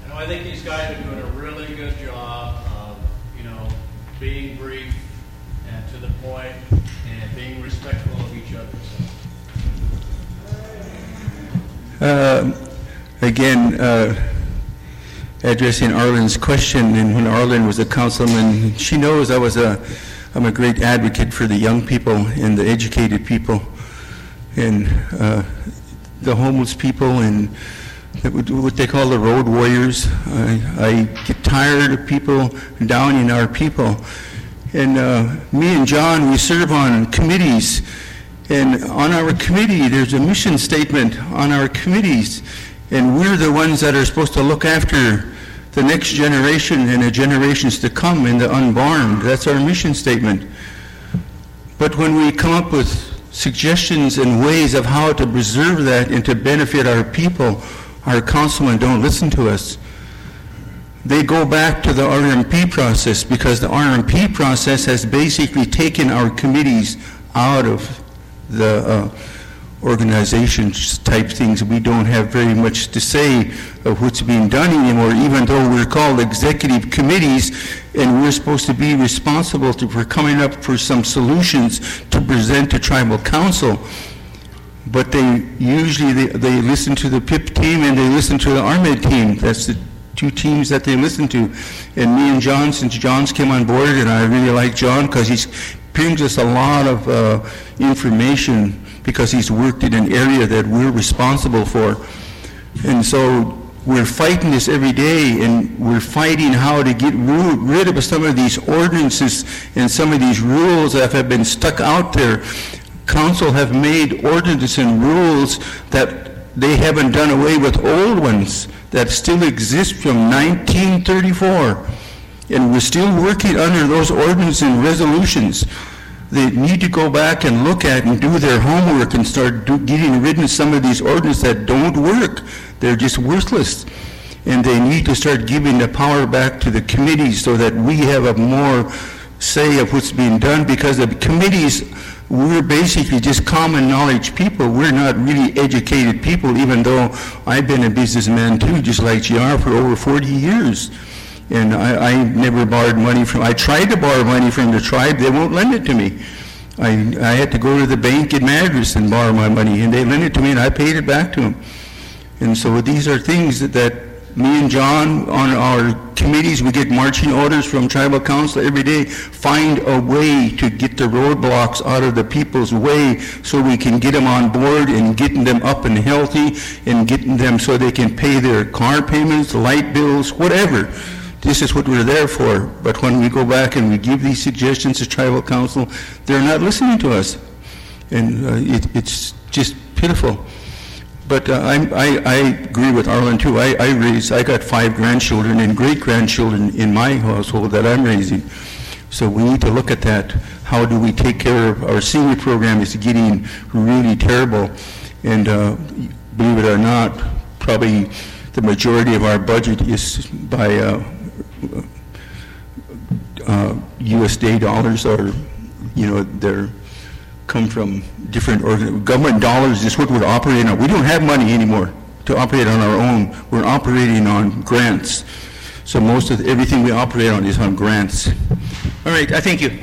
Speaker 1: know, I think these guys are doing a really good job of, you know, being brief and to the point and being respectful of each other.
Speaker 7: Uh, Again, uh, addressing Arlen's question, and when Arlen was a councilman, she knows I was a, I'm a great advocate for the young people and the educated people and uh, the homeless people and what they call the road warriors. I I get tired of people downing our people. And uh, me and John, we serve on committees, and on our committee, there's a mission statement on our committees, and we're the ones that are supposed to look after the next generation and the generations to come and the unborn. That's our mission statement. But when we come up with suggestions and ways of how to preserve that and to benefit our people, our councilmen don't listen to us. They go back to the RMP process because the RMP process has basically taken our committees out of the uh, organizations type things. We don't have very much to say of what's being done anymore, even though we're called executive committees and we're supposed to be responsible to, for coming up for some solutions to present to tribal council. But they usually they, they listen to the PIP team and they listen to the ARMED team. That's the two teams that they listen to. And me and John, since John's came on board, and I really like John because he brings us a lot of uh, information because he's worked in an area that we're responsible for. And so we're fighting this every day, and we're fighting how to get rid of some of these ordinances and some of these rules that have been stuck out there. Council have made ordinances and rules that they haven't done away with old ones that still exist from 1934. And we're still working under those ordinances and resolutions. They need to go back and look at and do their homework and start do, getting rid of some of these ordinances that don't work. They're just worthless. And they need to start giving the power back to the committees so that we have a more say of what's being done because the committees, we're basically just common knowledge people. We're not really educated people, even though I've been a businessman too, just like GR for over 40 years. And I, I never borrowed money from, I tried to borrow money from the tribe, they won't lend it to me. I, I had to go to the bank in Madras and borrow my money, and they lent it to me, and I paid it back to them. And so these are things that, that me and John on our committees, we get marching orders from tribal council every day. Find a way to get the roadblocks out of the people's way so we can get them on board and getting them up and healthy and getting them so they can pay their car payments, light bills, whatever. This is what we're there for. But when we go back and we give these suggestions to tribal council, they're not listening to us. And uh, it, it's just pitiful. But uh, I, I, agree with Arlen too. I, I raised, I got five grandchildren and great grandchildren in my household that I'm raising. So we need to look at that. How do we take care of our senior program is getting really terrible. And uh, believe it or not, probably the majority of our budget is by uh, uh, USD dollars are, you know, they're come from different government dollars is what we're operating on. We don't have money anymore to operate on our own. We're operating on grants. So most of everything we operate on is on grants. All right, I thank you.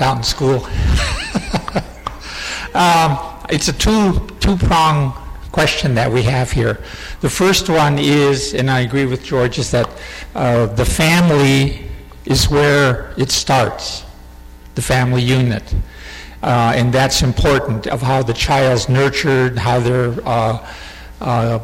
Speaker 5: Out in school. um, it's a two two prong question that we have here. The first one is, and I agree with George, is that uh, the family is where it starts, the family unit. Uh, and that's important of how the child's nurtured, how they're uh, uh,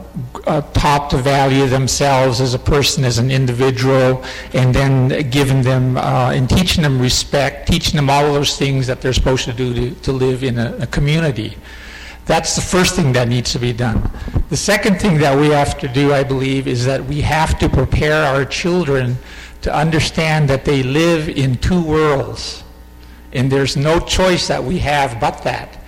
Speaker 5: uh, taught to value themselves as a person, as an individual, and then giving them uh, and teaching them respect, teaching them all those things that they're supposed to do to, to live in a, a community. That's the first thing that needs to be done. The second thing that we have to do, I believe, is that we have to prepare our children to understand that they live in two worlds. And there's no choice that we have but that.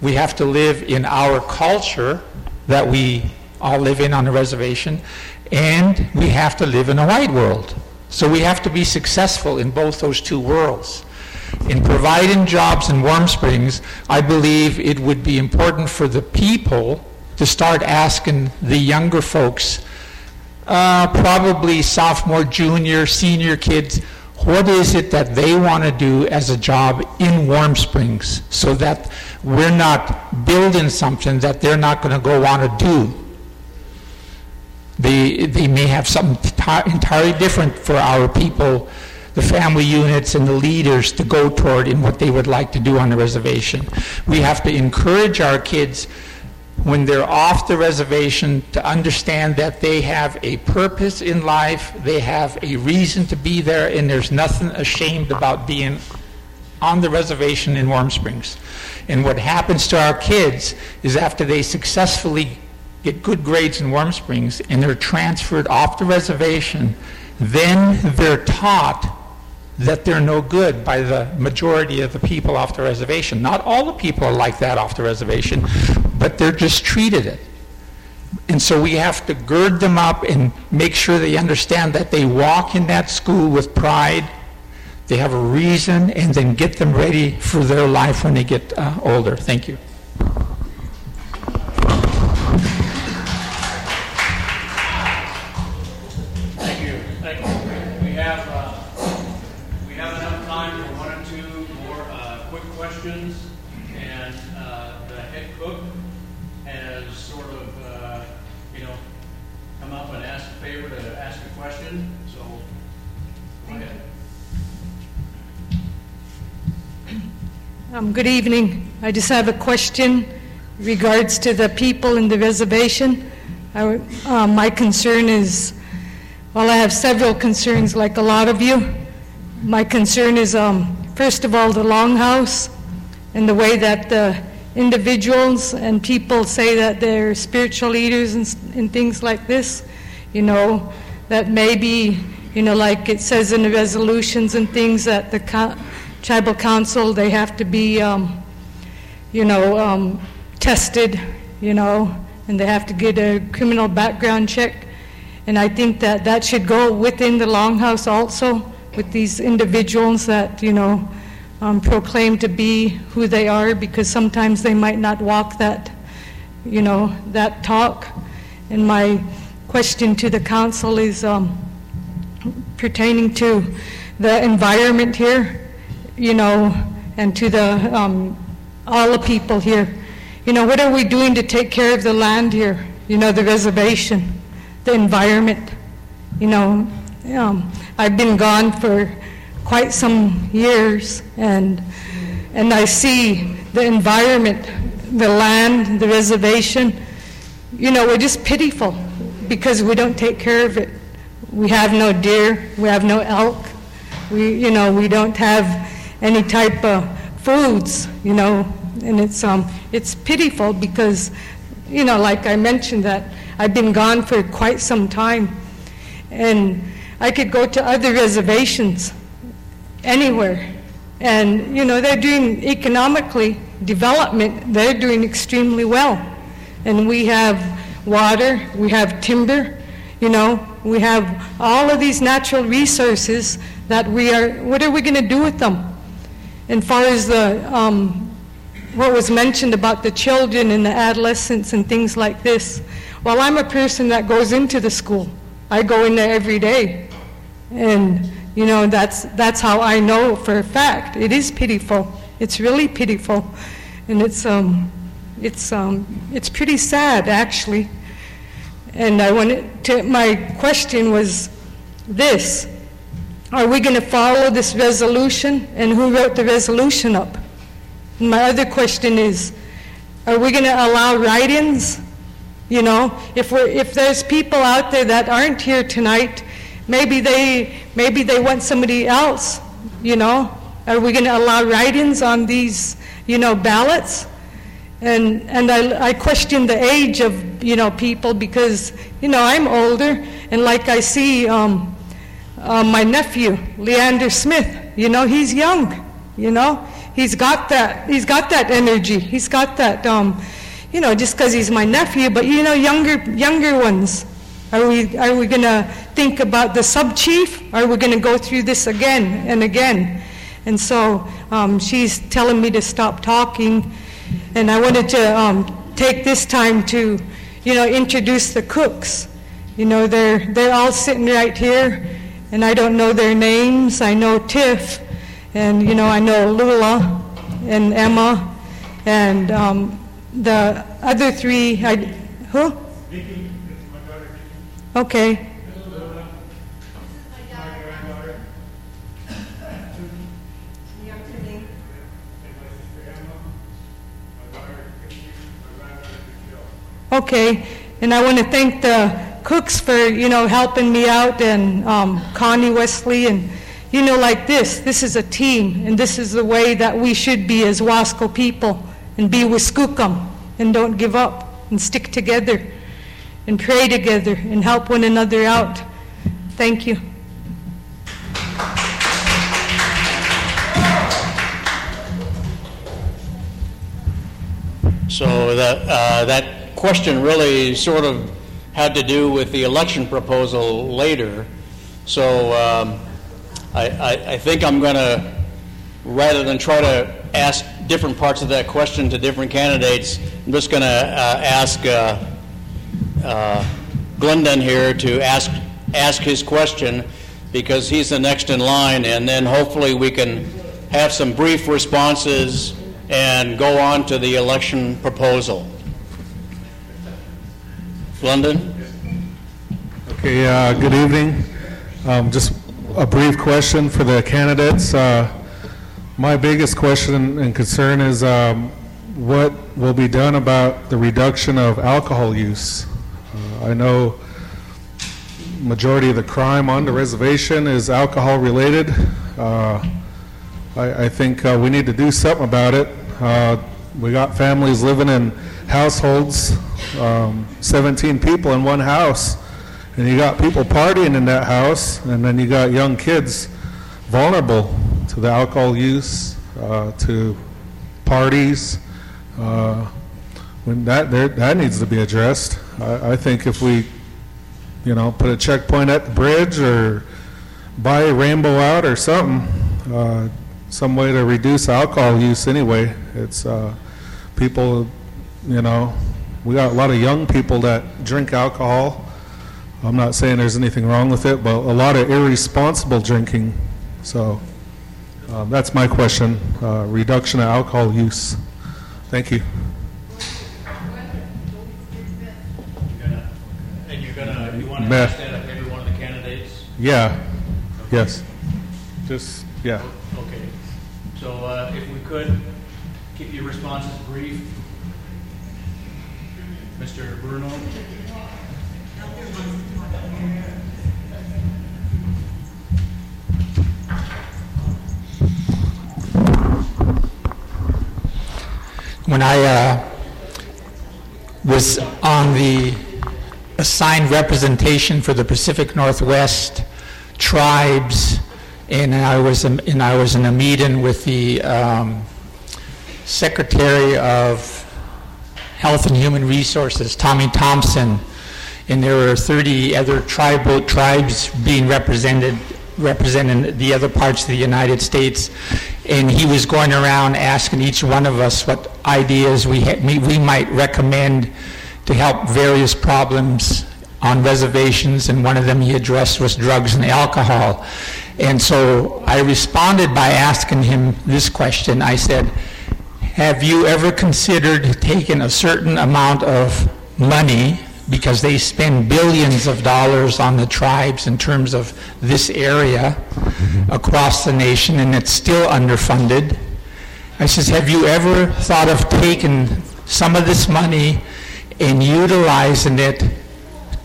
Speaker 5: We have to live in our culture that we all live in on the reservation, and we have to live in a white world. So we have to be successful in both those two worlds. In providing jobs in Warm Springs, I believe it would be important for the people to start asking the younger folks, uh, probably sophomore, junior, senior kids, what is it that they want to do as a job in Warm Springs so that we're not building something that they're not going to go want to do. They, they may have something entirely different for our people, the family units and the leaders to go toward in what they would like to do on the reservation. We have to encourage our kids when they're off the reservation to understand that they have a purpose in life, they have a reason to be there, and there's nothing ashamed about being on the reservation in Warm Springs. And what happens to our kids is after they successfully get good grades in Warm Springs, and they're transferred off the reservation, then they're taught that they're no good by the majority of the people off the reservation. Not all the people are like that off the reservation, but they're just treated it. And so we have to gird them up and make sure they understand that they walk in that school with pride, they have a reason, and then get them ready for their life when they get uh, older. Thank you.
Speaker 16: Um, Good evening. I just have a question regards to the people in the reservation. I uh, My concern is, well, I have several concerns, like a lot of you. My concern is, um, first of all, the longhouse and the way that the individuals and people say that they're spiritual leaders and and things like this, you know, that maybe, you know, like it says in the resolutions and things that the co- tribal council, they have to be, um, you know, um, tested, you know, and they have to get a criminal background check. And I think that that should go within the longhouse also, with these individuals that, you know, um, proclaim to be who they are, because sometimes they might not walk that, you know, that talk. And my question to the council is um, pertaining to the environment here, you know, and to the, um, all the people here. You know, what are we doing to take care of the land here? You know, the reservation, the environment. You know, um, I've been gone for quite some years, and and I see the environment, the land, the reservation. You know, we're just pitiful because we don't take care of it. We have no deer, we have no elk, we, you know, we don't have any type of foods, you know, and it's, um, it's pitiful because, you know, like I mentioned that I've been gone for quite some time, and I could go to other reservations anywhere, and, you know, they're doing economically, development, they're doing extremely well. And we have water, we have timber, you know, we have all of these natural resources that we are, what are we going to do with them? And far as the, um, what was mentioned about the children and the adolescents and things like this, well, I'm a person that goes into the school. I go in there every day. And, you know, that's, that's how I know for a fact. It is pitiful. It's really pitiful. And it's, um, it's, um, it's pretty sad, actually. And I wanted to, my question was this. Are we going to follow this resolution? And who wrote the resolution up? My other question is, are we going to allow write-ins? You know, if we're, if there's people out there that aren't here tonight, maybe they, maybe they want somebody else, you know? Are we going to allow write-ins on these, you know, ballots? And, and I, I question the age of, you know, people because, you know, I'm older, and like I see um, uh, my nephew, Leander Smith, you know, he's young, you know? He's got that, he's got that energy. He's got that, um, you know, just because he's my nephew, but, you know, younger, younger ones. Are we, are we going to think about the sub-chief? Are we going to go through this again and again? And so um, she's telling me to stop talking. And I wanted to um, take this time to, you know, introduce the cooks. You know, they're, they're all sitting right here, and I don't know their names. I know Tiff, and, you know, I know Lula and Emma, and um, the other three, I, who? Okay. Okay, and I want to thank the cooks for, you know, helping me out and um, Connie Wesley and, you know, like this. This is a team, and this is the way that we should be as Wasco people and be Wiskukum and don't give up and stick together. and pray together and help one another out. Thank you.
Speaker 1: So that, uh, that question really sort of had to do with the election proposal later. So um, I, I, I think I'm going to, rather than try to ask different parts of that question to different candidates, I'm just going to uh, ask uh, uh, Glendon here to ask, ask his question because he's the next in line, and then hopefully we can have some brief responses and go on to the election proposal. London?
Speaker 17: Okay, uh, good evening. Um, Just a brief question for the candidates. Uh, My biggest question and concern is um, what will be done about the reduction of alcohol use? Uh, I know majority of the crime on the reservation is alcohol-related. Uh, I I think uh, we need to do something about it. Uh, We got families living in households, um, 17 people in one house, and you got people partying in that house, and then you got young kids vulnerable to the alcohol use, uh, to parties. Uh, When that, that needs to be addressed. I I think if we, you know, put a checkpoint at the bridge or buy a rainbow out or something, uh, some way to reduce alcohol use anyway. It's, uh, people, you know, we got a lot of young people that drink alcohol. I'm not saying there's anything wrong with it, but a lot of irresponsible drinking. So, um, that's my question, uh, reduction of alcohol use. Thank you.
Speaker 1: And you're gonna, you want to
Speaker 17: Meth.
Speaker 1: that of every one of the candidates?
Speaker 17: Yeah, yes. Just, yeah.
Speaker 1: Okay. So uh, if we could, keep your responses brief. Mr. Bruno?
Speaker 5: When I uh, was on the assigned representation for the Pacific Northwest tribes, and I was, and I was in a meeting with the um, Secretary of Health and Human Resources, Tommy Thompson, and there were 30 other tribal tribes being represented, representing the other parts of the United States, and he was going around asking each one of us what ideas we, we we might recommend to help various problems on reservations, and one of them he addressed was drugs and alcohol. And so I responded by asking him this question. I said, have you ever considered taking a certain amount of money, because they spend billions of dollars on the tribes in terms of this area across the nation, and it's still underfunded? I says, have you ever thought of taking some of this money and utilizing it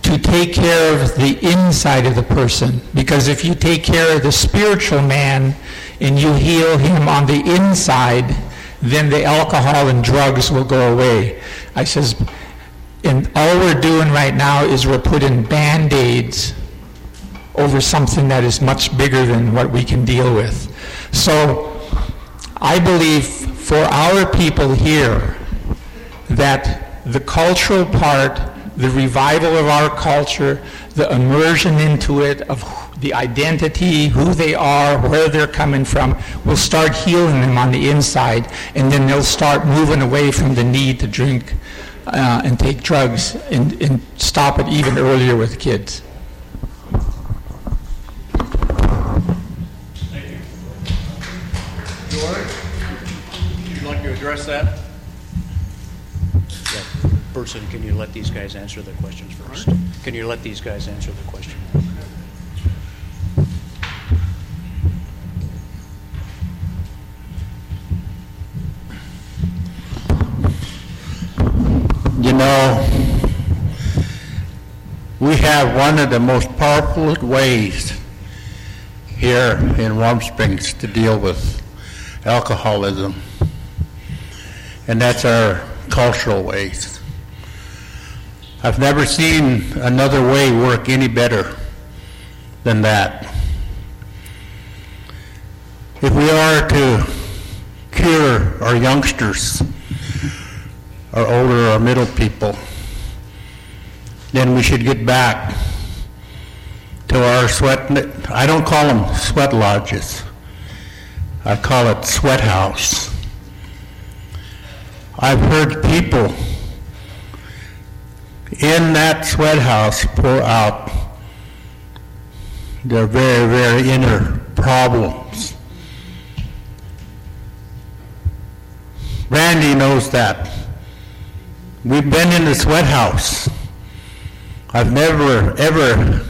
Speaker 5: to take care of the inside of the person? Because if you take care of the spiritual man and you heal him on the inside, then the alcohol and drugs will go away. I says, and all we're doing right now is we're putting Band-Aids over something that is much bigger than what we can deal with. So I believe for our people here that the cultural part, the revival of our culture, the immersion into it of the identity, who they are, where they're coming from, will start healing them on the inside, and then they'll start moving away from the need to drink uh, and take drugs and, and stop it even earlier with kids.
Speaker 1: Thank you. George, would you like to address that? Yeah. Person, can you let these guys answer the questions first? Can you let these guys answer the question?
Speaker 6: You know, we have one of the most powerful ways here in Warm Springs to deal with alcoholism, and that's our cultural ways. I've never seen another way work any better than that. If we are to cure our youngsters, our older, or middle people, then we should get back to our sweat, I don't call them sweat lodges. I call it sweat house. I've heard people in that sweat house pour out their very, very inner problems. Randy knows that. We've been in the sweat house. I've never, ever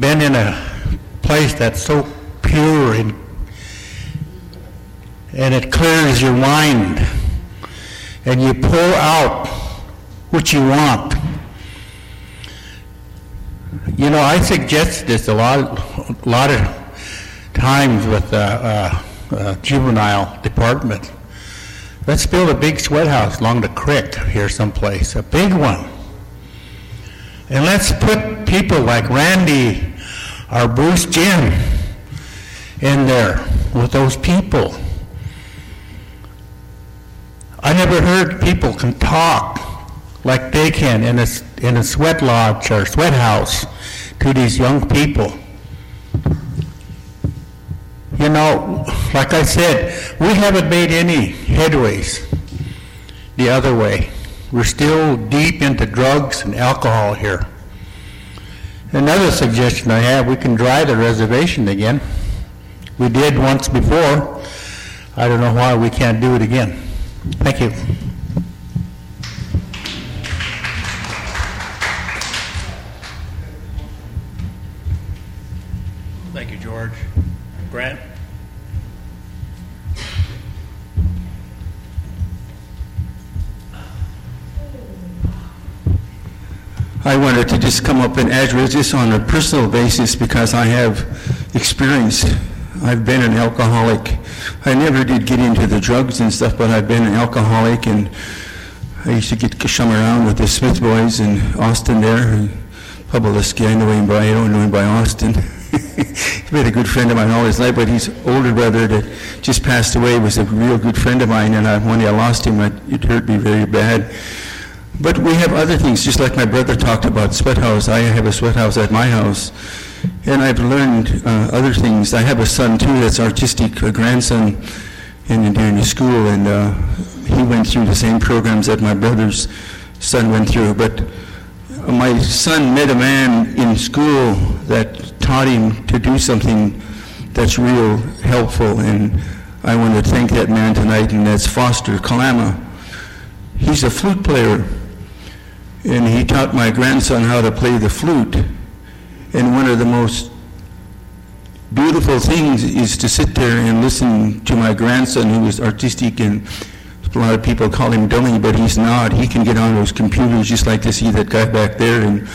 Speaker 6: been in a place that's so pure and, and it clears your mind and you pull out what you want. You know, I suggest this a lot, a lot of times with the uh, uh, juvenile department. Let's build a big sweat house along the creek here someplace, a big one. And let's put people like Randy or Bruce Jim in there with those people. I never heard people can talk like they can in a, in a sweat lodge or sweat house to these young people. You know, like I said, we haven't made any headways the other way. We're still deep into drugs and alcohol here. Another suggestion I have, we can dry the reservation again. We did once before. I don't know why we can't do it again. Thank you.
Speaker 1: Thank you, George. Grant?
Speaker 7: I wanted to just come up and address this on a personal basis because I have experience. I've been an alcoholic. I never did get into the drugs and stuff, but I've been an alcoholic, and I used to get some around with the Smith boys in Austin there. And Publiski, I know him by, I don't know him by Austin. He's been a good friend of mine all his life, but his older brother that just passed away was a real good friend of mine, and I, when I lost him, it hurt me very bad. But we have other things, just like my brother talked about sweat house. I have a sweat house at my house, and I've learned uh, other things. I have a son too that's artistic, a grandson, in during the school, and uh, he went through the same programs that my brother's son went through. But my son met a man in school that taught him to do something that's real helpful, and I want to thank that man tonight, and that's Foster Kalama. He's a flute player and he taught my grandson how to play the flute. And one of the most beautiful things is to sit there and listen to my grandson, who is artistic, and a lot of people call him dummy, but he's not. He can get on those computers just like to see that guy back there and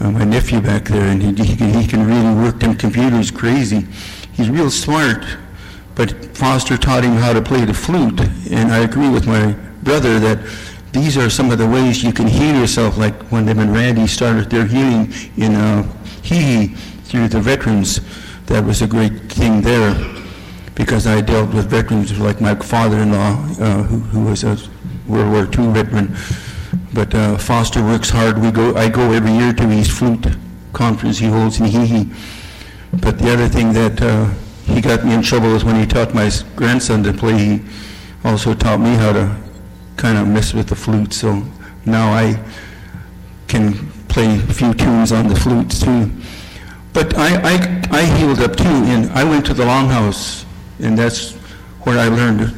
Speaker 7: uh, my nephew back there, and he, he, can, he can really work them computers crazy. He's real smart, but Foster taught him how to play the flute, and I agree with my brother that these are some of the ways you can heal yourself, like when them and Randy started their healing in uh, HeHe through the veterans. That was a great thing there because I dealt with veterans like my father-in-law, uh, who, who, was a World War II veteran. But uh, Foster works hard. We go. I go every year to his flute conference he holds in HeHe. But the other thing that uh, he got me in trouble was when he taught my grandson to play. He also taught me how to kind of mess with the flute, so now I can play a few tunes on the flute too. But I, I, I healed up too, and I went to the longhouse, and that's where I learned,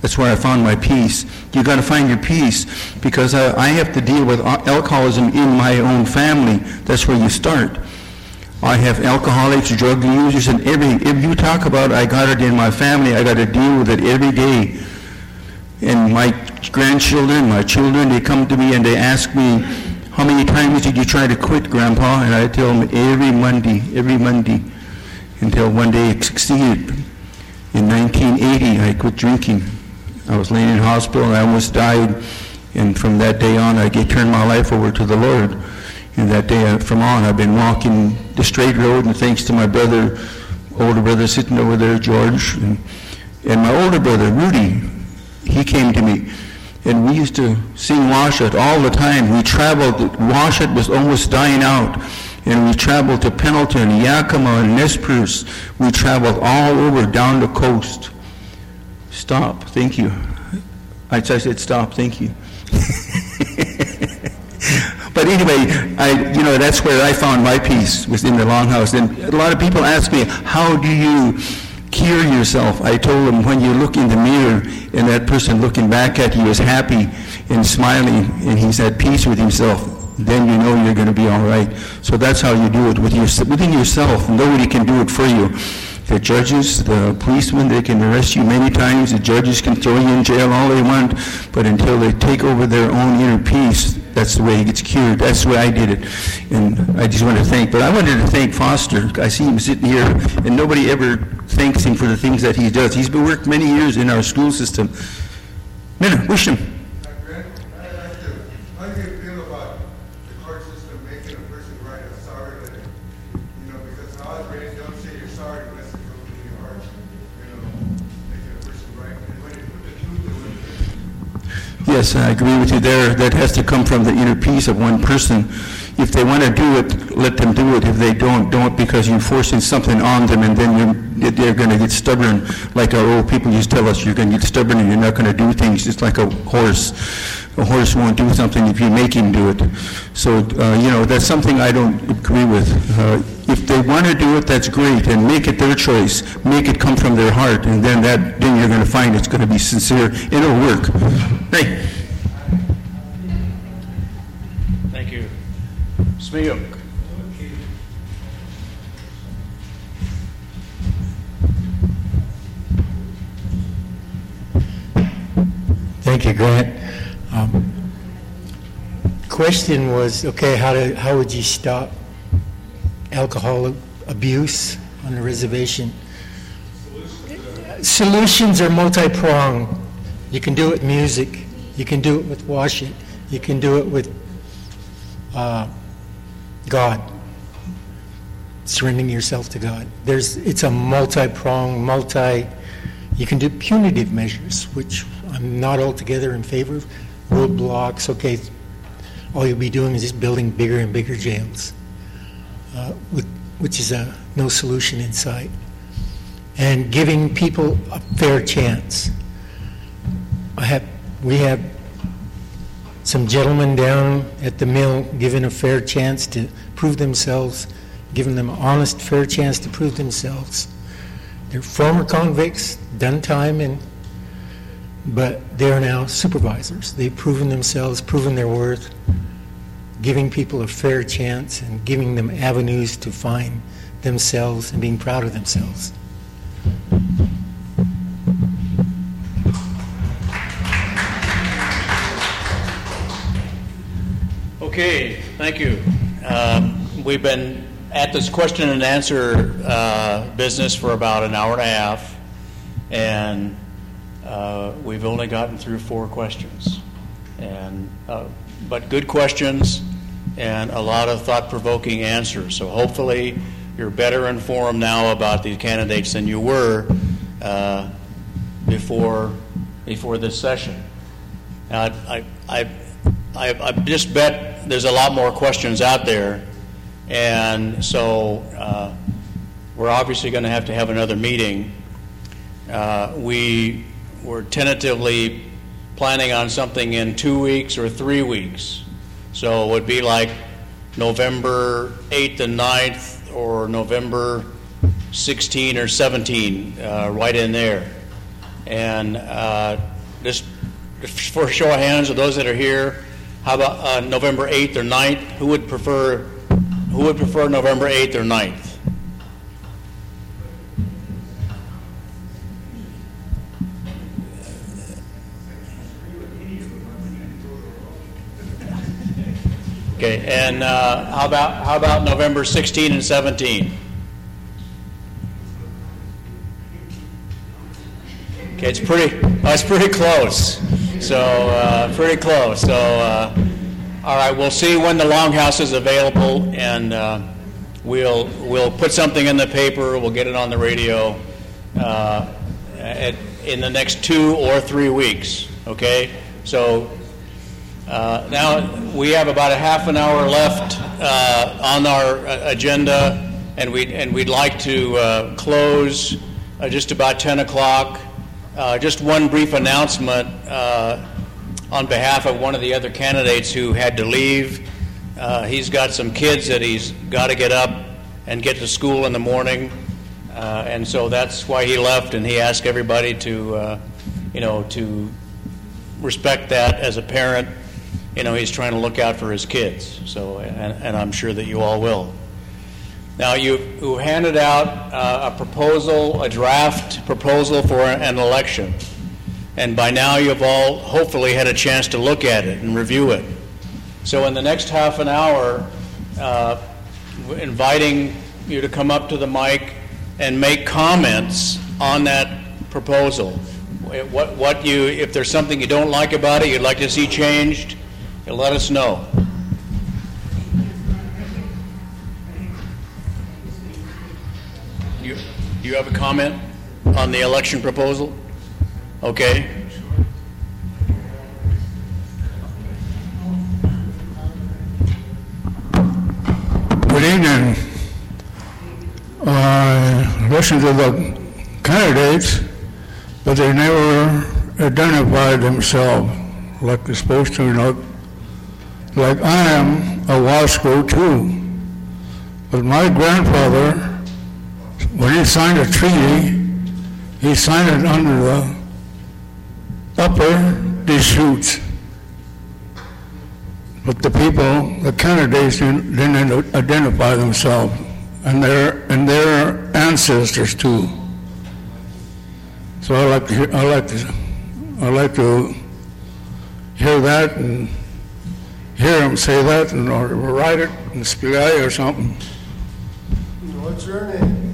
Speaker 7: that's where I found my peace. You got to find your peace because I, I have to deal with alcoholism in my own family. That's where you start. I have alcoholics, drug users, and every, if you talk about I got it in my family, I got to deal with it every day. And my grandchildren, my children, they come to me and they ask me, how many times did you try to quit, Grandpa? And I tell them every Monday, every Monday, until one day it succeeded. In 1980, I quit drinking. I was laying in hospital and I almost died. And from that day on, I gave- turned my life over to the Lord. And that day uh, from on, I've been walking the straight road, and thanks to my brother, older brother sitting over there, George, and, and my older brother, Rudy, he came to me. And we used to sing Washat all the time. We traveled, Washat was almost dying out. And we traveled to Pendleton, Yakima, and Nez Perce. We traveled all over down the coast. Stop, thank you. I I said stop, thank you. But anyway, I, you know, that's where I found my peace, was in the longhouse. And a lot of people ask me, how do you cure yourself? I told him when you look in the mirror and that person looking back at you is happy and smiling and he's at peace with himself, then you know you're going to be all right. So that's how you do it with your, within yourself. Nobody can do it for you. The judges, the policemen, they can arrest you many times. The judges can throw you in jail all they want. But until they take over their own inner peace, that's the way he gets cured. That's the way I did it. And I just want to thank, but I wanted to thank Foster. I see him sitting here, and nobody ever thanks him for the things that he does. He's been worked many years in our school system. Minna, wish him. Yes, I agree with you there. That has to come from the inner peace of one person. If they want to do it, let them do it. If they don't, don't because you're forcing something on them and then they're going to get stubborn. Like our old people used to tell us, you're going to get stubborn and you're not going to do things just like a horse. A horse won't do something if you make him do it. So, uh, you know, that's something I don't agree with. Uh, if they want to do it, that's great, and make it their choice. Make it come from their heart, and then that, then you're going to find it's going to be sincere, it'll work. Hey.
Speaker 1: Thank you. Smiuk.
Speaker 8: Thank you, Grant. Um, Question was, okay, how do, how would you stop alcohol abuse on the reservation? Solutions are multi-pronged. You can do it with music, you can do it with washing, you can do it with uh, God, surrendering yourself to God. There's, it's a multi-pronged, multi, you can do punitive measures, which I'm not altogether in favor of. Roadblocks, okay, all you'll be doing is just building bigger and bigger jails, uh, with, which is a, no solution in sight. And giving people a fair chance. I have, we have some gentlemen down at the mill given a fair chance to prove themselves, giving them an honest, fair chance to prove themselves. They're former convicts, done time, and but they're now supervisors. They've proven themselves, proven their worth, giving people a fair chance and giving them avenues to find themselves and being proud of themselves.
Speaker 1: Okay, thank you. Um, We've been at this question and answer uh, business for about an hour and a half, and uh, we've only gotten through four questions. And, uh, but good questions and a lot of thought-provoking answers. So hopefully, you're better informed now about these candidates than you were uh, before, before this session. Now, I, I, I, I just bet there's a lot more questions out there, and so uh, we're obviously going to have to have another meeting. Uh, we were tentatively planning on something in two weeks or three weeks. So it would be like November 8th and 9th or November 16 or 17, uh, right in there. And uh, just for a show of hands of those that are here, how about uh, November 8th or 9th? Who would prefer, who would prefer November 8th or 9th? Okay, and uh, how about, how about November 16 and 17? Okay, it's pretty, it's pretty close. So, uh, pretty close. So, uh, all right, we'll see when the Longhouse is available, and uh, we'll, we'll put something in the paper, we'll get it on the radio uh, at, in the next two or three weeks, okay? So, uh, now, we have about a half an hour left uh, on our uh, agenda, and we'd, and we'd like to uh, close uh, just about 10 o'clock. Uh, Just one brief announcement on behalf of one of the other candidates who had to leave. He's got some kids that he's got to get up and get to school in the morning, and so that's why he left, and he asked everybody to, you know, to respect that as a parent. You know, he's trying to look out for his kids, so, and and I'm sure that you all will. Now, you you handed out uh, a proposal, a draft proposal for an election, and by now you've all hopefully had a chance to look at it and review it. So in the next half an hour, uh, inviting you to come up to the mic and make comments on that proposal. What, what you, if there's something you don't like about it, you'd like to see changed, let us know. You, do you have a comment on the election proposal? Okay.
Speaker 18: Good evening. I listened to the candidates, but they never identified themselves like they're supposed to, you know. Like I am a Wasco too. But my grandfather, when he signed a treaty, he signed it under the upper Deschutes. But the people, the candidates didn't, didn't identify themselves and their, and their ancestors too. So I like to, hear, I like to, I like to hear that and hear them say that and or write it in Spilyay or something.
Speaker 19: What's your name?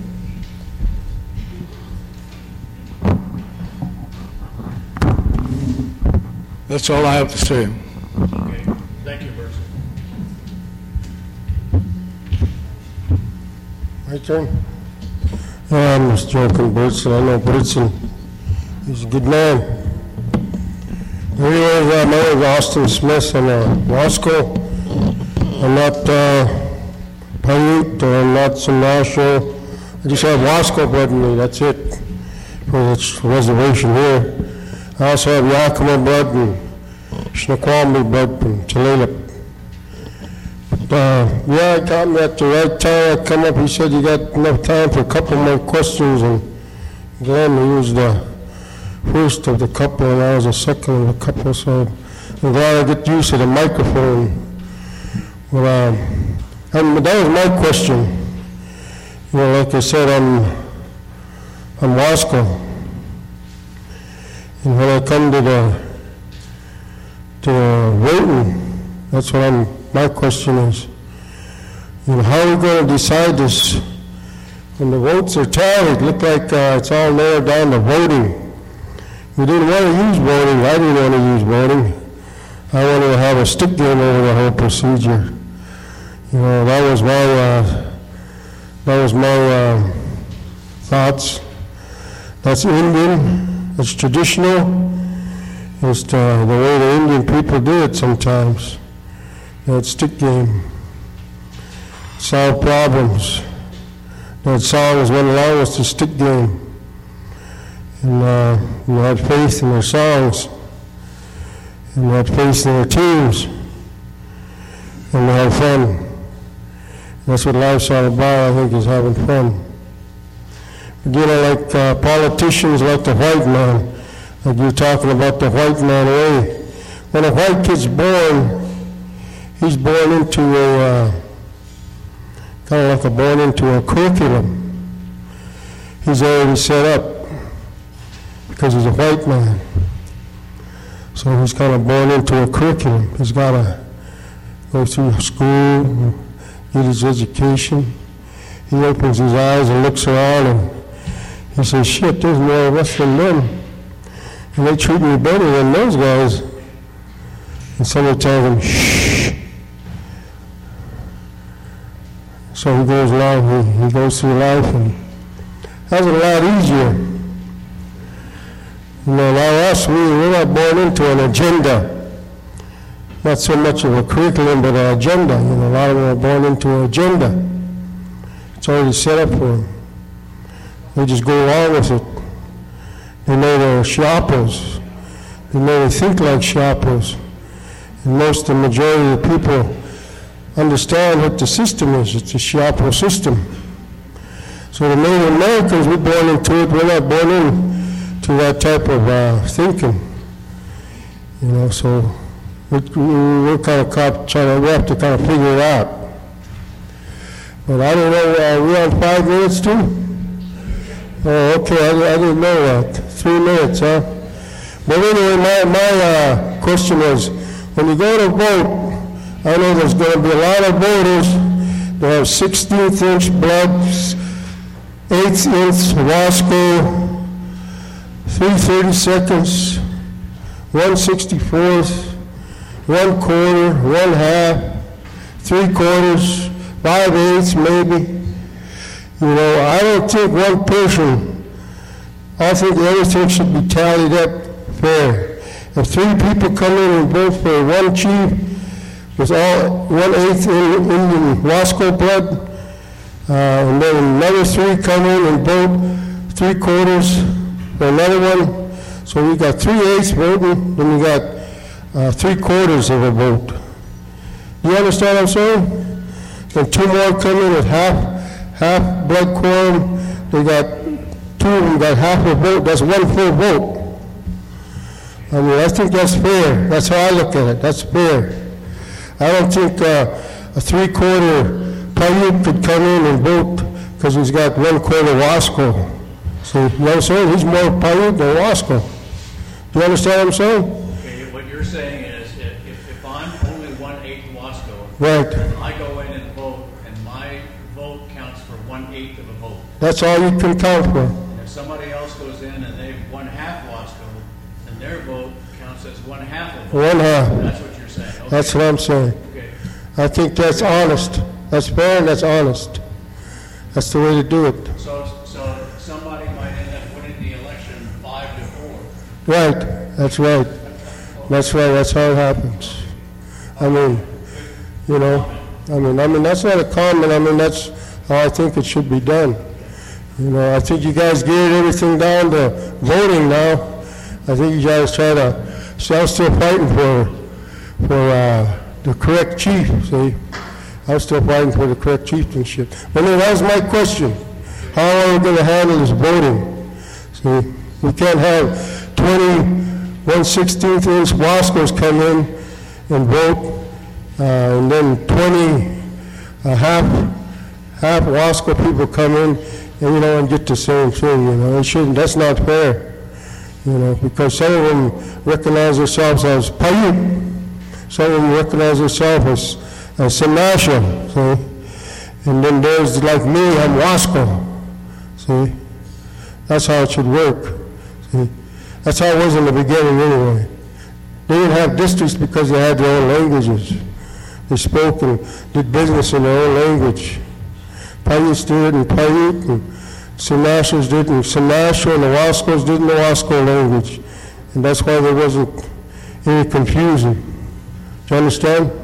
Speaker 18: That's all I have to say.
Speaker 1: Okay. Thank you, Bruce.
Speaker 19: My turn. Uh, yeah, I'm just joking, Bertson. I know Bertson. He's a good man. Anyway, uh, is Austin Smith. I'm a Wasco. I'm not uh, Paiute I'm not some national. I just have Wasco blood in me. That's it for this reservation here. I also have Yakima blood and Snoqualmie blood from Tulalip. Uh, yeah, I got me at the right time. I come up, he said you got enough time for a couple more questions, and Glenn, was the first of the couple, and I was the second of the couple, so I'm glad I get used to the microphone. Well, um, and that was my question. You know, like I said, I'm, I'm Wasco. And when I come to the, to the voting, that's what I'm, my question is, you know, how are we going to decide this? When the votes are tallied, look like uh, it's all narrowed down to voting. We didn't want to use voting, I didn't want to use voting. I wanted to have a stick game over the whole procedure. You know, that was my, uh, that was my uh, thoughts. That's Indian, it's traditional, it's uh, the way the Indian people do it sometimes. That stick game. Solve problems. That song is went along with stick game. And uh, had faith in their songs. And had faith in their teams. And we had fun. That's what life's all about, I think, is having fun. Again, I like uh, politicians like the white man, like you're talking about the white man way. When a white kid's born, he's born into a, uh, kind of like a born into a curriculum. He's already set up because he's a white man. So he's kind of born into a curriculum. He's got to go through school, get his education. He opens his eyes and looks around and he says, shit, there's more of us than them. And they treat me better than those guys. And somebody tells him, shh. So he goes along, he, he goes through life and has it a lot easier. You know, now us, we, we're not born into an agenda. Not so much of a curriculum, but an agenda. You know, a lot of them are born into an agenda. It's already set up for them. They just go along with it. They know they're shoppers. They know they think like shoppers. And most, of the majority of the people understand what the system is. It's a shopper system. So the Native Americans, we're born into it. We're not born into that type of uh, thinking. You know, so we, we're kind of caught, trying to, we have to kind of figure it out. But I don't know, uh, we on five minutes too? Oh, okay, I, I didn't know that. Three minutes, huh? But anyway, my, my uh, question is, when you go to vote, I know there's going to be a lot of voters that have 16th inch blood, 8th inch Wasco, 330 seconds, 164th, one quarter, one half, three quarters, five eighths maybe. You know, I don't think one person, I think everything should be tallied up fair. If three people come in and vote for one chief with all one eighth in Indian Wasco blood, uh, and then another three come in and vote three quarters another one, so we got three eighths voting, then we got uh, three quarters of a vote. You understand what I'm saying? Then two more coming in with half, half blood quorum, they got, two of them got half a vote, that's one full vote. I mean, I think that's fair, that's how I look at it, that's fair. I don't think uh, a three-quarter Paiute could come in and vote because he's got one quarter Wasco. So, you know what I'm saying? He's more Paiute than Wasco. You understand what I'm saying?
Speaker 1: Okay, what you're saying is, if, if- if I'm only one-eighth Wasco.
Speaker 19: Right.
Speaker 1: and I go in and vote, and my vote counts for one-eighth of a vote.
Speaker 19: That's all you can count for.
Speaker 1: And if somebody else goes in and they've one-half Wasco, then their vote counts as one-half of a vote.
Speaker 19: One half.
Speaker 1: That's what you're saying. Okay.
Speaker 19: That's what I'm saying.
Speaker 1: Okay.
Speaker 19: I think that's honest. That's fair and that's honest. That's the way to do it.
Speaker 1: So, so somebody might end up winning the election five to four.
Speaker 19: Right, that's right. That's right, that's how it happens. I mean, you know, I mean, I mean, that's not a comment, I mean, that's how I think it should be done. You know, I think you guys geared everything down to voting now. I think you guys try to, see, I'm still fighting for, for, uh, the correct chief, see? I'm still fighting for the correct chieftainship. But anyway, that was my question. How are we gonna handle this voting? See, we can't have 20, 1/16th inch Wascos come in and vote, uh, and then 20, uh, half, half Wasco people come in, and, you know, and get the same thing, you know, it shouldn't, that's not fair, you know, because some of them recognize themselves as Paiute, some of them recognize themselves as, as Sinasha, see? And then there's like me, I'm Wasco, see? That's how it should work. See? That's how it was in the beginning anyway. They didn't have districts because they had their own languages. They spoke and did business in their own language. Paiutes did in Paiute, and Sinashas did it in Sinasha, and the Wascos did the Wasco language. And that's why there wasn't any confusion. Do you understand?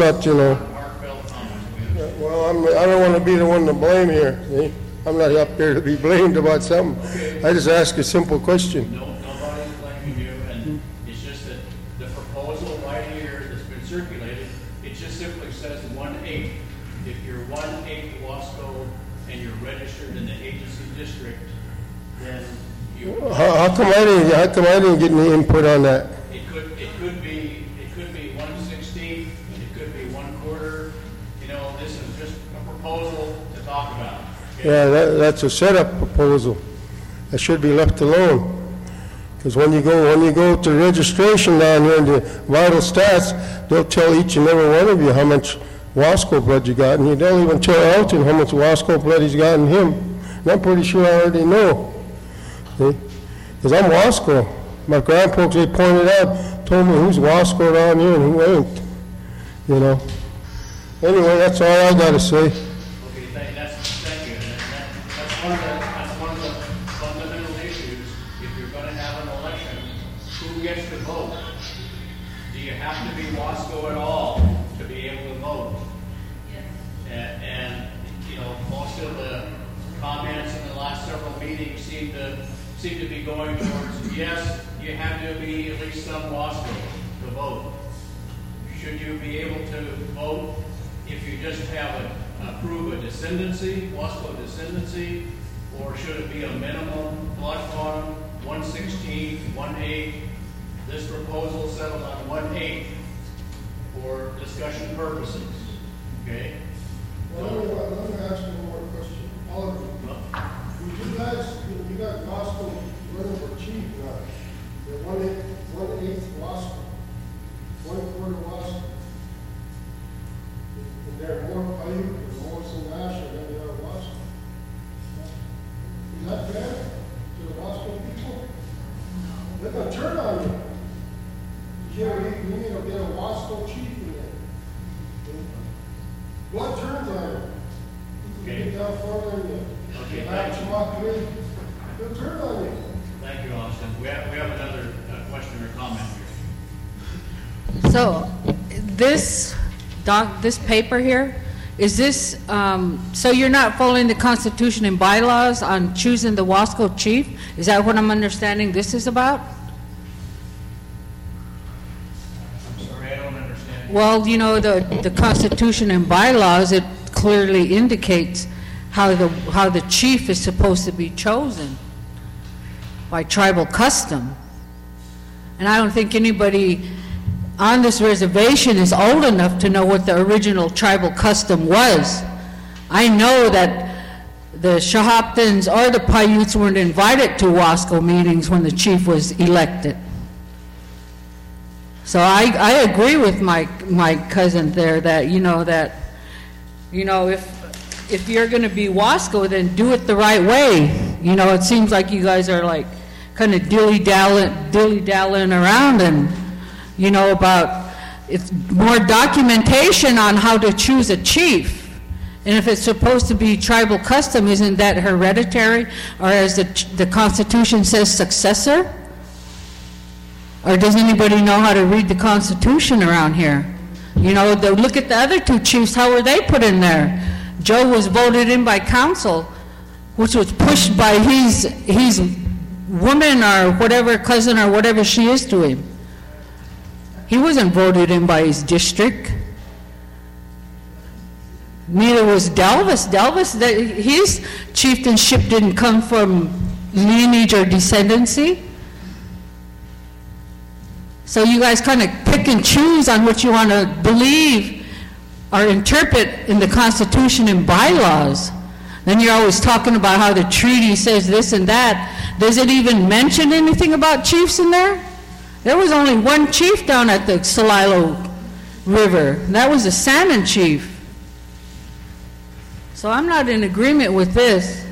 Speaker 19: Not, I'm you know. Well, I'm, I don't want to be the one to blame here, see? I'm not up here to be blamed about something. I just ask a simple question.
Speaker 1: No, nobody's blaming you, and it's just that the proposal right here that's been circulated, it just simply says one-eighth. If you're one-eighth Wasco and you're registered in the agency district, then you,
Speaker 19: How, how come I didn't, how come I didn't get any input on that? Yeah, that, that's a setup proposal. That should be left alone. Because when you go, when you go to registration down here in the vital stats, they'll tell each and every one of you how much Wasco blood you got, and you don't even tell Elton how much Wasco blood he's got in him. And I'm pretty sure I already know. Because I'm Wasco. My grandfolks, they pointed out, told me who's Wasco down here and who ain't, you know. Anyway, that's all I gotta say.
Speaker 1: Going towards, yes, you have to be at least some Wasco to vote. Should you be able to vote if you just have a, approve a descendancy, Wasco descendancy, or should it be a minimum blood quantum, one sixteenth, one eighth? This proposal settled on one eighth for discussion purposes, okay?
Speaker 19: Well, let me, let me ask you one more question. All of you. Would you guys, you got Wasco for chief now, the one eighth, one eighth Wasco, one quarter Wasco. And they're more Paiute or more Sinasha than they are Wasco. Is that fair to the Wasco people? They're gonna turn on you. You can't, you need to get a Wasco chief in there. What turns on you. You can get down further in the,
Speaker 1: Okay,
Speaker 19: back to
Speaker 1: you.
Speaker 19: in, they'll turn on you.
Speaker 1: Thank you, Austin. We have, we have another uh, question or comment here.
Speaker 20: So, this doc, this paper here, is this, um, so you're not following the Constitution and bylaws on choosing the Wasco chief? Is that what I'm understanding this is about?
Speaker 1: I'm sorry, I don't understand.
Speaker 20: Well, you know, the, the Constitution and bylaws, it clearly indicates how the, how the chief is supposed to be chosen by tribal custom. And I don't think anybody on this reservation is old enough to know what the original tribal custom was. I know that the Sahaptins or the Paiutes weren't invited to Wasco meetings when the chief was elected. So I, I agree with my, my cousin there that, you know, that, you know, if, if you're gonna be Wasco, then do it the right way. You know, it seems like you guys are like kind of dilly-dallying, dilly-dallying around and, you know, about, it's more documentation on how to choose a chief. And if it's supposed to be tribal custom, isn't that hereditary? Or as the, the Constitution says, successor? Or does anybody know how to read the Constitution around here? You know, the, look at the other two chiefs, how were they put in there? Joe was voted in by council, which was pushed by his, his woman or whatever, cousin or whatever she is to him. He wasn't voted in by his district. Neither was Delvis. Delvis, his chieftainship didn't come from lineage or descendancy. So you guys kind of pick and choose on what you want to believe or interpret in the Constitution and bylaws. Then you're always talking about how the treaty says this and that. Does it even mention anything about chiefs in there? There was only one chief down at the Celilo River. That was a salmon chief. So I'm not in agreement with this.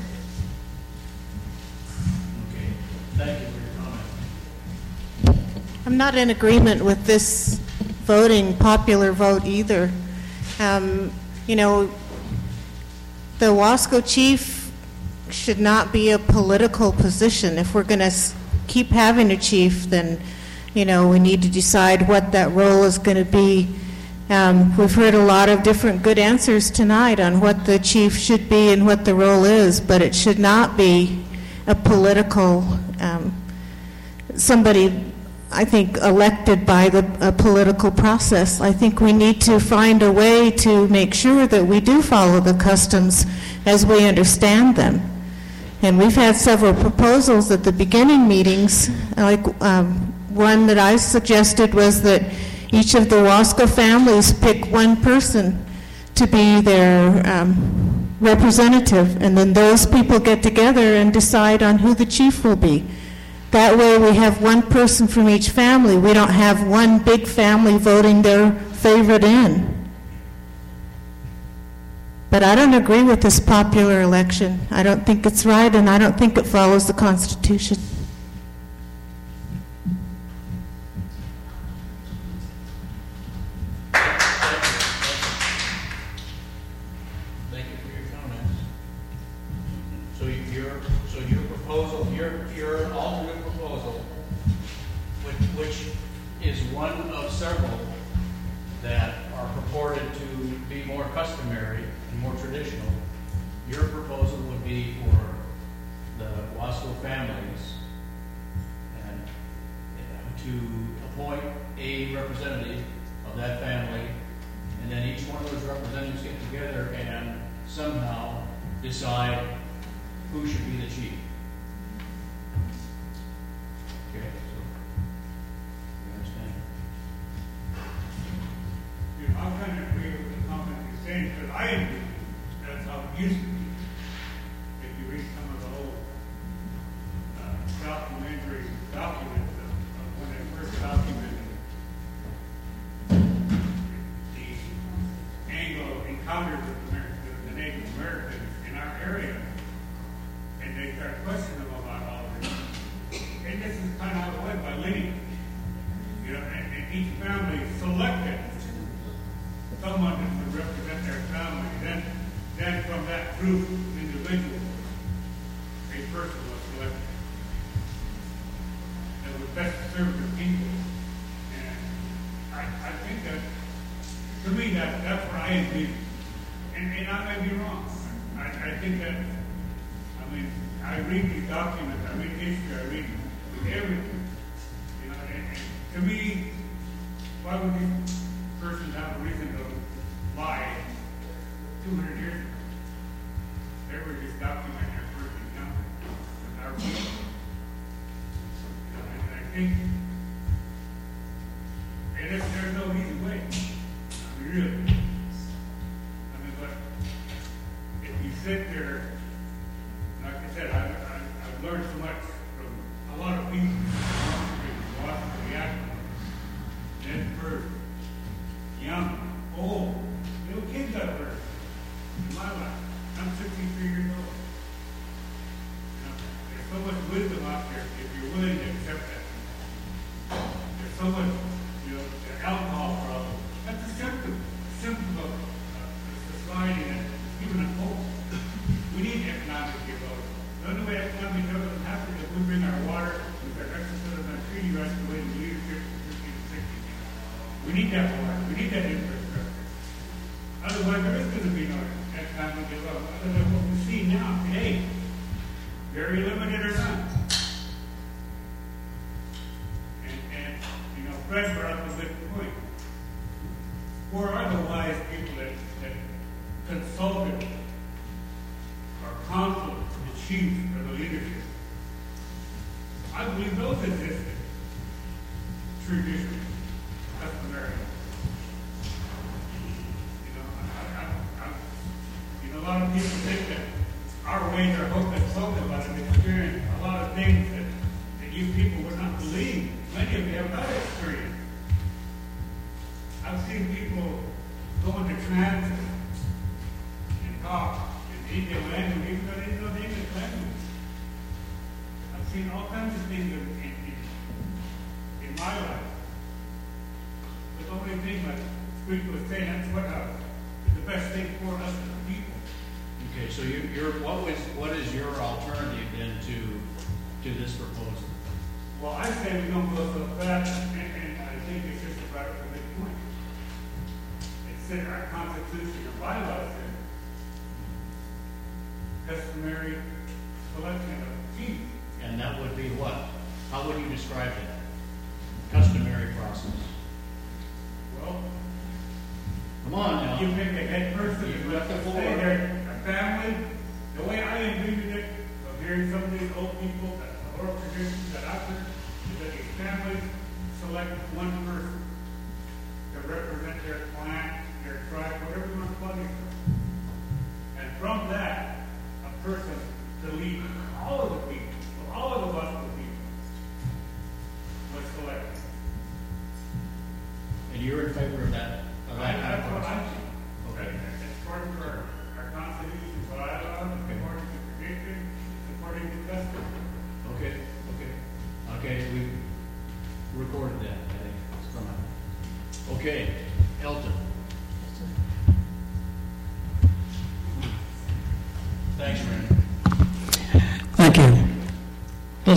Speaker 1: Thank you for your comment.
Speaker 12: I'm not in agreement with this voting, popular vote either. Um, You know, the Wasco chief should not be a political position. If we're going to keep having a chief, then, you know, we need to decide what that role is going to be. Um, we've heard a lot of different good answers tonight on what the chief should be and what the role is, but it should not be a political um, somebody I think, elected by the uh, political process. I think we need to find a way to make sure that we do follow the customs as we understand them. And we've had several proposals at the beginning meetings. Like um, one that I suggested was that each of the Wasco families pick one person to be their um, representative, and then those people get together and decide on who the chief will be. That way we have one person from each family. We don't have one big family voting their favorite in. But I don't agree with this popular election. I don't think it's right, and I don't think it follows the Constitution.
Speaker 1: decide who should be the chief. Okay, so you understand?
Speaker 2: I'm How can it be a common exchange? Because I agree That's
Speaker 1: how
Speaker 2: it used to
Speaker 21: be.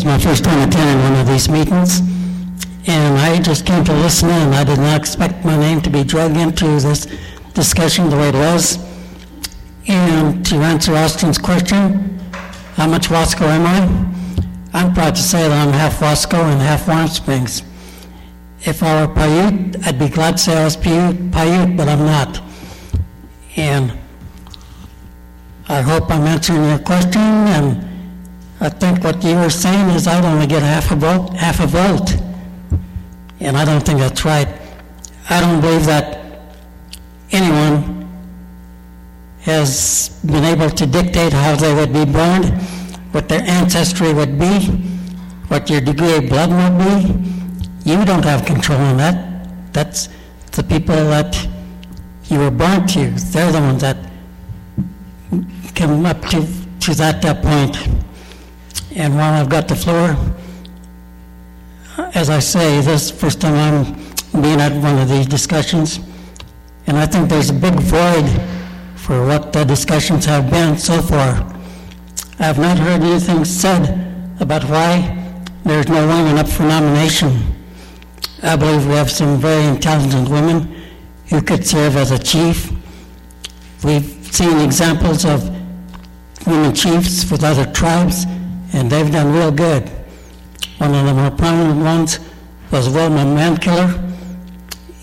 Speaker 21: Is my first time attending one of these meetings, and I just came to listen in. I did not expect my name to be dragged into this discussion the way it was. And to answer Austin's question, how much Wasco am I? I'm proud to say that I'm half Wasco and half Warm Springs. If I were Paiute, I'd be glad to say I was Paiute, Paiute, but I'm not. And I hope I'm answering your question, and I think what you were saying is I'd only get half a vote, half a vote. And I don't think that's right. I don't believe that anyone has been able to dictate how they would be born, what their ancestry would be, what your degree of blood would be. You don't have control on that. That's the people that you were born to. They're the ones that come up to, to that, that point. And while I've got the floor, as I say, this is the first time I'm being at one of these discussions, and I think there's a big void for what the discussions have been so far. I have not heard anything said about why there's no women up for nomination. I believe we have some very intelligent women who could serve as a chief. We've seen examples of women chiefs with other tribes, and they've done real good. One of the more prominent ones was Wilma Mankiller,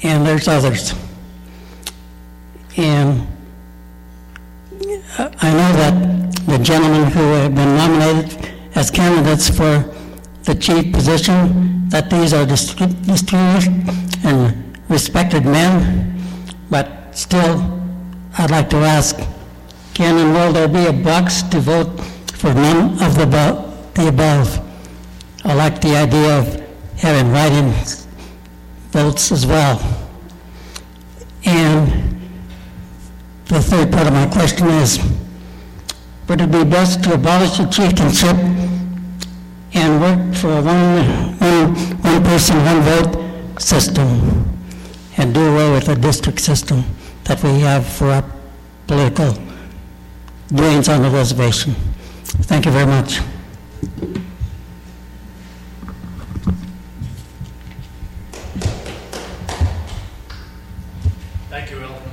Speaker 21: and there's others. And I I know that the gentlemen who have been nominated as candidates for the chief position, that these are distinguished and respected men, but still, I'd like to ask, can and will there be a box to vote for none of the abo- the above? I like the idea of having write-in votes as well. And the third part of my question is, would it be best to abolish the chieftainship and work for a one, one, one person, one vote system and do away with the district system that we have for our political doings on the reservation? Thank you very much.
Speaker 1: Thank you, Elton.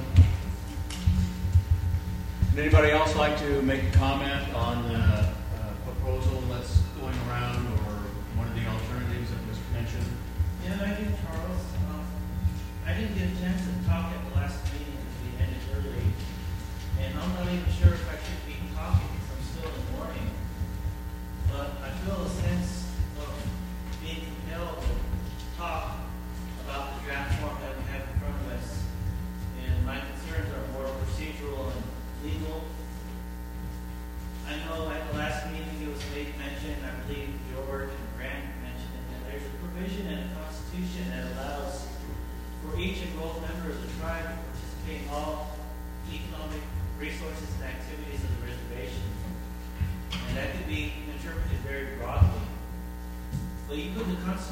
Speaker 1: Would anybody else like to make a comment on the uh, proposal that's going around or one of the alternatives that was mentioned?
Speaker 22: Yeah, I do, Charles. Um, I didn't get a chance to talk at the last meeting because we ended early. And I'm not even sure if I should be talking because I'm still in mourning. But I feel a sense of being compelled to talk about the draft form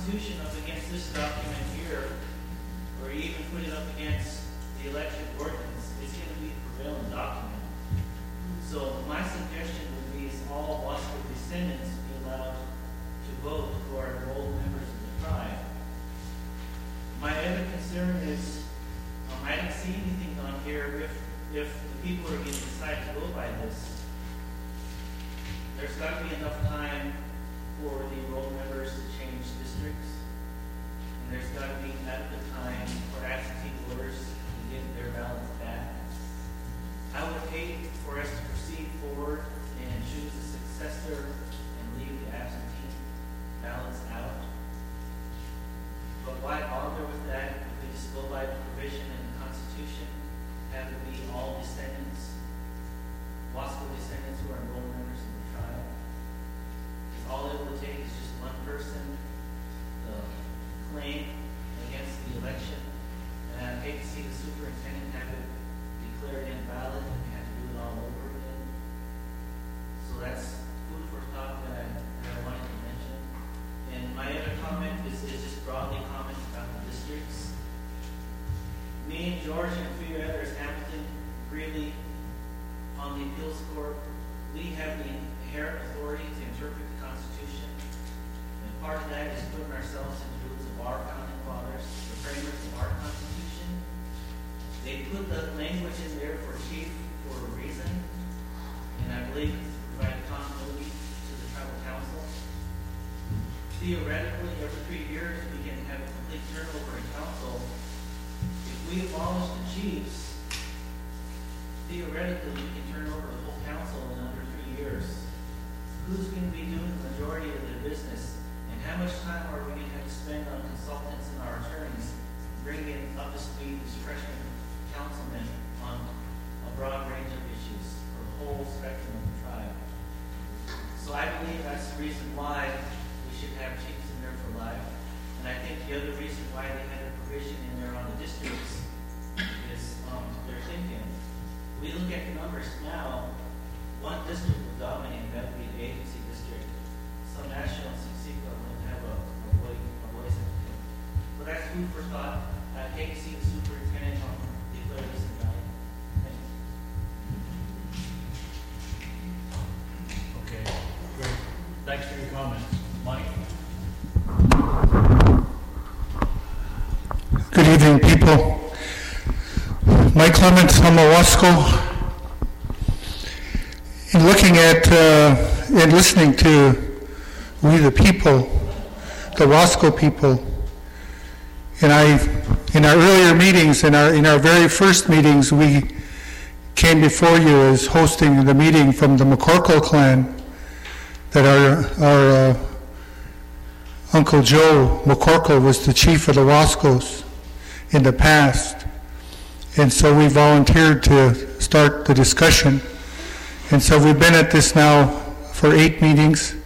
Speaker 22: Constitution up against this document here, or even put it up against the election ordinance, it's going to be the prevailing document. So my suggestion would be is all Wasco descendants be allowed to vote who are enrolled members of the tribe. My other concern is um, I don't see anything on here if if the people are going to decide to go by this. There's got to be enough time for the roll members to change districts. And there's got to be adequate time for absentee voters to get their ballots back. I would hate for us to proceed forward and choose a successor and leave the absentee ballots out. But why bother with that if we just go by the provision in the Constitution, have it be all descendants, Wasco descendants who are enrolled members in the all it would take is just one person to claim against the election, and I'd hate to see the superintendent have it declared invalid and have to do it all over again. So that's food for thought that I, that I wanted to mention. And my other comment is, is just broadly comment about the districts. Me and George and a few others, Hamilton, Greeley, on the appeals court, we have the inherent authority to interpret part of that is putting ourselves in the boots of our founding fathers, the framers of our Constitution. They put the language in there for chief for a reason, and I believe it's to provide continuity to the tribal council. Theoretically, every three years, we can have a complete turnover in council. If we abolish the chiefs, theoretically, we can turn over the whole council in under three years. Who's going to be doing the majority of the business? How much time are we going to have to spend on consultants and our attorneys, bringing up to speed these freshman councilmen on a broad range of issues for the whole spectrum of the tribe? So I believe that's the reason why we should have chiefs in there for life. And I think the other reason why they had a provision in there on the districts is, um, they're thinking, we look at the numbers now, one district will dominate, that would be the agency district. Some national But that's food for thought. I hate to see the superintendent on declare this invalid. Thank you.
Speaker 1: Okay, great. Thanks for your comments. Mike?
Speaker 23: Good evening, people. Mike Clements, I'm a Wasco. In looking at uh, and listening to we the people, the Wasco people, and I, in our earlier meetings, in our in our very first meetings, we came before you as hosting the meeting from the McCorkle clan that our our uh, Uncle Joe McCorkle was the chief of the Wascos in the past. And so we volunteered to start the discussion. And so we've been at this now for eight meetings.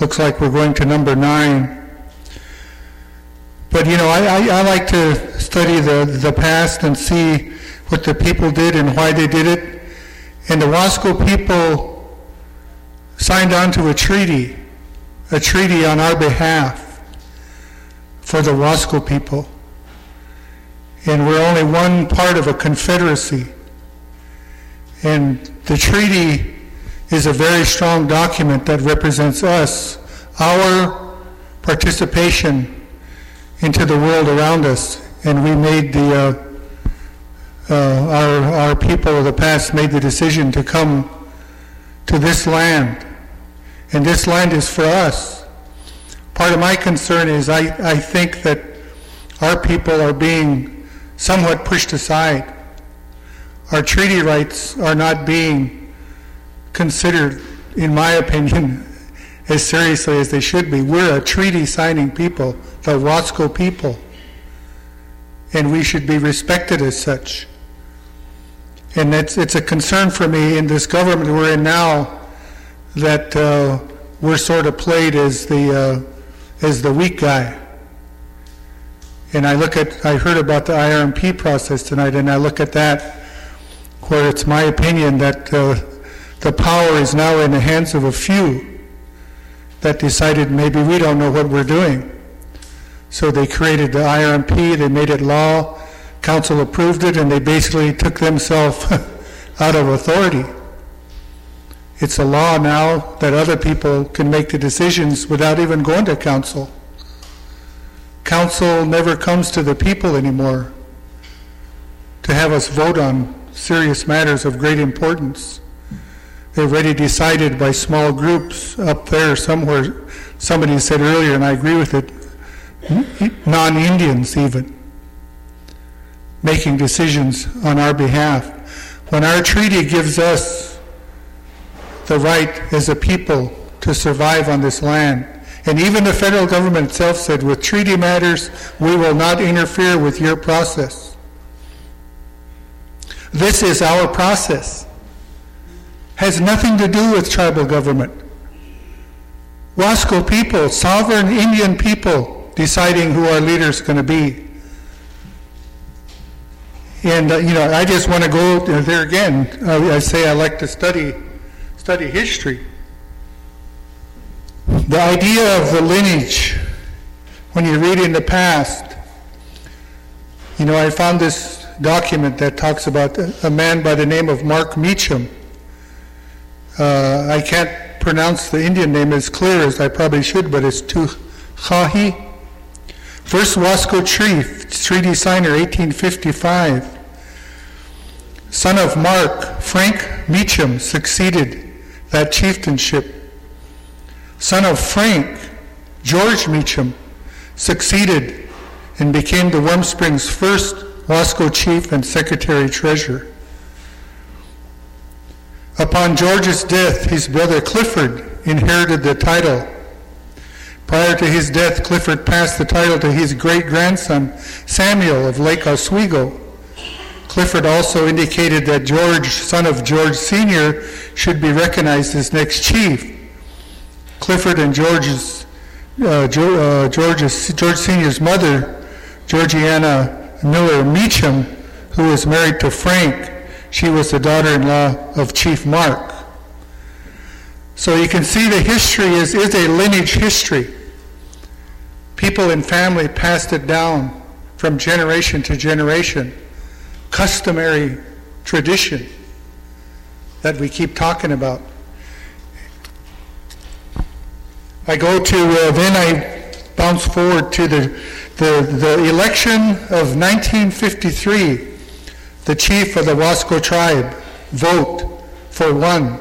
Speaker 23: Looks like we're going to number nine. But you know, I, I, I like to study the, the past and see what the people did and why they did it. And the Wasco people signed on to a treaty, a treaty on our behalf for the Wasco people. And we're only one part of a confederacy. And the treaty is a very strong document that represents us, our participation into the world around us. And we made the, uh, uh, our, our people of the past made the decision to come to this land. And this land is for us. Part of my concern is I, I think that our people are being somewhat pushed aside. Our treaty rights are not being considered, in my opinion, as seriously as they should be. We're a treaty signing people, the Wasco people, and we should be respected as such. And it's, it's a concern for me in this government we're in now that uh, we're sort of played as the, uh, as the weak guy. And I look at, I heard about the IRMP process tonight, and I look at that where it's my opinion that uh, the power is now in the hands of a few that decided maybe we don't know what we're doing. So they created the IRMP, they made it law, council approved it, and they basically took themselves out of authority. It's a law now that other people can make the decisions without even going to council. Council never comes to the people anymore to have us vote on serious matters of great importance. They're already decided by small groups up there somewhere. Somebody said earlier, and I agree with it, non-Indians even, making decisions on our behalf. When our treaty gives us the right as a people to survive on this land, and even the federal government itself said, with treaty matters, we will not interfere with your process. This is our process. Has nothing to do with tribal government. Wasco people, sovereign Indian people, deciding who our leader is going to be. And uh, you know, I just want to go there again. I, I say I like to study study history. The idea of the lineage, when you read in the past, you know, I found this document that talks about a man by the name of Mark Meacham. Uh, I can't pronounce the Indian name as clear as I probably should, but it's Tuhahi. First Wasco Chief, treaty signer, 1855. Son of Mark, Frank Meacham succeeded that chieftainship. Son of Frank, George Meacham, succeeded and became the Warm Springs' first Wasco chief and secretary treasurer. Upon George's death, his brother Clifford inherited the title. Prior to his death, Clifford passed the title to his great grandson, Samuel of Lake Oswego. Clifford also indicated that George, son of George Sr., should be recognized as next chief. Clifford and George's, uh, uh, George's, George Sr.'s mother, Georgiana Miller Meacham, who was married to Frank, she was the daughter-in-law of Chief Mark. So you can see the history is, is a lineage history. People and family passed it down from generation to generation. Customary tradition that we keep talking about. I go to, uh, then I bounce forward to the, the, the election of 1953. The chief of the Wasco tribe vote for one.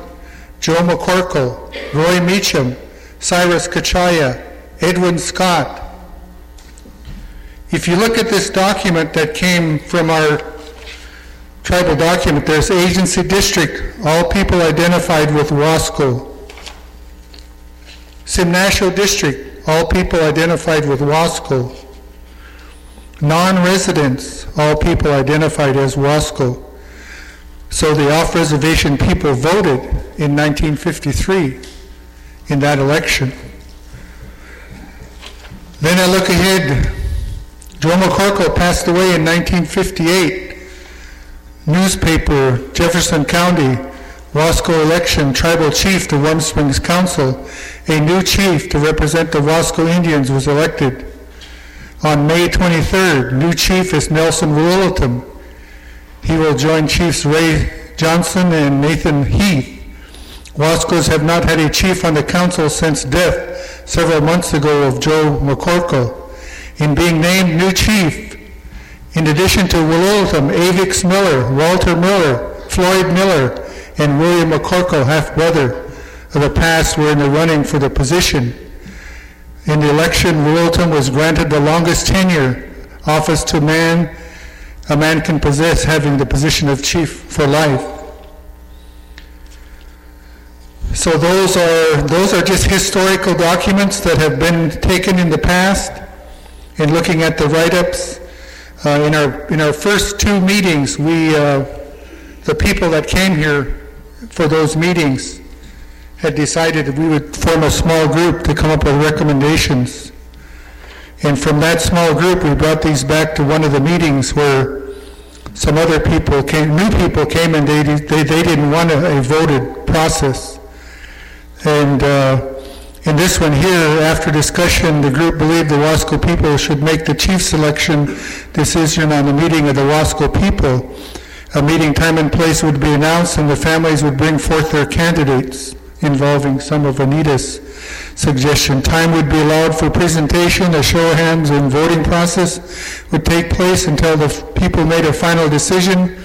Speaker 23: Joe McCorkle, Roy Meacham, Cyrus Kachaya, Edwin Scott. If you look at this document that came from our tribal document, there's agency district, all people identified with Wasco. Simnasho District, all people identified with Wasco. Non-residents, all people identified as Wasco. So the off-reservation people voted in 1953 in that election. Then I look ahead. Joe McCorkle passed away in 1958. Newspaper, Jefferson County, Wasco election, tribal chief to Warm Springs Council. A new chief to represent the Wasco Indians was elected. On May 23rd, new chief is Nelson Wallulatum. He will join Chiefs Ray Johnson and Nathan Heath. Wascos have not had a chief on the council since death several months ago of Joe McCorkle. In being named new chief, in addition to Wallulatum, Avix Miller, Walter Miller, Floyd Miller, and William McCorkle, half-brother of the past, were in the running for the position. In the election, Wilton was granted the longest tenure office to man a man can possess, having the position of chief for life. So those are those are just historical documents that have been taken in the past. In looking at the write-ups, uh, in our in our first two meetings, we uh, the people that came here for those meetings had decided that we would form a small group to come up with recommendations. And from that small group, we brought these back to one of the meetings where some other people came, new people came and they, they, they didn't want a, a voted process. And uh, in this one here, after discussion, the group believed the Wasco people should make the chief selection decision on the meeting of the Wasco people. A meeting time and place would be announced and the families would bring forth their candidates involving some of Anita's suggestion. Time would be allowed for presentation, a show of hands and voting process would take place until the people made a final decision.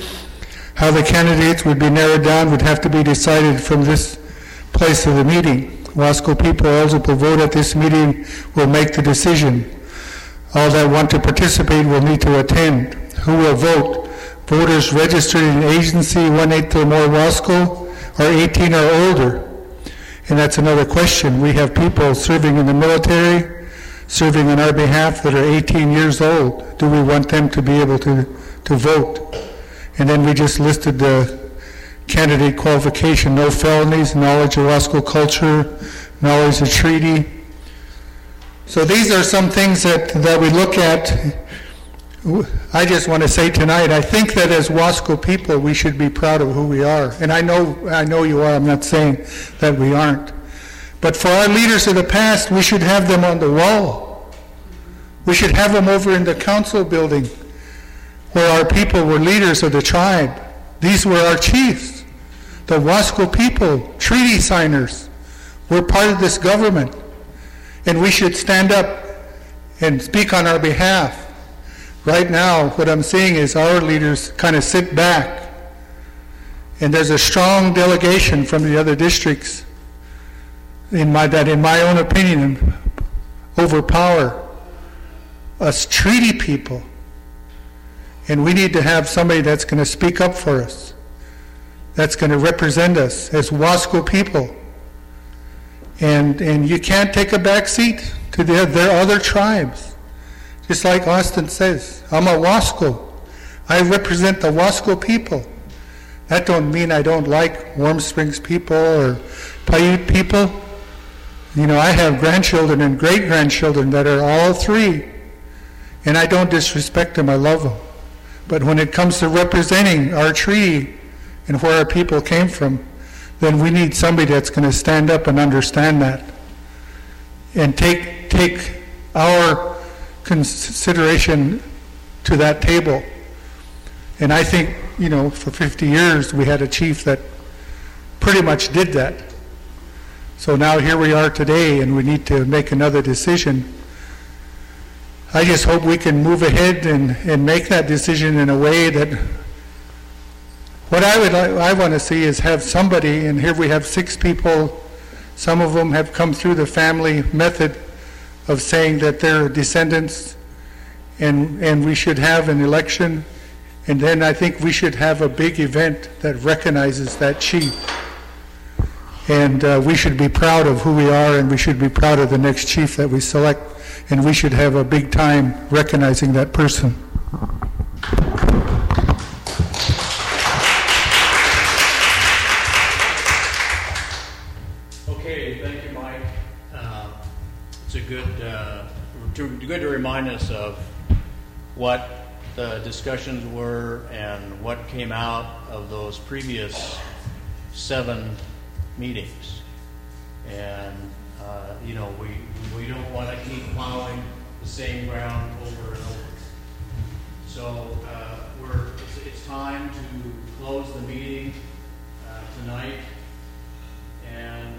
Speaker 23: How the candidates would be narrowed down would have to be decided from this place of the meeting. Wasco people eligible to vote at this meeting will make the decision. All that want to participate will need to attend. Who will vote? Voters registered in agency one-eighth or more Wasco are 18 or older. And that's another question. We have people serving in the military, serving on our behalf that are 18 years old. Do we want them to be able to, to vote? And then we just listed the candidate qualification, no felonies, knowledge of Wasco culture, knowledge of treaty. So these are some things that, that we look at. I just want to say tonight, I think that as Wasco people, we should be proud of who we are. And I know, I know you are, I'm not saying that we aren't. But for our leaders of the past, we should have them on the wall. We should have them over in the council building where our people were leaders of the tribe. These were our chiefs, the Wasco people, treaty signers. We're part of this government. And we should stand up and speak on our behalf. Right now, what I'm seeing is our leaders kind of sit back. And there's a strong delegation from the other districts in my, that, in my own opinion, overpower us treaty people. And we need to have somebody that's going to speak up for us, that's going to represent us as Wasco people. And, and you can't take a back seat to their, their other tribes. Just like Austin says, I'm a Wasco. I represent the Wasco people. That don't mean I don't like Warm Springs people or Paiute people. You know, I have grandchildren and great grandchildren that are all three, and I don't disrespect them. I love them. But when it comes to representing our treaty and where our people came from, then we need somebody that's going to stand up and understand that and take take our consideration to that table. And I think, you know, for 50 years we had a chief that pretty much did that. So now here we are today and we need to make another decision. I just hope we can move ahead and, and make that decision in a way that what I would I want to see is have somebody, and here we have six people. Some of them have come through the family method of saying that they're descendants, and and we should have an election, and then I think we should have a big event that recognizes that chief. And uh, we should be proud of who we are, and we should be proud of the next chief that we select, and we should have a big time recognizing that person.
Speaker 1: Remind us of what the discussions were and what came out of those previous seven meetings. And, uh, you know, we, we don't want to keep plowing the same ground over and over. So uh, we're, it's- it's time to close the meeting uh, tonight. And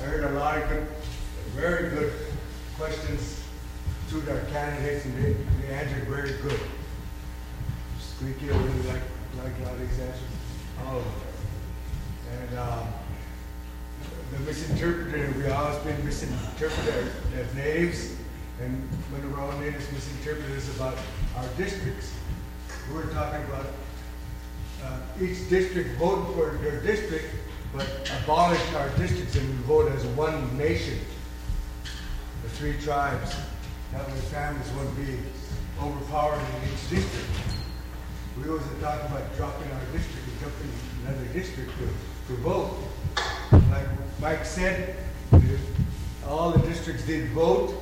Speaker 4: I heard a lot of good, very good questions to our candidates and they, they answered very good. Squeaky, I really like, like a lot of answers, all of them. And, um, the misinterpreted, we always been misinterpreted as natives, and when we're all natives misinterpreted is about our districts. We're talking about, uh, each district voting for their district, but abolish our districts and we vote as one nation, the three tribes. That families wouldn't be overpowered in each district. We always talking about dropping our district and jumping another district to, to vote. Like Mike said, all the districts did vote.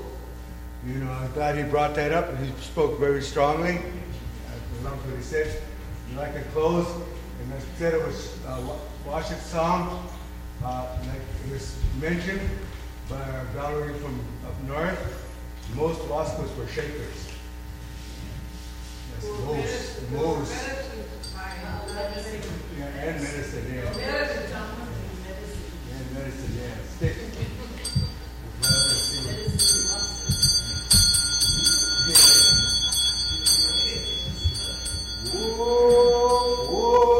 Speaker 4: You know, I'm glad he brought that up and he spoke very strongly. I love what he said. I'd like close, and instead of a, uh, Washat sound, uh, like it was mentioned by our gallery from up north, most Wascos were Shakers. Yes, most, most. Yeah, and medicine, yeah. And medicine, yeah. Stick. Whoa, whoa.